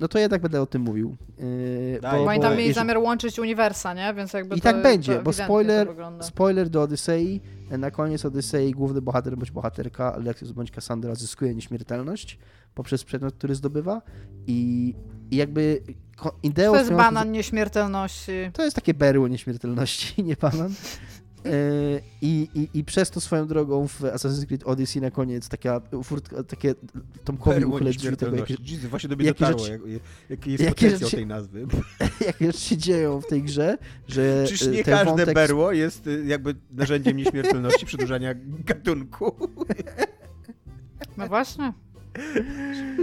no to ja tak będę o tym mówił. Yy, Daj, bo, Bo tam mieli jeżeli- zamiar łączyć uniwersa, nie? Więc jakby I to, tak będzie, to bo spoiler-. Spoiler do Odysei. Na koniec Odysei główny bohater bądź bohaterka, Alexios bądź Cassandra zyskuje nieśmiertelność poprzez przedmiot, który zdobywa i, i jakby ideą... To jest banan nieśmiertelności. To jest takie berło nieśmiertelności, nie banan. E, I, i, I przez to swoją drogą w Assassin's Creed Odyssey na koniec taka furtka, takie Tomkowi drzwi tego, jakie. Jesus, właśnie do mnie jakie dotarło, rzeczy- jak, jaki jest jakie potencjał rzeczy- tej nazwy. jakie rzeczy się dzieją w tej grze, że Czyż e, nie każde wątek... berło jest y, jakby narzędziem nieśmiertelności, przedłużania gatunku? No właśnie.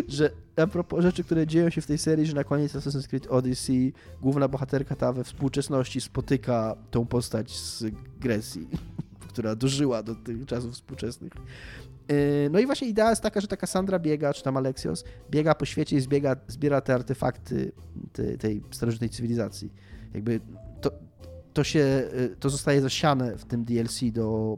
Że a propos rzeczy, które dzieją się w tej serii, że na koniec Assassin's Creed Odyssey główna bohaterka ta we współczesności spotyka tą postać z Grecji, która dożyła do tych czasów współczesnych. Yy, No i właśnie idea jest taka, że ta Cassandra biega, czy tam Alexios, biega po świecie i zbiega, zbiera te artefakty tej, tej starożytnej cywilizacji. Jakby to, to się, yy, to zostaje zasiane w tym DLC do,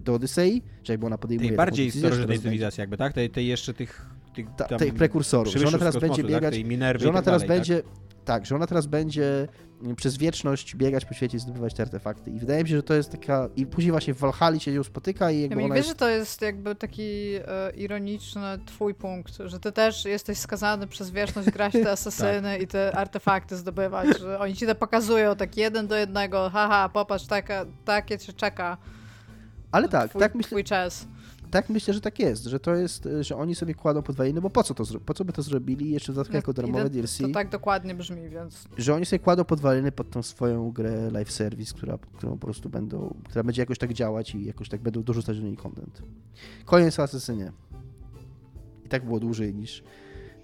do Odysei, że jakby ona podejmuje Tej bardziej starożytnej cywilizacji jakby, tak? Tej, tej jeszcze tych... tych, ta, tych prekursorów, że ona teraz kosmosu, będzie biegać, tak? tej Minerwy że ona tak teraz dalej, będzie, tak? że ona teraz będzie mm, przez wieczność biegać po świecie i zdobywać te artefakty. I wydaje mi się, że to jest taka, i później właśnie w Walhali się ją spotyka i Ja jakby mi ona wiesz, jest... że to jest jakby taki e, ironiczny twój punkt, że ty też jesteś skazany przez wieczność grać te asesyny i te artefakty zdobywać, że oni ci to pokazują tak jeden do jednego, haha, popatrz, taka, takie cię czeka Ale tak, twój, tak myślę, twój czas. tak myślę, że tak jest, że to jest, y, że oni sobie kładą podwaliny, bo po co to, po co by to zrobili jeszcze w dodatku jako darmowe DLC, To tak dokładnie brzmi, więc że oni sobie kładą podwaliny pod tą swoją grę live service, która, którą po prostu będą, która będzie jakoś tak działać i jakoś tak będą dorzucać do niej content. Koniec o Asesynie. I tak było dłużej niż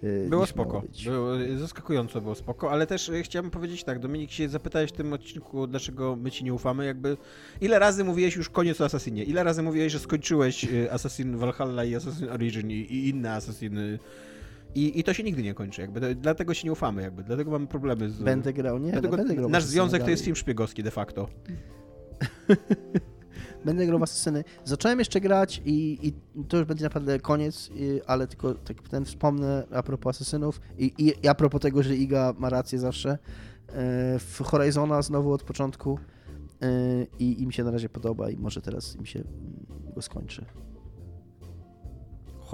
Było niż miało spoko. Było, zaskakująco było spoko, ale też y, chciałem powiedzieć tak, Dominik, się zapytałeś w tym odcinku, dlaczego my ci nie ufamy, jakby ile razy mówiłeś już koniec o Assassinie? Ile razy mówiłeś, że skończyłeś y, Assassin Valhalla i Assassin Origin i, i inne Assassiny i, I to się nigdy nie kończy, jakby. To- Dlatego się nie ufamy, jakby. Dlatego mamy problemy z... Będę grał, nie, Dlatego no, będę grał nasz związek to jest film szpiegowski de facto. Będę grał w Asesyny. Zacząłem jeszcze grać i, i to już będzie naprawdę koniec, i, ale tylko tak ten wspomnę a propos Asesynów i, i, i a propos tego, że Iga ma rację zawsze. e, W Horizona znowu od początku e, i, i mi się na razie podoba i może teraz im się go skończy.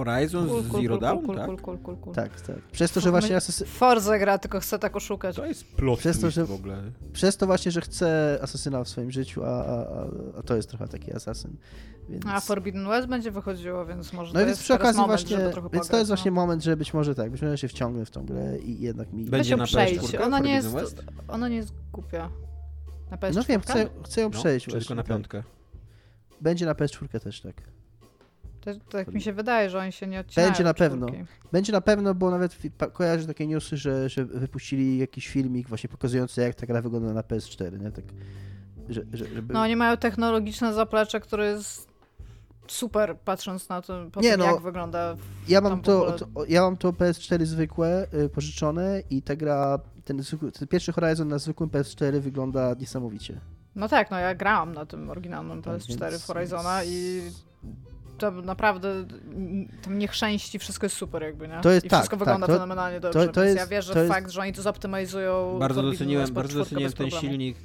Horizon Cool, z cool, Zero cool, Dawn, cool, tak? cool, cool, cool, cool. Tak, tak. Przez to, że właśnie Asesy... Forza gra, tylko chcę tak oszukać. To jest plot Przez to, że- w ogóle. Przez to właśnie, że chcę Asesyna w swoim życiu, a, a, a, to jest trochę taki asasyn. Więc... A Forbidden West będzie wychodziło, więc może No to więc jest przy okazji moment, właśnie, więc to pograć, jest właśnie no. moment, że być może tak, być może się wciągnę w tą grę i jednak mi... Będzie na przejść. PS4 Ona nie, jest, West? ona nie jest głupia. Na PS4? No wiem, chcę, chcę ją No, przejść właśnie. tylko na tak. piątkę. Będzie na PS4 też, tak. To, tak mi się wydaje, że oni się nie odcinają. Będzie na pewno. czwórki. Będzie na pewno, bo nawet kojarzę takie newsy, że, że wypuścili jakiś filmik właśnie pokazujący, jak ta gra wygląda na PS4, nie? Tak, że, że, żeby... No oni mają technologiczne zaplecze, które jest super, patrząc na to, po Nie, tym, no, jak wygląda ja mam w to, ogóle- to, ja mam to PS4 zwykłe, y, pożyczone i ta gra, ten, ten pierwszy Horizon na zwykłym PS4 wygląda niesamowicie. No tak, no ja grałam na tym oryginalnym Tak, PS4 więc- w Horizona i to naprawdę tam nie chrzęści, wszystko jest super jakby, nie? To jest- I tak, wszystko tak, wygląda to- fenomenalnie dobrze, to więc jest- ja wierzę to w jest- fakt, że oni to zoptymalizują Bardzo doceniłem, bardzo doceniłem ten silnik.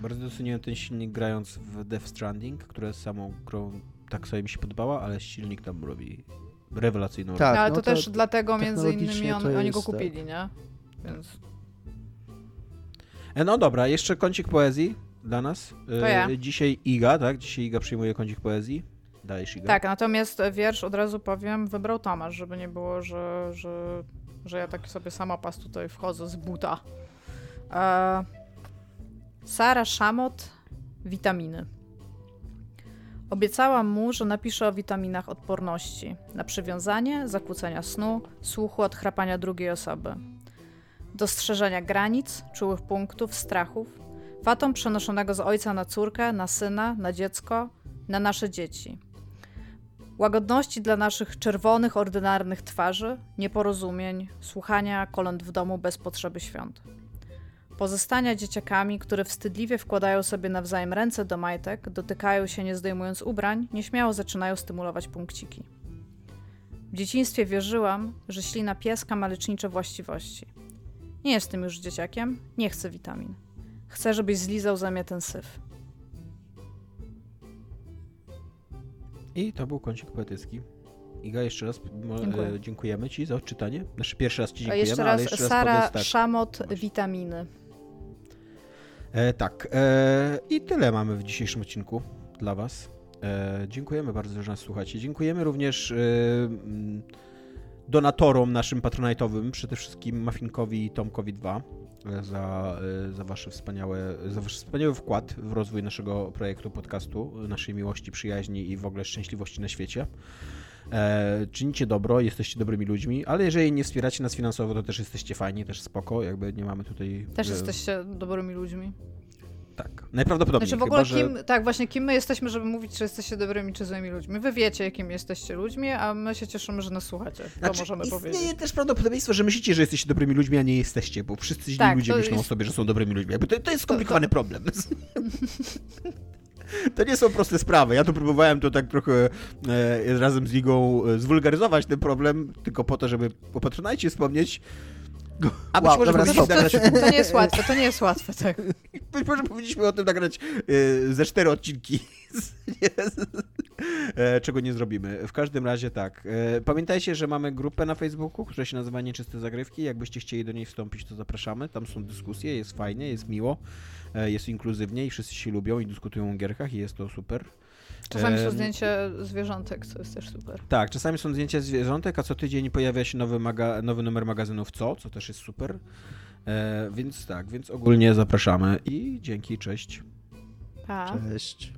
Bardzo doceniłem ten silnik grając w Death Stranding, które samą grą tak sobie mi się podobała, ale silnik tam robi rewelacyjną Tak, No, ale no to, to też dlatego między innymi on, to oni go jest, tak. kupili, nie? Więc E, No dobra, jeszcze kącik poezji dla nas. E, To ja. Dzisiaj Iga, tak? Dzisiaj Iga przyjmuje kącik poezji. Tak, natomiast wiersz od razu powiem, wybrał Tomasz, żeby nie było, że, że, że ja tak sobie samopas tutaj wchodzę z buta. E, Sara Szamot, witaminy. Obiecałam mu, że napiszę o witaminach odporności na przywiązanie, zakłócenia snu, słuchu od chrapania drugiej osoby, dostrzeżenia granic, czułych punktów, strachów, fatom przenoszonego z ojca na córkę, na syna, na dziecko, na nasze dzieci. Łagodności dla naszych czerwonych, ordynarnych twarzy, nieporozumień, słuchania kolęd w domu bez potrzeby świąt. Pozostania dzieciakami, które wstydliwie wkładają sobie nawzajem ręce do majtek, dotykają się nie zdejmując ubrań, nieśmiało zaczynają stymulować punkciki. W dzieciństwie wierzyłam, że ślina pieska ma lecznicze właściwości. Nie jestem już dzieciakiem, nie chcę witamin. Chcę, żebyś zlizał za mnie ten syf. I to był kącik poetycki. Iga, jeszcze raz Dziękuję. e, dziękujemy Ci za odczytanie. Znaczy pierwszy raz Ci A dziękujemy, jeszcze ale raz jeszcze Sara raz powiedz tak. Szamot, witaminy. E, tak. E, I tyle mamy w dzisiejszym odcinku dla Was. E, dziękujemy bardzo, że nas słuchacie. Dziękujemy również e, donatorom naszym patronajtowym, przede wszystkim Muffinkowi i Tomkowi 2 e, za, za, wasze wspaniałe, za wasz wspaniały wkład w rozwój naszego projektu, podcastu, naszej miłości, przyjaźni i w ogóle szczęśliwości na świecie. E, czynicie dobro, jesteście dobrymi ludźmi, ale jeżeli nie wspieracie nas finansowo, to też jesteście fajni, też spoko, jakby nie mamy tutaj... Też e, jesteście dobrymi ludźmi. Tak, najprawdopodobniej. Znaczy w ogóle chyba, że... kim, tak właśnie kim my jesteśmy, żeby mówić, czy jesteście dobrymi czy złymi ludźmi. Wy wiecie, jakim jesteście ludźmi, a my się cieszymy, że nas słuchacie. To Znaczy, możemy istnieje powiedzieć. też prawdopodobieństwo, że myślicie, że jesteście dobrymi ludźmi, a nie jesteście, bo wszyscy źli Tak, ludzie to myślą jest- o sobie, że są dobrymi ludźmi. To, to jest skomplikowany problem. To nie są proste sprawy. Ja tu próbowałem to tak trochę e, razem z Ligą e, zwulgaryzować ten problem, tylko po to, żeby o Patronajcie wspomnieć. A być Wow, może dobra, powinniśmy nagrać, To nie jest łatwe, to nie jest łatwe, tak. być może powinniśmy o tym nagrać e, ze cztery odcinki. E, czego nie zrobimy. W każdym razie tak. E, pamiętajcie, że mamy grupę na Facebooku, która się nazywa Nieczyste Zagrywki. Jakbyście chcieli do niej wstąpić, to zapraszamy. Tam są dyskusje, jest fajnie, jest miło, e, jest inkluzywnie i wszyscy się lubią i dyskutują o gierkach i jest to super. Czasami są zdjęcia zwierzątek, co jest też super. Tak, czasami są zdjęcia zwierzątek, a co tydzień pojawia się nowy, maga- nowy numer magazynów Co, co też jest super. E, więc tak, więc ogólnie zapraszamy i dzięki, cześć. Pa. Cześć.